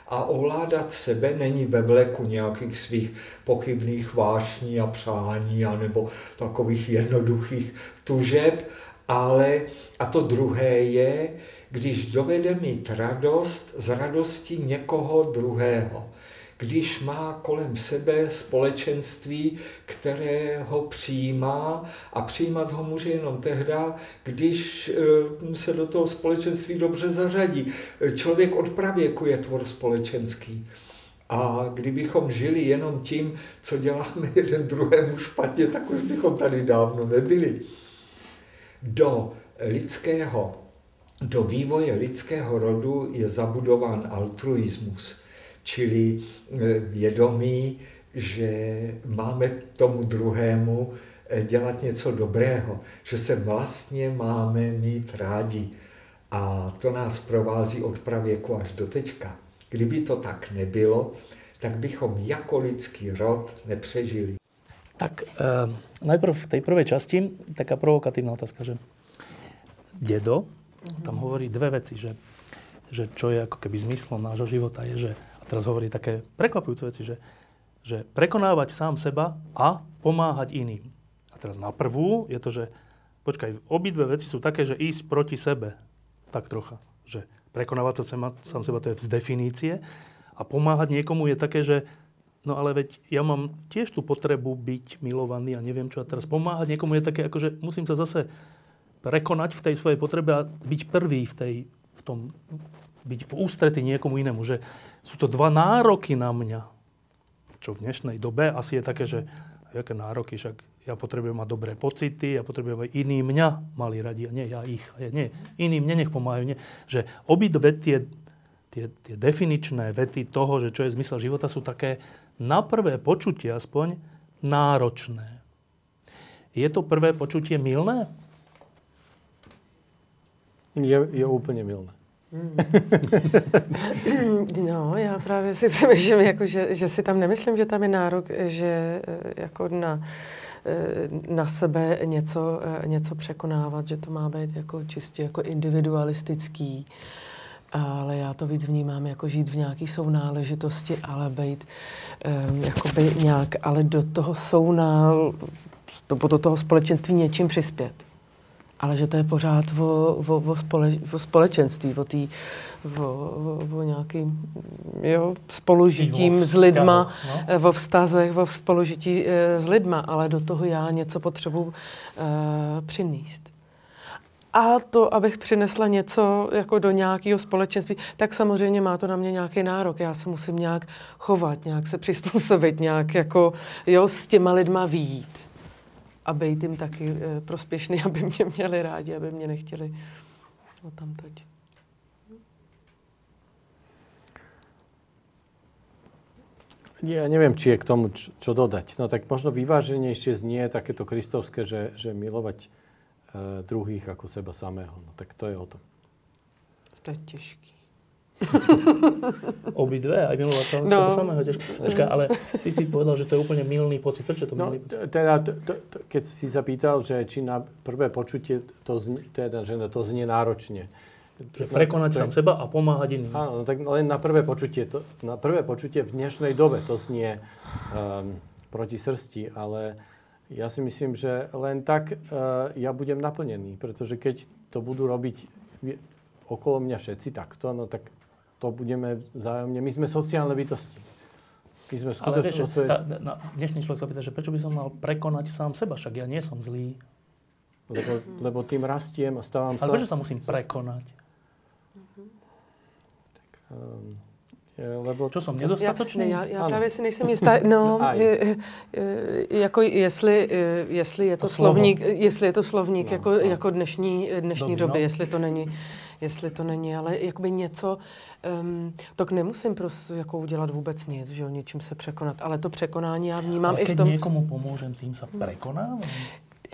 a ovládat sebe není ve vleku nějakých svých pochybných vášní a přání, anebo takových jednoduchých tužeb, ale a to druhé je, když dovede mít radost z radosti někoho druhého když má kolem sebe společenství, které ho přijímá a přijímat ho může jenom tehda, když eh, se do toho společenství dobře zařadí. Člověk od pravěku je tvor společenský. A kdybychom žili jenom tím, co děláme jeden druhému špatně, tak už bychom tady dávno nebyli. Do lidského, do vývoje lidského rodu je zabudován altruismus, čili e, vědomí, že máme tomu druhému e, dělat něco dobrého, že se vlastně máme mít rádi. A to nás provází od pravěku až do teďka. Kdyby to tak nebylo, tak bychom jako lidský rod nepřežili. Tak e, najprv v tej prvej časti taká provokatívna otázka, že dedo mm-hmm. tam hovorí dve veci, že, že čo je ako keby zmyslom nášho života je, že, a teraz hovorí také prekvapujúce veci, že, že prekonávať sám seba a pomáhať iným. A teraz na prvú je to, že počkaj, obidve veci sú také, že ísť proti sebe, tak trocha, že prekonávať sa sám seba, to je z definície. A pomáhať niekomu je také, že no ale veď ja mám tiež tú potrebu byť milovaný a neviem čo. A teraz pomáhať niekomu je také, ako že musím sa zase prekonať v tej svojej potrebe a byť prvý v, tej, v tom, byť v ústrety niekomu inému. Že sú to dva nároky na mňa, čo v dnešnej dobe asi je také, že aké nároky, však ja potrebujem mať dobré pocity, ja potrebujem, aj iní mňa mali radi, a nie ja ich. A ja, nie, iní mne nech pomáhajú. Nie. Že obidve tie, tie, tie definičné vety toho, že čo je zmysel života, sú také na prvé počutie aspoň náročné. Je to prvé počutie milné? Je, je úplně milné. No, já právě si přemýšlím, jako, že, že si tam nemyslím, že tam je nárok, že eh, jako na, eh, na sebe něco, eh, něco překonávat, že to má být jako čistě jako individualistický. Ale já to víc vnímám jako žít v nějaké sounáležitosti, ale být um, jakoby nějak, ale do toho sounál, do, do toho společenství něčím přispět ale že to je pořád o, o, o, spole, o společenství, o, tý, o, o, o nějakým jo, spolužitím s lidma, no? o vztazech, o spolužití e, s lidma, ale do toho já něco potřebuji e, přinést. A to, abych přinesla něco jako do nějakého společenství, tak samozřejmě má to na mě nějaký nárok. Já se musím nějak chovat, nějak se přizpůsobit, nějak jako jo, s těma lidma výjít a být jim taky e, prospěšný, aby mě měli rádi, aby mě nechtěli o tam teď. Ja neviem, či je k tomu čo, dodať. No tak možno vyváženejšie znie takéto kristovské, že, že milovať druhých ako seba samého. No tak to je o tom. To je těžký. Obidve, aj milovať sa no. samého. Počka, ale ty si povedal, že to je úplne milný pocit. Prečo to no, milný pocit? Teda, to, to, to, keď si zapýtal, že či na prvé počutie to znie, teda, že to znie náročne. Že prekonať sám seba a pomáhať iným. Áno, no, tak len na prvé počutie. To, na prvé počutie v dnešnej dobe to znie um, proti srsti, ale ja si myslím, že len tak uh, ja budem naplnený, pretože keď to budú robiť okolo mňa všetci takto, no tak to budeme vzájomne. My sme sociálne bytosti. My sme Ale vieš, že tá, na, dnešný človek sa pýta, že prečo by som mal prekonať sám seba, však ja nie som zlý. Lebo, lebo tým rastiem a stávam Ale sa... Ale prečo sa musím prekonať? Tak, um, lebo... Čo som, nedostatočný? Já, já, já právě si nejsem jistá, no, je, jako jestli, jestli je to to slovník, jestli je to slovník no, jako, no. jako dnešní, dnešní Dobrý, doby, no. jestli to není, jestli to není, ale jakoby něco, um, tak nemusím prostě jako udělat vůbec nic, že jo, něčím se překonat, ale to překonání já vnímám ale i v tom... někomu pomůžem, tým se prekonávám?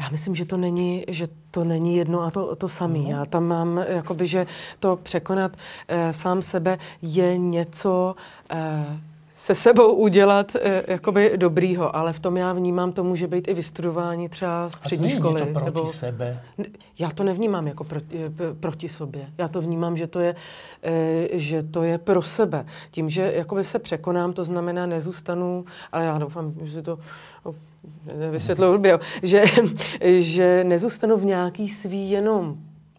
Já myslím, že to není, že to není jedno a to, to samé. No. Já tam mám, jakoby, že to překonat e, sám sebe je něco e, se sebou udělat e, jakoby dobrýho, ale v tom já vnímám, to může být i vystudování třeba střední a školy. A proti nebo, sebe? Já to nevnímám jako proti, proti sobě. Já to vnímám, že to, je, e, že to je pro sebe. Tím, že jakoby se překonám, to znamená nezůstanu, ale já doufám, že to vysvětluji blbě, že, že nezůstanu v nějaký svý jenom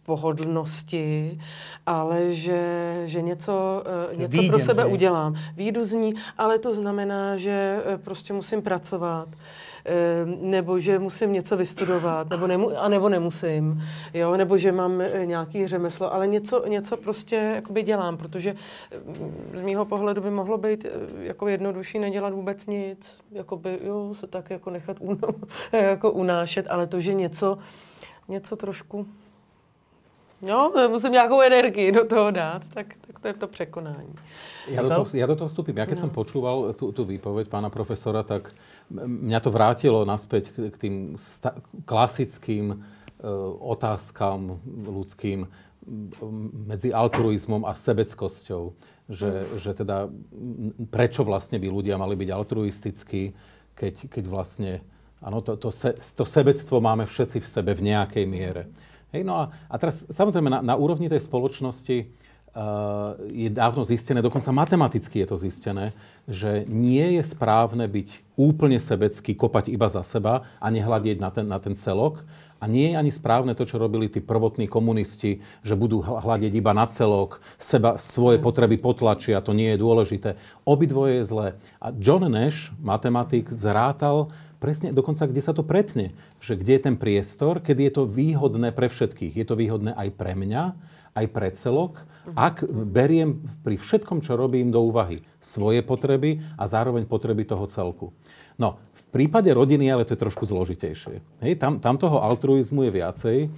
pohodlnosti, ale že, že něco, eh, něco pro sebe udělám. Výjdu z ní, ale to znamená, že eh, prostě musím pracovat, eh, nebo že musím něco vystudovat, nebo nemu, a nebo nemusím, jo, nebo že mám nějaký řemeslo, ale něco, něco prostě jakoby dělám, protože eh, z mýho pohledu by mohlo být jako jednodušší nedělat vůbec nic, jakoby, jo, se tak jako nechat un, jako unášet, ale to, že něco, něco trošku No, musím nějakou energii do toho dát, tak, tak to je to překonání. Ja do, toho, ja do toho vstúpim. Ja keď no. som počúval tú, tú výpoveď pána profesora, tak mňa to vrátilo naspäť k, k tým sta- klasickým e, otázkam ľudským medzi altruizmom a sebeckosťou. Že, že teda prečo vlastne by ľudia mali byť altruistickí, keď, keď vlastne áno, to, to, se, to sebectvo máme všetci v sebe v nejakej miere. Hej, no a, a teraz samozrejme na, na úrovni tej spoločnosti Uh, je dávno zistené, dokonca matematicky je to zistené, že nie je správne byť úplne sebecký, kopať iba za seba a nehľadieť na ten, na ten celok. A nie je ani správne to, čo robili tí prvotní komunisti, že budú hľadieť iba na celok, seba, svoje potreby potlačia, to nie je dôležité. Obidvoje je zlé. A John Nash, matematik, zrátal presne dokonca, kde sa to pretne. Že kde je ten priestor, kedy je to výhodné pre všetkých. Je to výhodné aj pre mňa, aj pre celok, ak beriem pri všetkom, čo robím do úvahy svoje potreby a zároveň potreby toho celku. No, v prípade rodiny ale to je trošku zložitejšie. Hej, tam, tam toho altruizmu je viacej, e,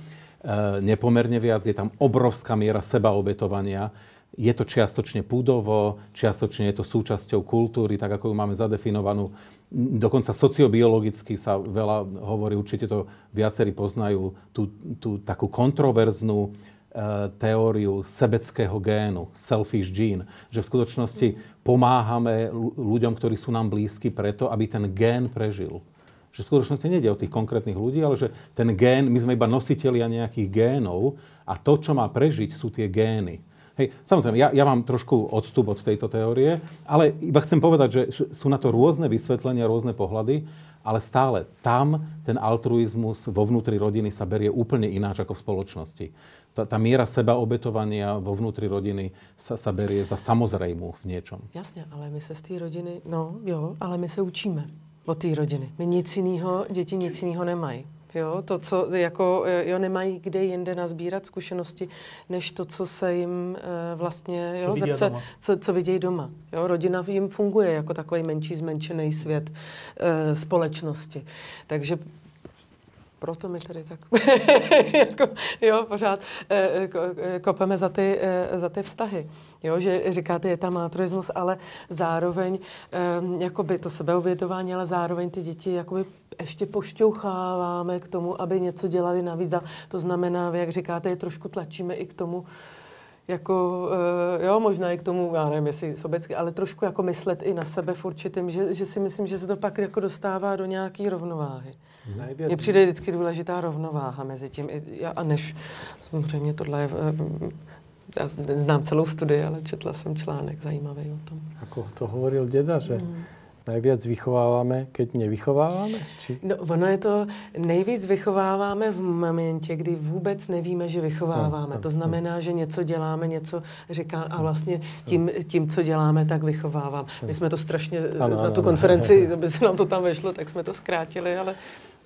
nepomerne viac, je tam obrovská miera sebaobetovania, je to čiastočne púdovo, čiastočne je to súčasťou kultúry, tak ako ju máme zadefinovanú. Dokonca sociobiologicky sa veľa hovorí, určite to viacerí poznajú, tú, tú takú kontroverznú e, teóriu sebeckého génu, selfish gene, že v skutočnosti pomáhame ľu- ľuďom, ktorí sú nám blízki preto, aby ten gén prežil. Že v skutočnosti nejde o tých konkrétnych ľudí, ale že ten gén, my sme iba nositelia nejakých génov a to, čo má prežiť, sú tie gény. Hej, samozrejme, ja, ja mám trošku odstup od tejto teórie, ale iba chcem povedať, že sú na to rôzne vysvetlenia, rôzne pohľady, ale stále tam ten altruizmus vo vnútri rodiny sa berie úplne ináč ako v spoločnosti. Tá, tá miera sebaobetovania vo vnútri rodiny sa, sa berie za samozrejmú v niečom. Jasně, ale my se z té rodiny, no jo, ale my se učíme od té rodiny. My nic jiného, děti nic jiného nemají. Jo, to, co jako, jo, nemají kde jinde nazbírat zkušenosti, než to, co se jim e, vlastně, jo, vidějí zrce, doma. co, co vidějí doma. Jo, rodina jim funguje jako takový menší zmenšený svět e, společnosti. Takže proto my tady tak jo, pořád eh, ko- eh, kopeme za ty, eh, za ty vztahy. Jo, že říkáte, je tam altruismus, ale zároveň eh, jakoby to sebeobětování, ale zároveň ty děti jakoby ještě pošťoucháváme k tomu, aby něco dělali navíc. To znamená, jak říkáte, je trošku tlačíme i k tomu, jako, eh, jo, možná i k tomu, já nevím, jestli sobecky, ale trošku jako myslet i na sebe v určitém, že, že si myslím, že se to pak jako dostává do nějaký rovnováhy. Najviac, Mně přijde vždycky důležitá rovnováha mezi tím ja- a než. Samozřejmě tohle je, eh, já znám celou studii, ale četla jsem článek zajímavý o tom. ako to hovoril deda, že Mm. Najviac vychovávame, keď nevychovávame? Či... No, ono je to, nejvíc vychováváme v momentě, kdy vůbec nevíme, že vychováváme. Ano, To znamená, že něco děláme, něco říká a vlastně tím, tím co děláme, tak vychovávám. My jsme to strašně, Ano, na ano, tu konferenci, aby se nám to tam vešlo, tak jsme to zkrátili, ale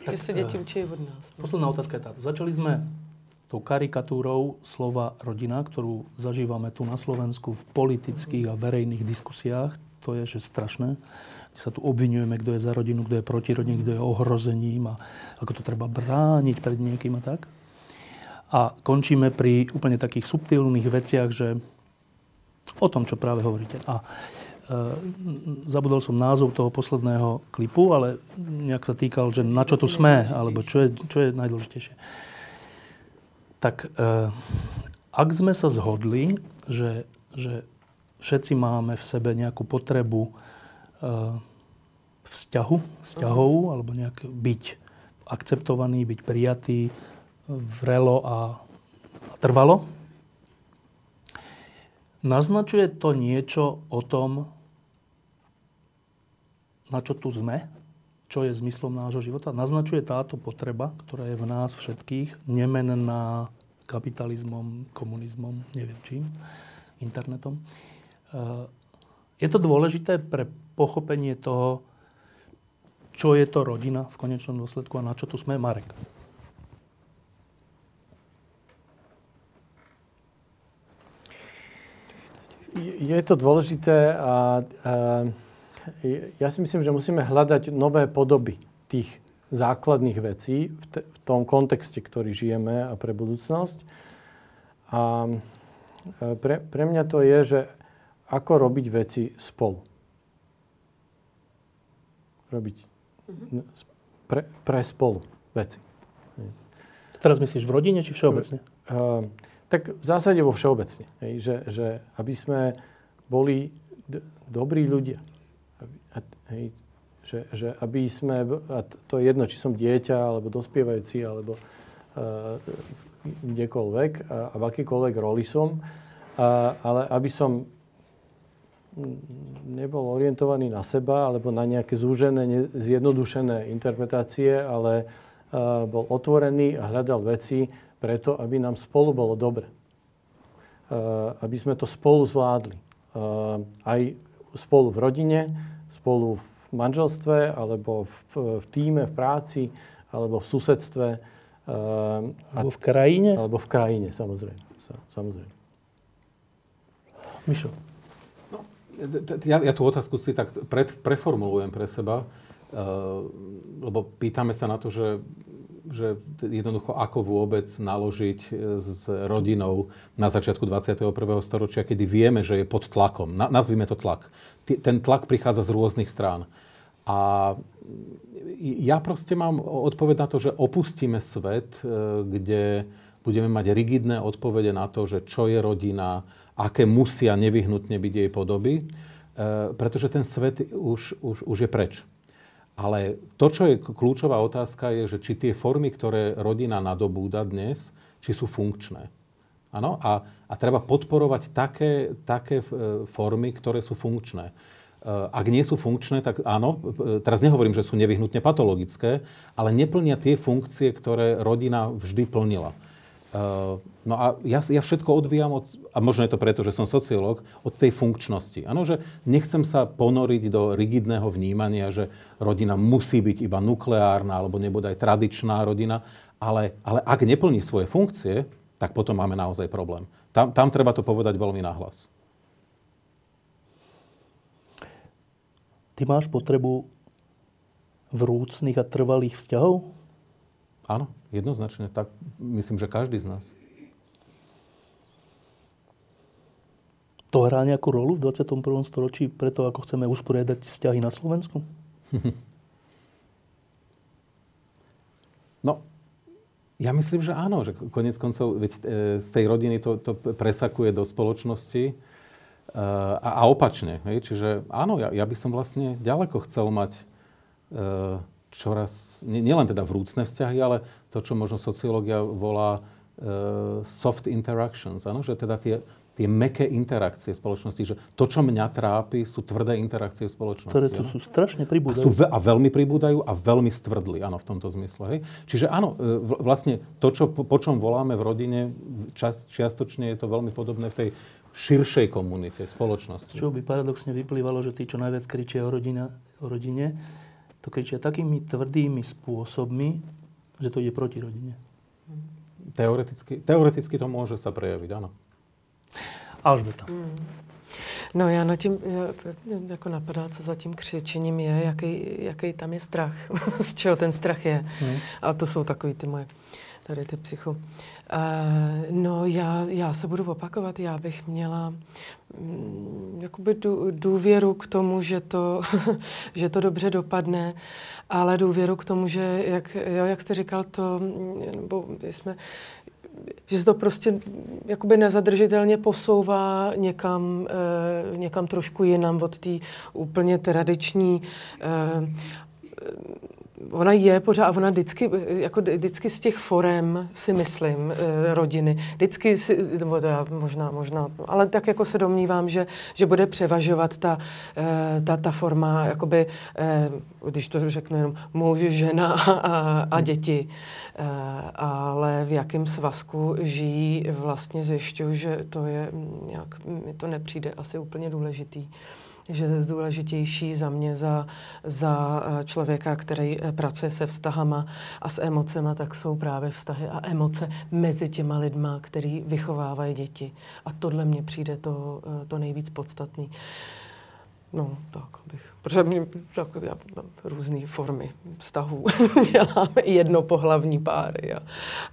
Tak, se děti eh, učí od nás. no. Posledná otázka je táto. Začali sme tou karikatúrou slova rodina, ktorú zažívame tu na Slovensku v politických a verejných diskusiách. To je že strašné. Kde sa tu obvinujeme, kto je za rodinu, kto je proti rodine, kto je ohrozením a ako to treba brániť pred niekým a tak. A končíme pri úplne takých subtilných veciach, že o tom, čo práve hovoríte. A e, zabudol som názov toho posledného klipu, ale nejak sa týkal, že na čo tu sme, alebo čo je, čo je najdôležitejšie. Tak e, ak sme sa zhodli, že, že všetci máme v sebe nejakú potrebu vzťahu, vzťahov, alebo nejak byť akceptovaný, byť prijatý vrelo a, a trvalo, Naznačuje to niečo o tom, na čo tu sme, čo je zmyslom nášho života? Naznačuje táto potreba, ktorá je v nás všetkých, nemenná, kapitalizmom, komunizmom, neviem čím, internetom. Uh, je to dôležité pre pochopenie toho, čo je to rodina v konečnom dôsledku a na čo tu sme, Marek? Je to dôležité a, a ja si myslím, že musíme hľadať nové podoby tých základných vecí v, te, v tom kontexte, ktorý žijeme a pre budúcnosť. A pre, pre mňa to je, že ako robiť veci spolu. Robiť mm-hmm. pre, pre spolu veci. Teraz myslíš v rodine či všeobecne? Uh, tak v zásade vo všeobecne. Hej, že, že aby sme boli d- dobrí ľudia. Aby, a, hej, že, že aby sme, a to je jedno, či som dieťa, alebo dospievajúci, alebo uh, kdekoľvek, a, a v akýkoľvek roli som, a, ale aby som nebol orientovaný na seba alebo na nejaké zúžené, zjednodušené interpretácie, ale uh, bol otvorený a hľadal veci, preto, aby nám spolu bolo dobre. Aby sme to spolu zvládli. Aj spolu v rodine, spolu v manželstve, alebo v, v týme, v práci, alebo v susedstve. Alebo v krajine? Alebo v krajine, samozrejme. samozrejme. Mišo. Ja, ja tú otázku si tak pred, preformulujem pre seba, uh, lebo pýtame sa na to, že že jednoducho ako vôbec naložiť e, s rodinou na začiatku 21. storočia, kedy vieme, že je pod tlakom. Na, nazvime to tlak. Ten tlak prichádza z rôznych strán. A ja proste mám odpoveď na to, že opustíme svet, e, kde budeme mať rigidné odpovede na to, že čo je rodina, aké musia nevyhnutne byť jej podoby, e, pretože ten svet už, už, už je preč. Ale to, čo je kľúčová otázka, je, že či tie formy, ktoré rodina nadobúda dnes, či sú funkčné. Áno? A, a treba podporovať také, také e, formy, ktoré sú funkčné. E, ak nie sú funkčné, tak áno, teraz nehovorím, že sú nevyhnutne patologické, ale neplnia tie funkcie, ktoré rodina vždy plnila. Uh, no a ja, ja všetko odvíjam od, a možno je to preto, že som sociológ, od tej funkčnosti. Áno, že nechcem sa ponoriť do rigidného vnímania, že rodina musí byť iba nukleárna alebo nebude aj tradičná rodina, ale, ale ak neplní svoje funkcie, tak potom máme naozaj problém. Tam, tam treba to povedať veľmi nahlas. Ty máš potrebu vrúcných a trvalých vzťahov? Áno, jednoznačne. Tak myslím, že každý z nás. To hrá nejakú rolu v 21. storočí preto, ako chceme usporiadať vzťahy na Slovensku? No, ja myslím, že áno, že konec koncov veď, e, z tej rodiny to, to presakuje do spoločnosti e, a, a opačne. Hej? Čiže áno, ja, ja by som vlastne ďaleko chcel mať e, čoraz, nielen teda vrúcne vzťahy, ale to, čo možno sociológia volá uh, soft interactions, ano? že teda tie, tie meké interakcie v spoločnosti, že to, čo mňa trápi, sú tvrdé interakcie v spoločnosti. Ktoré tu sú strašne pribúdajú. A, sú ve- a veľmi pribúdajú a veľmi stvrdli, áno, v tomto zmysle. Hej? Čiže áno, e, vlastne to, čo, po, po čom voláme v rodine, čas, čiastočne je to veľmi podobné v tej širšej komunite, spoločnosti. Čo by paradoxne vyplývalo, že tí, čo najviac kričia o, rodina, o rodine, to kričia takými tvrdými spôsobmi, že to ide proti rodine. Teoreticky, teoreticky to môže sa prejaviť, áno. Alžbeta. Mm. No já nad tím, jako napadá, co za tím křičením je, jaký, jaký tam je strach, z čeho ten strach je. Mm. A to jsou takový ty moje, tady ty psycho. Uh, no já, já se budu opakovat, já bych měla mm, jakoby důvěru k tomu, že to, že to dobře dopadne, ale důvěru k tomu, že, jak, jo, jak jste říkal, to, nebo jsme, že se to prostě jakoby nezadržitelně posouvá někam, e, někam trošku jinam od té úplně tradiční e, ona je pořád, ona vždycky, jako vždycky z těch forem si myslím, eh, rodiny, vždycky si, nebo já možná, možná, ale tak jako se domnívám, že, že bude převažovat ta, eh, ta, ta forma, jakoby, eh, když to řeknu jenom muž, žena a, a děti, ale v jakém svazku žijí, vlastně zjišťuju, že to je nějak, mi to nepřijde asi úplně důležitý že je důležitější za mě, za, za eh, člověka, který eh, pracuje se vztahama a s emocema, tak jsou právě vztahy a emoce mezi těma lidma, který vychovávají děti. A tohle mně přijde to, eh, to nejvíc podstatný. No, tak bych Protože mě, tak, já různé formy vztahů. Děláme jednopohlavní páry a,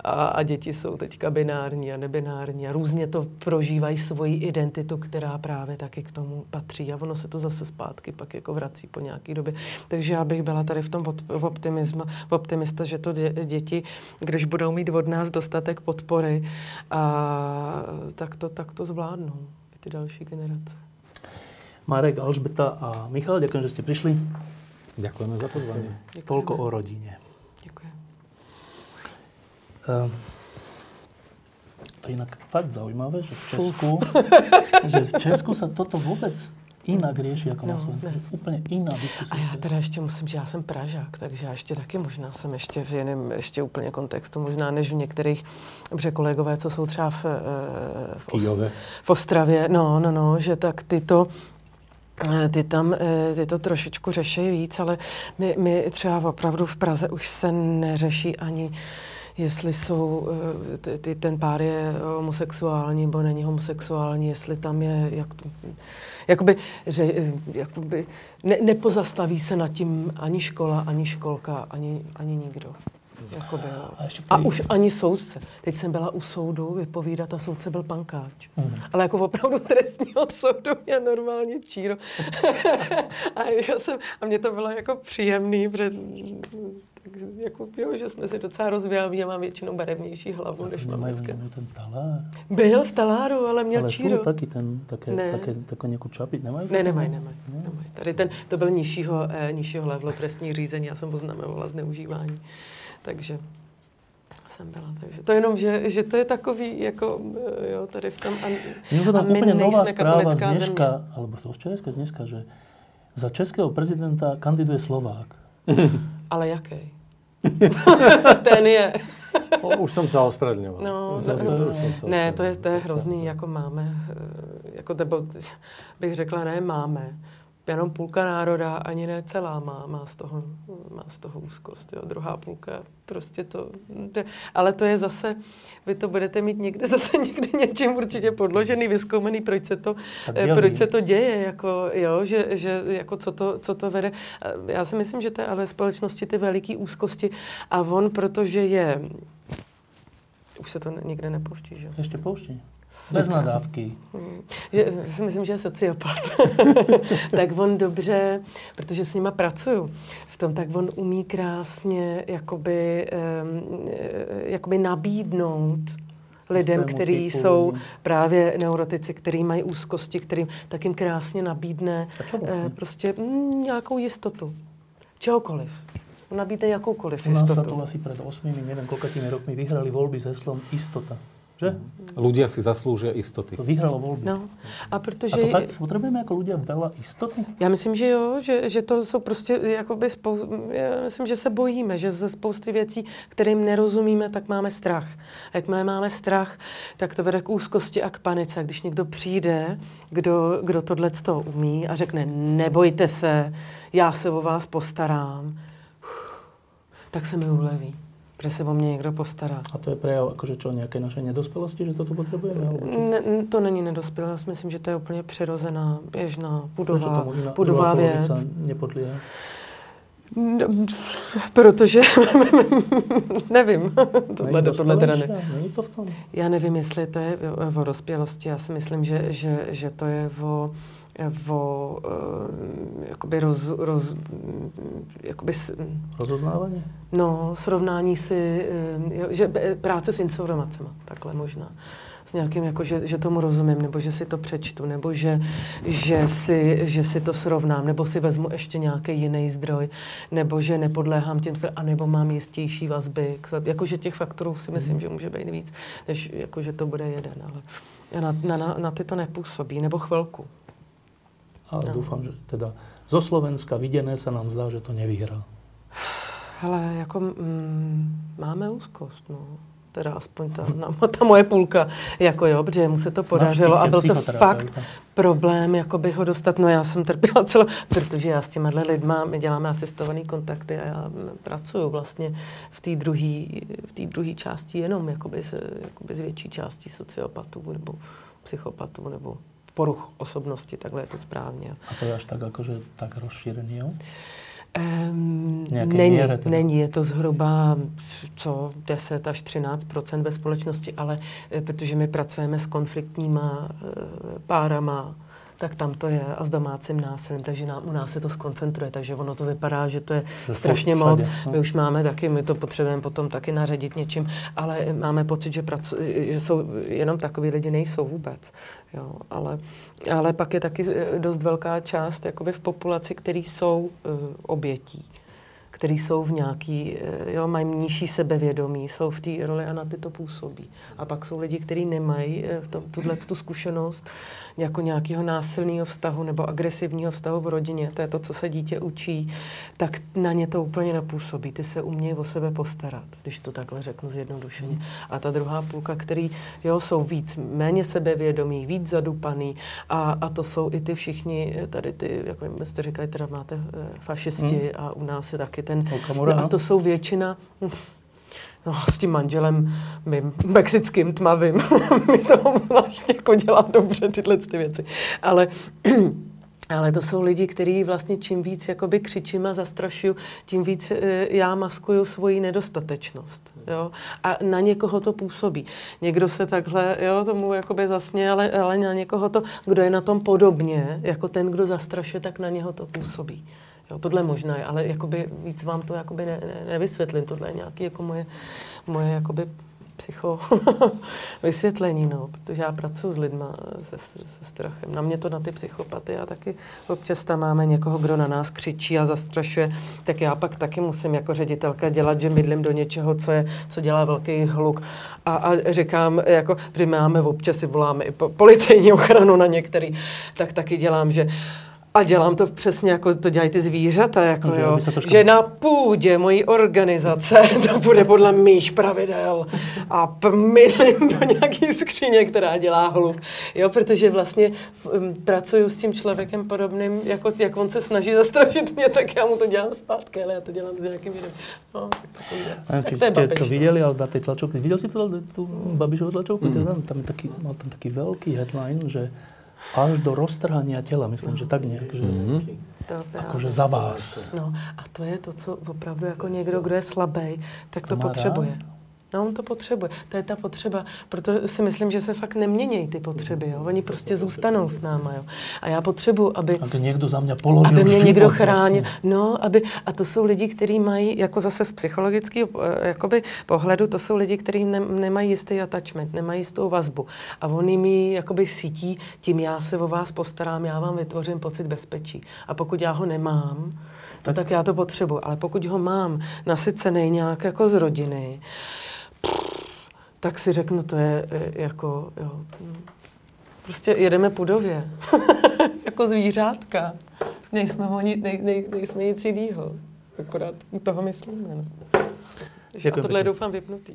a, a děti jsou teďka binární a nebinární a různě to prožívají svoji identitu, která právě taky k tomu patří a ono se to zase zpátky pak jako vrací po nějaké době. Takže já bych byla tady v tom optimismu, optimista, že to dě, děti, když budou mít od nás dostatek podpory, a, tak, to, tak to zvládnou i ty další generace. Marek, Alžbeta a Michal, ďakujem, že ste prišli. Ďakujeme za pozvanie. Ďakujeme. Toľko o rodine. Ďakujem. Uh, to je inak fakt zaujímavé, že v Česku, že v Česku sa toto vôbec inak rieši ako no, na Slovensku. Ne. Úplne iná diskusia. A já teda ještě musím, že já jsem Pražák, takže já ještě taky možná jsem ještě v jiném, ještě úplně kontextu, možná než v některých, protože kolegové, co jsou třeba v, eh, v, v, v Ostravě, no, no, no, že tak tyto ty tam eh, ty to trošičku řeší víc, ale my, my třeba opravdu v Praze už se neřeší ani jestli jsou, eh, ty, ty, ten pár je homosexuální nebo není homosexuální, jestli tam je, jak, jakoby, že, jakoby ne, nepozastaví se nad tím ani škola, ani školka, ani, ani nikdo. Jako bylo. A, a už ani soudce. Teď jsem byla u soudu vypovídat a soudce byl pankáč. Mm. Ale jako opravdu trestního soudu je normálně číro. a, já jsem, a mě to bylo jako příjemný, protože tak jako, jo, že jsme si docela rozvíjali, já mám většinou barevnější hlavu, než mám dneska. ten talár. Byl v taláru, ale měl ale číro. Ale taky ten, také, ne. také, také nějakou čapit, nemají? Ne, nemají, nemají. Ne. nemají. Tady ten, to byl nižšího, eh, nižšího levelu trestní řízení, já jsem oznamovala zneužívání. Takže jsem byla. Takže to jenom, že, že to je takový, jako, eh, jo, tady v tom, a, to a my nejsme katolická z dneška, země. Alebo to z dneska, že za českého prezidenta kandiduje Slovák. Ale jaký? Ten je. o, už jsem se ospravedlňoval. No, no, ne, to je, to je hrozný, jako máme, eh, jako nebo bych řekla, ne, máme jenom půlka národa, ani ne celá má, má, z, toho, má z toho úzkost. Jo. Druhá půlka prostě to, to... Ale to je zase, vy to budete mít někde zase někde něčím určitě podložený, vyzkoumený, proč se to, proč se to děje, jako, jo, že, že jako co, to, co to vede. Já si myslím, že to je ale ve společnosti ty veliké úzkosti a on, protože je už se to nikde nepouští, že? Ještě pouští. Bez nadávky. Hmm. Že, si myslím, že je sociopat. tak on dobře, protože s nima pracuju v tom, tak on umí krásně jakoby, um, jakoby nabídnout lidem, kteří jsou právě neurotici, kteří mají úzkosti, kterým tak jim krásně nabídne vlastně? prostě mm, nějakou jistotu. Čehokoliv. Nabídne jakoukoliv U nás jistotu. sa tu asi pred 8, neviem, koľkatými rokmi vyhrali voľby s heslom istota. Že? Ľudia si zaslúžia istoty. To vyhralo voľby. No. A protože... A to fakt potřebujeme jako ľudia veľa istoty? Já myslím, že jo, že, že to jsou prostě jakoby spou... Já myslím, že se bojíme, že ze spousty věcí, kterým nerozumíme, tak máme strach. A jak máme strach, tak to vede k úzkosti a k panice. A když někdo přijde, kdo, kdo tohle to umí a řekne, nebojte se, já se o vás postarám, tak se mi uleví že se o mě někdo postará. A to je prejav akože čo, nějaké naše nedospelosti, že toto potřebujeme? Ne, to není nedospelost, myslím, že to je úplně přirozená, běžná, budová, budová věc. nepodlíhá? No, protože, nevím, tohle, tohle teda ne. Není to v tom? Já nevím, jestli to je o dospělosti, já si myslím, že, že, že to je o o e, jakoby roz, roz, jakoby, Rozoznávání? No, srovnání si, e, že práce s informacemi, takhle možná s nějakým, jako, že, že tomu rozumím, nebo že si to přečtu, nebo že, že, si, že si to srovnám, nebo si vezmu ještě nějaký jiný zdroj, nebo že nepodléhám těm, anebo mám jistější vazby. Jakože těch faktorů si myslím, mm. že může být víc, než jako, že to bude jeden, ale na, na, na ty to nepůsobí, nebo chvilku. Ale no. dúfam, že teda zo Slovenska viděné se nám zdá, že to nevyhrá. Hele, jako mm, máme úzkost, no teda aspoň ta, ta moje půlka, jako jo, protože mu se to podařilo a byl to fakt problém, jako by ho dostat, no já jsem trpěla celou, protože já s těma lidma, my děláme asistované kontakty a já pracuju vlastně v té druhé v té druhé části jenom jakoby z, jakoby z větší části sociopatů nebo psychopatů nebo poruch osobnosti, takhle je to správně. A to je až tak jakože tak rozšířený, jo? Um, není, míře, není, je to zhruba co 10 až 13 ve společnosti, ale eh, protože my pracujeme s konfliktníma eh, párama, tak tam to je a s domácím násilím, takže nám, u nás se to skoncentruje, takže ono to vypadá, že to je že strašně všade, moc. No. My už máme taky, my to potřebujeme potom taky naředit něčím, ale máme pocit, že, pracu, že jsou jenom takový lidi nejsou vůbec. Jo, ale, ale pak je taky eh, dost velká část jakoby v populaci, který jsou uh, obětí který jsou v nějaký, eh, jo, mají nižší sebevědomí, jsou v té roli a na ty to působí. A pak jsou lidi, kteří nemají v tom, tuhle tu zkušenost jako nějakého násilného vztahu nebo agresivního vztahu v rodině, to je to, co se dítě učí, tak na ně to úplně nepůsobí. Ty se umějí o sebe postarat, když to takhle řeknu zjednodušeně. A ta druhá půlka, který jo, jsou víc, méně sebevědomí, víc zadupaný a, a to jsou i ty všichni, tady ty, jak jste říkali, teda máte eh, fašisti hmm. a u nás je taky ten, no a to jsou většina, no, s tím manželem mým mexickým tmavým mi to vlastně jako dělá dobře tyhle ty věci. Ale ale to jsou lidi, kteří vlastně čím víc jakoby křičím a zastrašuju, tím víc e, já maskuju svoji nedostatečnost. Jo? A na někoho to působí. Někdo se takhle jo, tomu jakoby zasměje, ale, ale na někoho to, kdo je na tom podobně, jako ten, kdo zastrašuje, tak na něho to působí. Jo, tohle možná je, ale jakoby víc vám to jakoby ne, ne, nevysvětlím. Tohle je nějaké jako moje, moje jakoby psycho vysvětlení, no, protože já pracuji s lidma se, se, se strachem. Na mě to na ty psychopaty a taky občas tam máme někoho, kdo na nás křičí a zastrašuje, tak já pak taky musím jako ředitelka dělat, že mydlím do něčeho, co, je, co dělá velký hluk. A, a říkám, jako, že máme občas si voláme i po, policejní ochranu na některý, tak taky dělám, že a dělám to přesně jako to dělají ty zvířata, jako no, jo. Trošku... Že na půdě mojí organizace to bude podle mých pravidel a mydlím do nějaký skříně, která dělá hluk. Jo, protože vlastně um, pracuju s tím člověkem podobným, jako jak on se snaží zastrašit mě, tak já mu to dělám zpátky, ale já to dělám s nějakým jiným. No, tak to, jste to no. viděli, ale na té tlačovky, viděl jsi to, tu Babišovu tlačovku? Mm. Tam, tam, taký, mal tam taký velký headline, že až do roztrhania těla, myslím, že tak nějak, že mm-hmm. akože za vás. No a to je to, co opravdu jako někdo, kdo je slabý, tak to, to potřebuje. Rád. No, on to potřebuje. To je ta potřeba. Proto si myslím, že se fakt neměnějí ty potřeby. Jo? Oni prostě zůstanou s náma. Jo? A já potřebuji, aby... Aby někdo za mě položil Aby mě někdo vlastně. chránil. Vlastně. No, aby... A to jsou lidi, kteří mají, jako zase z psychologického eh, jakoby, pohledu, to jsou lidi, kteří ne, nemají jistý attachment, nemají jistou vazbu. A oni mi jakoby sítí, tím já se o vás postarám, já vám vytvořím pocit bezpečí. A pokud já ho nemám, tak, tak já to potřebuji. Ale pokud ho mám nasycený nějak jako z rodiny, tak si řeknu, to je e, jako, jo, prostě jedeme pudově, jako zvířátka. Nejsme, oni, nej, nej, nejsme nic jinýho, akorát u toho myslíme. No. a tohle je doufám vypnutý.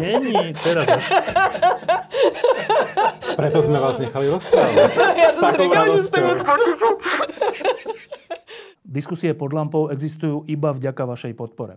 Není, teraz. Preto jsme vás nechali rozprávať. Já jsem si říkala, že Diskusie pod lampou existujú iba vďaka vašej podpore.